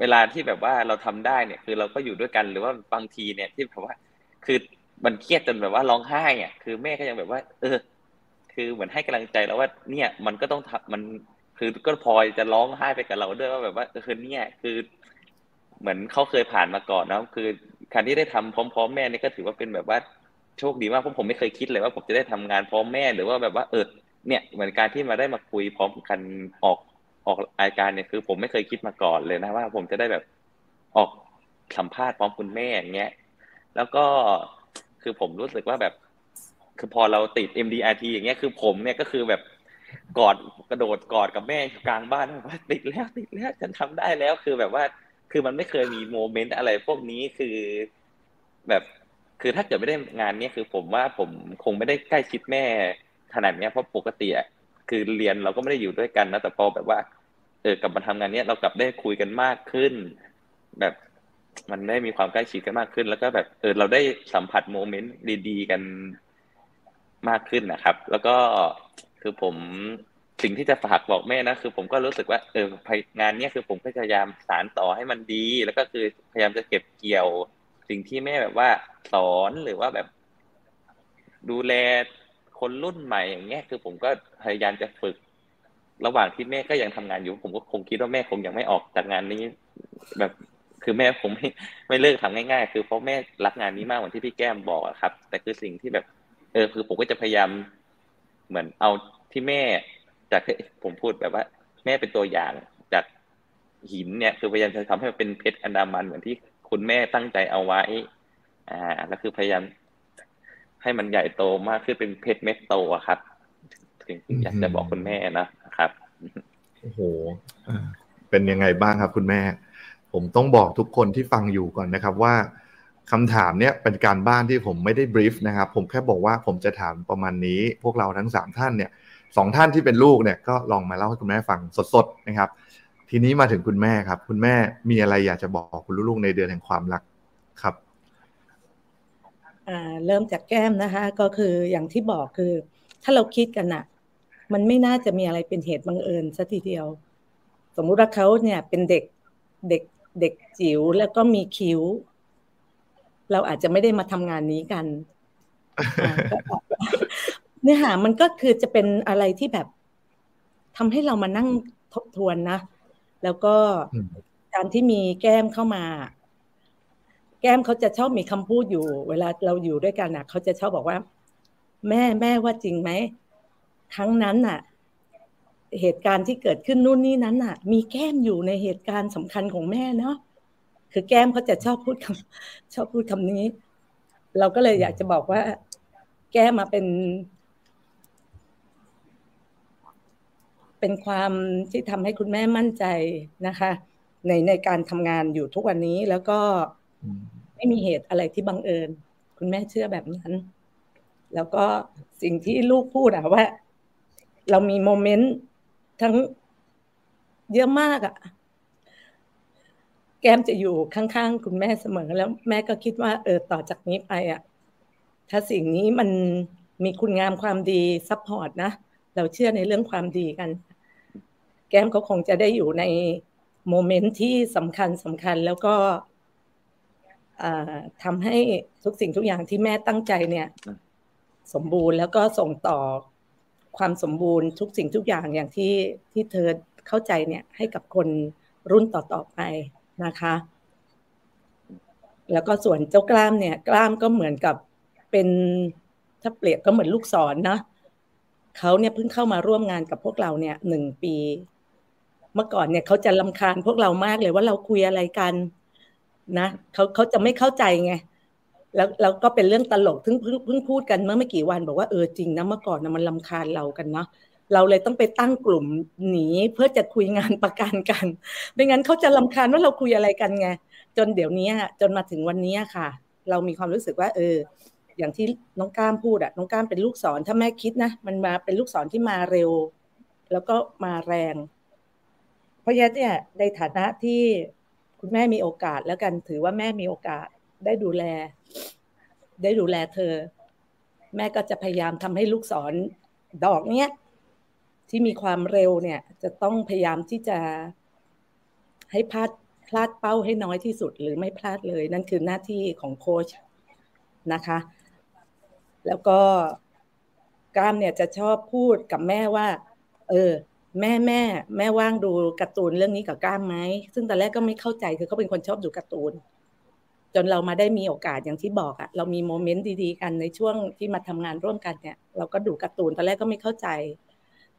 S5: เวลาที่แบบว่าเราทำได้เนี่ย คือเราก็อยู่ด้วยกันหรือว่าบางทีเนี่ยที่แบบว่า คือมันเครียดจนแบบว่าร้องไห้อะคือแม่ก็ยังแบบว่า เออ คือเหมือนให้กำลังใจแล้วว่า เนี่ยมันก็ต้องทำมันคือก็พลอยจะร้องไห้ไปกับเราด้วยว่าแบบว่าคือเนี่ยคือ เหมือนเขาเคยผ่านมาก่อนนะคือการที่ได้ทำพร้อม ๆ แม่นี่ก็ถือว่าเป็นแบบว่าโชคดีมากเพราะผมไม่เคยคิดเลยว่าผมจะได้ทำงานพร้อมแม่หรือว่าแบบว่าเออเนี่ยเหมือนการที่มาได้มาคุยพร้อมกันออก ออกรายการเนี่ยคือ ผมไม่เคยคิดมาก่อนเลยนะว่า ผมจะได้แบบออกสัมภาษณ์พร้อมคุณแม่อย่างเงี้ยแล้วก็คือผมรู้สึกว่าแบบ คือพอเราติด MDRT อย่างเงี้ยคือผมเนี่ยก็คือแบบกอดกระโดดกอดกับแม่กลางบ้านว่าติดแล้วติดแล้วฉันทำได้แล้วคือแบบว่า คือมันไม่เคยมีโมเมนต์อะไรพวกนี้คือ แบบคือถ้าเกิดไม่ได้งานเนี้คือผมว่าผมคงไม่ได้ใกล้ชิดแม่ขนาดเนี้ยเพราะปกติคือเรียนเราก็ไม่ได้อยู่ด้วยกันนะแต่พอแบบว่า ออกลับมาทำงานเนี้ยเรากลับได้คุยกันมากขึ้น แบบมันได้มีความใกล้ชิดกันมากขึ้น แล้วก็แบบเออเราได้สัมผัสโมเมนต์ดีๆ กันมากขึ้นนะครับ แล้วก็คือผมสิ่งที่จะฝากบอกแม่นะคือ ผมก็รู้สึกว่า เอองานเนี้ยคือผมก็พยายามสานต่อให้มันดี แล้วก็คือพยายามจะเก็บเกี่ยว สิ่งที่แม่แบบว่า สอนหรือว่าแบบ ดูแลคนรุ่นใหม่อย่างเงี้ยคือผมก็พยายามจะฝึก ระหว่างที่แม่ก็ยังทำงานอยู่ ผมก็คงคิดว่าแม่คงยังไม่ออกจากงานนี้ แบบคือแม่ผมไม่ไม่เลิกทำง่าย ๆ คือเพราะแม่รักงานนี้มากเหมือนที่พี่แก้มบอกครับ แต่คือสิ่งที่แบบ เออ คือผมก็จะพยายาม เหมือนเอาที่แม่ จากผมพูดแบบว่า แม่เป็นตัวอย่างจากหินเนี่ย คือพยายามจะทำให้มันเป็นเพชรอันดามันเหมือนที่คุณแม่ตั้งใจเอาไว้ อ่า แล้วคือพยายามให้มันใหญ่โตมากขึ้นเป็นเพชรเม็ดโตครับถึงอยากจะบอกคุณแม่นะ
S2: โอ้โหเป็นยังไงบ้างครับ คุณแม่ ผมต้องบอกทุกคนที่ฟังอยู่ก่อนนะครับว่าคำถามเนี้ยเป็นการบ้านที่ผมไม่ได้บรีฟนะครับ ผมแค่บอกว่าผมจะถามประมาณนี้ พวกเราทั้งสามท่านเนี่ยสองท่านที่เป็นลูกเนี่ยก็ลองมาเล่าให้คุณแม่ฟังสดๆนะครับ ทีนี้มาถึงคุณแม่ครับ คุณแม่มีอะไรอยากจะบอกคุณลูกๆในเดือนแห่งความรักครับ
S3: เริ่มจากแก้มนะคะ ก็คืออย่างที่บอกคือ ถ้าเราคิดกันอะ มันไม่น่าจะมีอะไรเป็นเหตุบังเอิญซะทีเดียว สมมุติว่าเขาเนี่ย เป็นเด็กเด็กเด็กจิ๋วแล้วก็มีคิ้ว เราอาจจะไม่ได้มาทำงานนี้กันเนื้อหามันก็คือจะเป็นอะไรที่แบบทำให้เรามานั่งทบทวนนะ แล้วก็การที่มีแก้มเข้ามา แก้มเขาจะชอบมีคำพูดอยู่ เวลาเราอยู่ด้วยกันน่ะเขาจะชอบบอกว่า แม่แม่ว่าจริงไหม ครั้งนั้นน่ะ เหตุการณ์ที่เกิดขึ้นนู่นนี่นั้นน่ะ มีแก้มอยู่ในเหตุการณ์สำคัญของแม่เนาะคือแก้มเขาจะชอบพูดคำชอบพูดคำนี้ เราก็เลยอยากจะบอกว่า แก้มมาเป็น เป็นความที่ทำให้คุณแม่มั่นใจนะคะ ในในการทำงานอยู่ทุกวันนี้แล้วก็ไม่มีเหตุอะไรที่บังเอิญ คุณแม่เชื่อแบบนั้น แล้วก็สิ่งที่ลูกพูดอะว่า เรามีโมเมนต์ทั้งเยอะมากอะแก้มจะอยู่ข้างๆ คุณแม่เสมอแล้วแม่ก็คิดว่า เออต่อจากนี้ไปอะถ้าสิ่งนี้มันมีคุณงามความดี support นะ เราเชื่อในเรื่องความดีกัน แก้มเขาคงจะได้อยู่ใน moment ที่สำคัญสำคัญแล้วก็ทำให้ทุกสิ่งทุกอย่างที่แม่ตั้งใจเนี่ย สมบูรณ์แล้วก็ส่งต่อ ความสมบูรณ์ทุกสิ่งทุกอย่างอย่างที่ที่เธอเข้าใจเนี่ยให้กับคนรุ่นต่อๆไปนะคะ แล้วก็ส่วนเจ้ากล้ามเนี่ย กล้ามก็เหมือนกับเป็นถ้าเปรียบก็เหมือนลูกศรนนะเขาเนี่ยเพิ่งเข้ามาร่วมงานกับพวกเราเนี่ยหนึ่งปี เมื่อก่อนเนี่ยเขาจะลำคาญพวกเรามากเลยว่าเราคุยอะไรกันนะเขาเขาจะไม่เข้าใจไง แล้วเราก็เป็นเรื่องตลกเพิ่งเพิ่งเพิ่งพูดกันเมื่อไม่กี่วัน บอกว่าเออจริงนะเมื่อก่อนนะมันลำคาญเรากันเนาะเราเลยต้องไปตั้งกลุ่มหนีเพื่อจะคุยงานประกันกันไม่งั้นเขาจะลำคาญว่าเราคุยอะไรกันไงจนเดี๋ยวนี้จนมาถึงวันนี้ค่ะ เรามีความรู้สึกว่า เออ อย่างที่น้องก้ามพูดอะน้องก้ามเป็นลูกศรถ้าแม่คิดนะมันมาเป็นลูกศรที่มาเร็ว แล้วก็มาแรง เพราะฉะนั้นเนี่ยในฐานะที่คุณแม่มีโอกาสแล้วกันถือว่าแม่มีโอกาส ได้ดูแล ได้ดูแลเธอ แม่ก็จะพยายามทำให้ลูกศรดอกเนี้ยที่มีความเร็วเนี่ย จะต้องพยายามที่จะให้พลาดพลาดเป้าให้น้อยที่สุดหรือไม่พลาดเลย นั่นคือหน้าที่ของโค้ชนะคะ แล้วก็กล้ามเนี่ยจะชอบพูดกับแม่ว่า เออ แม่แม่ แม่ว่างดูการ์ตูนเรื่องนี้กับกล้ามไหมซึ่งตอนแรกก็ไม่เข้าใจคือเขาเป็นคนชอบดูการ์ตูน จนเรามาได้มีโอกาสอย่างที่บอกอะเรามีโมเมนต์ดีๆกันในช่วงที่มาทำงานร่วมกันเนี่ยเราก็ดูการ์ตูนตอนแรกก็ไม่เข้าใจ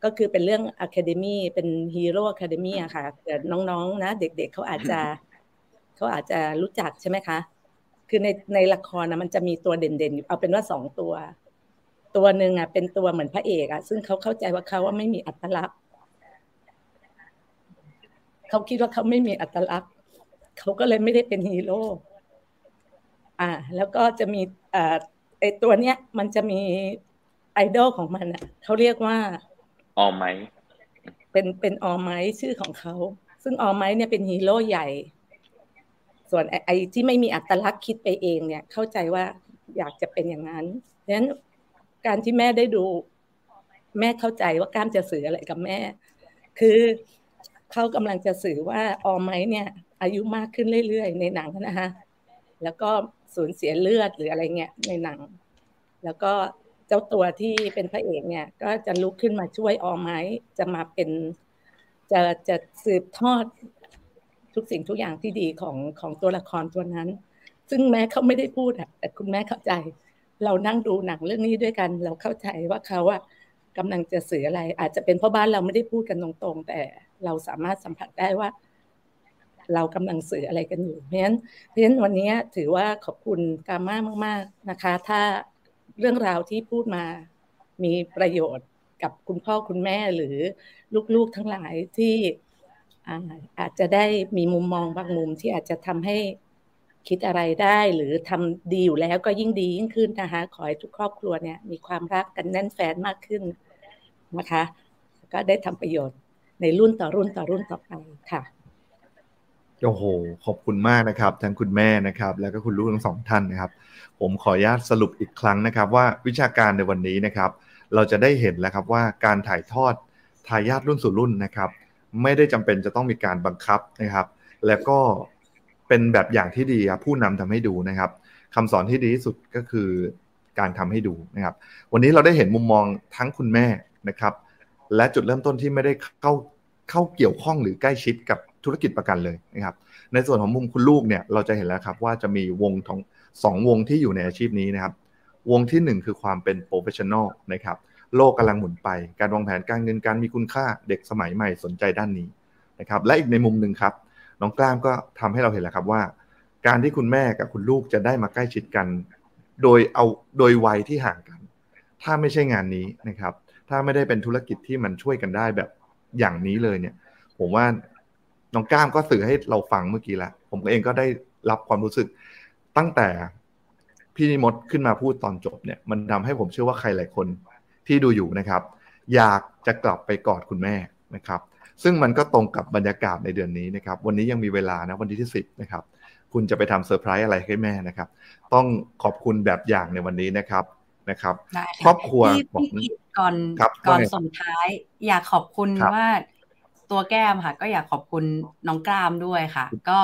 S3: ก็คือเป็นเรื่อง Academy เป็นฮีโร่ Academy อะค่ะแต่น้องๆ นะ เด็กๆเขาอาจจะเขาอาจจะรู้จักใช่ไหมคะ คือในในละครนะมันจะมีตัวเด่นๆอยู่เอาเป็นว่าสองตัว ตัวหนึ่งอะเป็นตัวเหมือนพระเอกอะซึ่งเขาเข้าใจว่าเขาว่าไม่มีอัตลักษณ์เขาคิดว่าเขาไม่มีอัตลักษณ์เขาก็เลยไม่ได้เป็นฮีโร่ อ่าแล้วก็จะมีอ่าไอตัวเนี้ยมันจะมีไอดอลของมันอะเขาเรียกว่า
S5: ออมไหม
S3: เป็นเป็นออมไหมชื่อของเขา ซึ่งออมไหมเนี่ยเป็นฮีโร่ใหญ่ ส่วนไอ้ที่ไม่มีอัตลักษณ์คิดไปเองเนี่ย เข้าใจว่าอยากจะเป็นอย่างนั้นดังนั้นการที่แม่ได้ดู แม่เข้าใจว่าก้ามจะสื่ออะไรกับแม่ คือเขากำลังจะสื่อว่าออมไหมเนี่ย อายุมากขึ้นเรื่อยๆ ในหนังนะคะแล้วก็ สูญเสียเลือดหรืออะไรเงี้ยในหนัง แล้วก็เจ้าตัวที่เป็นพระเอกเนี่ย ก็จะลุกขึ้นมาช่วยออไม้จะมาเป็นจะจะสืบทอดทุกสิ่งทุกอย่างที่ดีของของตัวละครตัวนั้น ซึ่งแม้เขาไม่ได้พูดอะแต่คุณแม่เข้าใจ เรานั่งดูหนังเรื่องนี้ด้วยกัน เราเข้าใจว่าเขาอะกำลังจะสื่ออะไร อาจจะเป็นเพราะบ้านเราไม่ได้พูดกันตรงๆ แต่เราสามารถสัมผัสได้ว่า เรากำลังสื่ออะไรกันอยู่เพราะฉะนั้นเพราะฉะนั้นวันนี้ถือว่าขอบคุณกาม่ามาก ๆนะคะ ถ้าเรื่องราวที่พูดมามีประโยชน์กับคุณพ่อคุณแม่หรือลูกๆทั้งหลายที่อาจจะได้มีมุมมองบางมุมที่อาจจะทำให้คิดอะไรได้หรือทำดีอยู่แล้วก็ยิ่งดียิ่งขึ้นนะคะขอให้ทุกครอบครัวเนี่ยมีความรักกันแน่นแฟนมากขึ้นนะคะ ก็ได้ทำประโยชน์ในรุ่นต่อรุ่นต่อรุ่นต่อไปค่ะ
S2: โอ้โห ขอบคุณมากนะครับ ทั้งคุณแม่นะครับ แล้วก็คุณลูกทั้งสองท่านนะครับ ผมขออนุญาตสรุปอีกครั้งนะครับ ว่าวิชาการในวันนี้นะครับ เราจะได้เห็นแล้วครับว่าการถ่ายทอดทายาทรุ่นสู่รุ่นนะครับ ไม่ได้จำเป็นจะต้องมีการบังคับนะครับ แล้วก็เป็นแบบอย่างที่ดีผู้นำทำให้ดูนะครับคำสอนที่ดีที่สุดก็คือการทำให้ดูนะครับ วันนี้เราได้เห็นมุมมองทั้งคุณแม่นะครับ และจุดเริ่มต้นที่ไม่ได้เข้าเข้าเกี่ยวข้องหรือใกล้ชิดกับ ธุรกิจประกันเลยนะครับ ในส่วนของมุมคุณลูกเนี่ยเราจะเห็นแล้วครับว่าจะมีวงของสองวงที่อยู่ในอาชีพนี้นะครับ วงที่ 1 คือความเป็น professionalนะครับโลกกำลังหมุนไป การวางแผนการเงินการมีคุณค่าเด็กสมัยใหม่สนใจด้านนี้นะครับ และอีกในมุมหนึ่งครับน้องกล้ามก็ทำให้เราเห็นแล้วครับว่า การที่คุณแม่กับคุณลูกจะได้มาใกล้ชิดกัน โดยเอาโดยวัยที่ห่างกัน ถ้าไม่ใช่งานนี้นะครับ ถ้าไม่ได้เป็นธุรกิจที่มันช่วยกันได้แบบอย่างนี้เลยเนี่ย ผมว่า น้องก้ามก็สื่อให้เราฟังเมื่อกี้แล้วผมเองก็ได้รับความรู้สึกตั้งแต่พี่นิมดขึ้นมาพูดตอนจบเนี่ย มันทาให้ผมเชื่อว่าใครหลายคนที่ดูอยู่นะครับ อยากจะกลับไปกอดคุณแม่นะครับ ซึ่งมันก็ตรงกับบรรยากาศในเดือนนี้นะครับ วันนี้ยังมีเวลานะวันที่ที่สิบนะครับ คุณจะไปทำเซอร์ไพรส์อะไรให้แม่นะครับ ต้องขอบคุณแบบอย่างในวันนี้นะครับนะครับ ครอบครัว
S4: ก่อนก่อนส่งท้าย อยากขอบคุณว่า ตัวแก้มค่ะ ก็อยากขอบคุณน้องกล้ามด้วยค่ะ ก็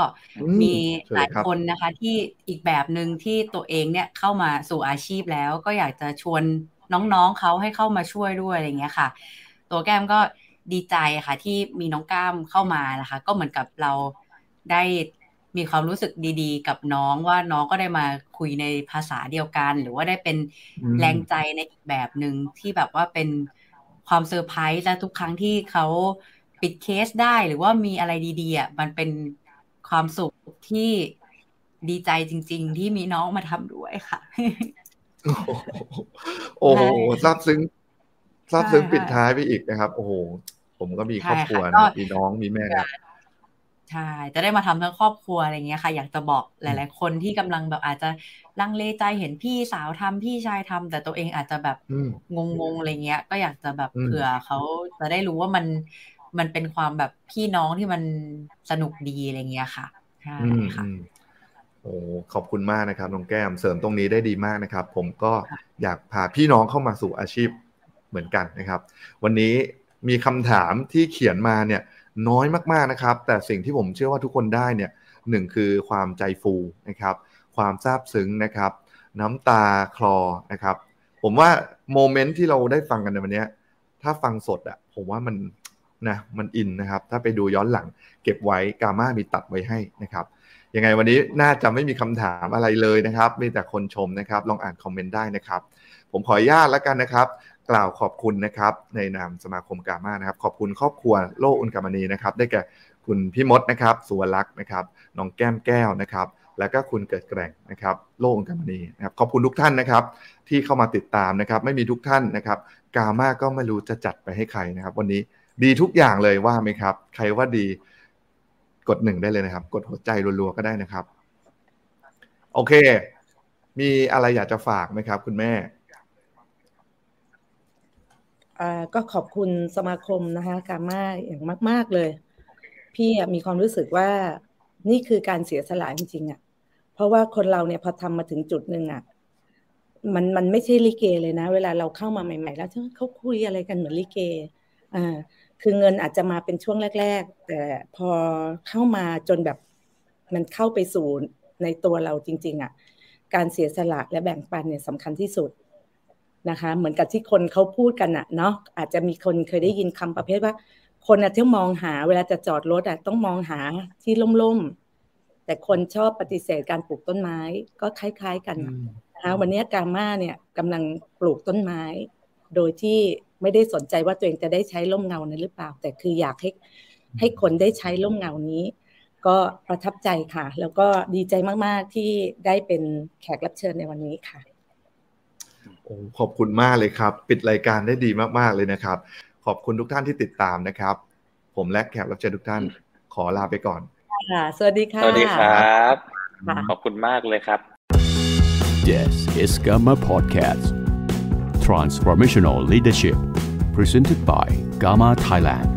S4: มีหลายคนนะคะที่อีกแบบหนึ่งที่ตัวเองเนี่ยเข้ามาสู่อาชีพแล้ว ก็อยากจะชวนน้องๆเขาให้เข้ามาช่วยด้วยอะไรเงี้ยค่ะ ตัวแก้มก็ดีใจค่ะที่มีน้องก้ามเข้ามานะคะ ก็เหมือนกับเราได้มีความรู้สึกดีๆ กับน้องว่าน้องก็ได้มาคุยในภาษาเดียวกัน หรือว่าได้เป็นแรงใจในอีกแบบหนึ่งที่แบบว่าเป็นความเซอร์ไพรส์และทุกครั้งที่เขา ปิดเคสได้หรือว่ามีอะไรดีๆอะมันเป็นความสุขที่ดีใจจริง ๆ ที่มีน้องมาทำด้วยค่ะ
S2: โอ้โหซาบซึ้งซาบซึ้งปิดท้ายไปอีกนะครับ โอ้โห ผมก็มีครอบครัวนะมีน้องมีแม่
S4: ใช่จะได้มาทำทั้งครอบครัวอะไรเงี้ยค่ะ อยากจะบอกหลาย ๆ คนที่กำลังแบบอาจจะลังเลใจเห็นพี่สาวทำพี่ชายทำแต่ตัวเองอาจจะแบบงงๆอะไรเงี้ย ก็อยากจะแบบเผื่อเขาจะได้รู้ว่ามัน มันเป็นความแบบพี่น้องที่มันสนุกดีอะไรเงี้ยค่ะใช่ค่ะ
S2: โอ้ขอบคุณมากนะครับน้องแก้มเสริมตรงนี้ได้ดีมากนะครับ ผมก็อยากพาพี่น้องเข้ามาสู่อาชีพเหมือนกันนะครับ วันนี้มีคำถามที่เขียนมาเนี่ยน้อยมากๆนะครับ แต่สิ่งที่ผมเชื่อว่าทุกคนได้เนี่ยหนึ่งคือความใจฟูนะครับ ความซาบซึ้งนะครับ น้ำตาคลอนะครับ ผมว่าโมเมนต์ที่เราได้ฟังกันในวันนี้ถ้าฟังสดอะผมว่ามัน นะมันอินนะครับ ถ้าไปดูย้อนหลังเก็บไว้กาม่ามีตัดไว้ให้นะครับยังไงวันนี้น่าจะไม่มีคำถามอะไรเลยนะครับ มีแต่คนชมนะครับ ลองอ่านคอมเมนต์ได้นะครับ ผมขออนุญาตแล้วกันนะครับ กล่าวขอบคุณนะครับ ในนามสมาคมกาม่านะครับ ขอบคุณครอบครัวโลกอุนกามณีนะครับ ได้แก่คุณพี่มดนะครับสุวรรค์นะครับน้องแก้มแก้วนะครับ แล้วก็คุณเกิดแกร่งนะครับ โลกอุนกามณีนะครับขอบคุณทุกท่านนะครับ ที่เข้ามาติดตามนะครับ ไม่มีทุกท่านนะครับ กาม่าก็ไม่รู้จะจัดไปให้ใครนะครับ วันนี้ ดีทุกอย่างเลยว่าไหมครับ ใครว่าดีกดหนึ่งได้เลยนะครับ กดหัวใจรัวๆก็ได้นะครับ โอเค มีอะไรอยากจะฝากไหมครับ คุณแม่
S3: ก็ขอบคุณสมาคมนะคะกามาอย่างมาก ๆเลย พี่มีความรู้สึกว่านี่คือการเสียสละจริงๆอะ เพราะว่าคนเราเนี่ยพอทำมาถึงจุดหนึ่งอะมันมันไม่ใช่ลิเกเลยนะ เวลาเราเข้ามาใหม่ ๆ แล้วเขาคุยอะไรกันเหมือนลิเกอ่า คือเงินอาจจะมาเป็นช่วงแรก ๆ แต่พอเข้ามาจนแบบมันเข้าไปสู่ในตัวเราจริง ๆอะการเสียสละและแบ่งปันเนี่ยสำคัญที่สุดนะคะ เหมือนกับที่คนเขาพูดกันอะเนาะอาจจะมีคนเคยได้ยินคำประเภทว่า คนอะที่มองหา เวลาจะจอดรถอะต้องมองหาที่ล่มๆแต่คนชอบปฏิเสธการปลูกต้นไม้ก็คล้าย ๆ กันนะคะวันนี้กาม่าเนี่ยกำลังปลูกต้นไม้ โดยที่ ไม่ได้สนใจว่าตัวเองจะได้ใช้ร่มเงานั้นหรือเปล่า แต่คืออยากให้ให้คนได้ใช้ร่มเงานี้ ก็ประทับใจค่ะ แล้วก็ดีใจมาก ๆ ที่ได้เป็นแขกรับเชิญในวันนี้ค่ะ
S2: โอ้ขอบคุณมากเลยครับ ปิดรายการได้ดีมาก ๆ เลยนะครับ ขอบคุณทุกท่านที่ติดตามนะครับ ผมและแขกรับเชิญทุกท่านขอลาไปก่อน
S3: ค่ะสวัสดีค่ะ
S5: สวัสดีครับ ขอบคุณมากเลยครับ
S1: Yes is Gamma Podcast Transformational Leadership Presented by Gamma Thailand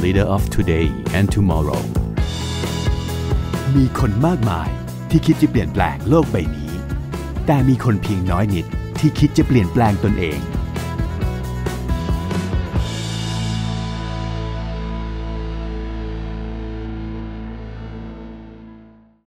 S1: Leader of Today and Tomorrow
S6: มีคนมากมายที่คิดจะเปลี่ยนแปลงโลกใบนี้ แต่มีคนเพียงน้อยนิดที่คิดจะเปลี่ยนแปลงตนเอง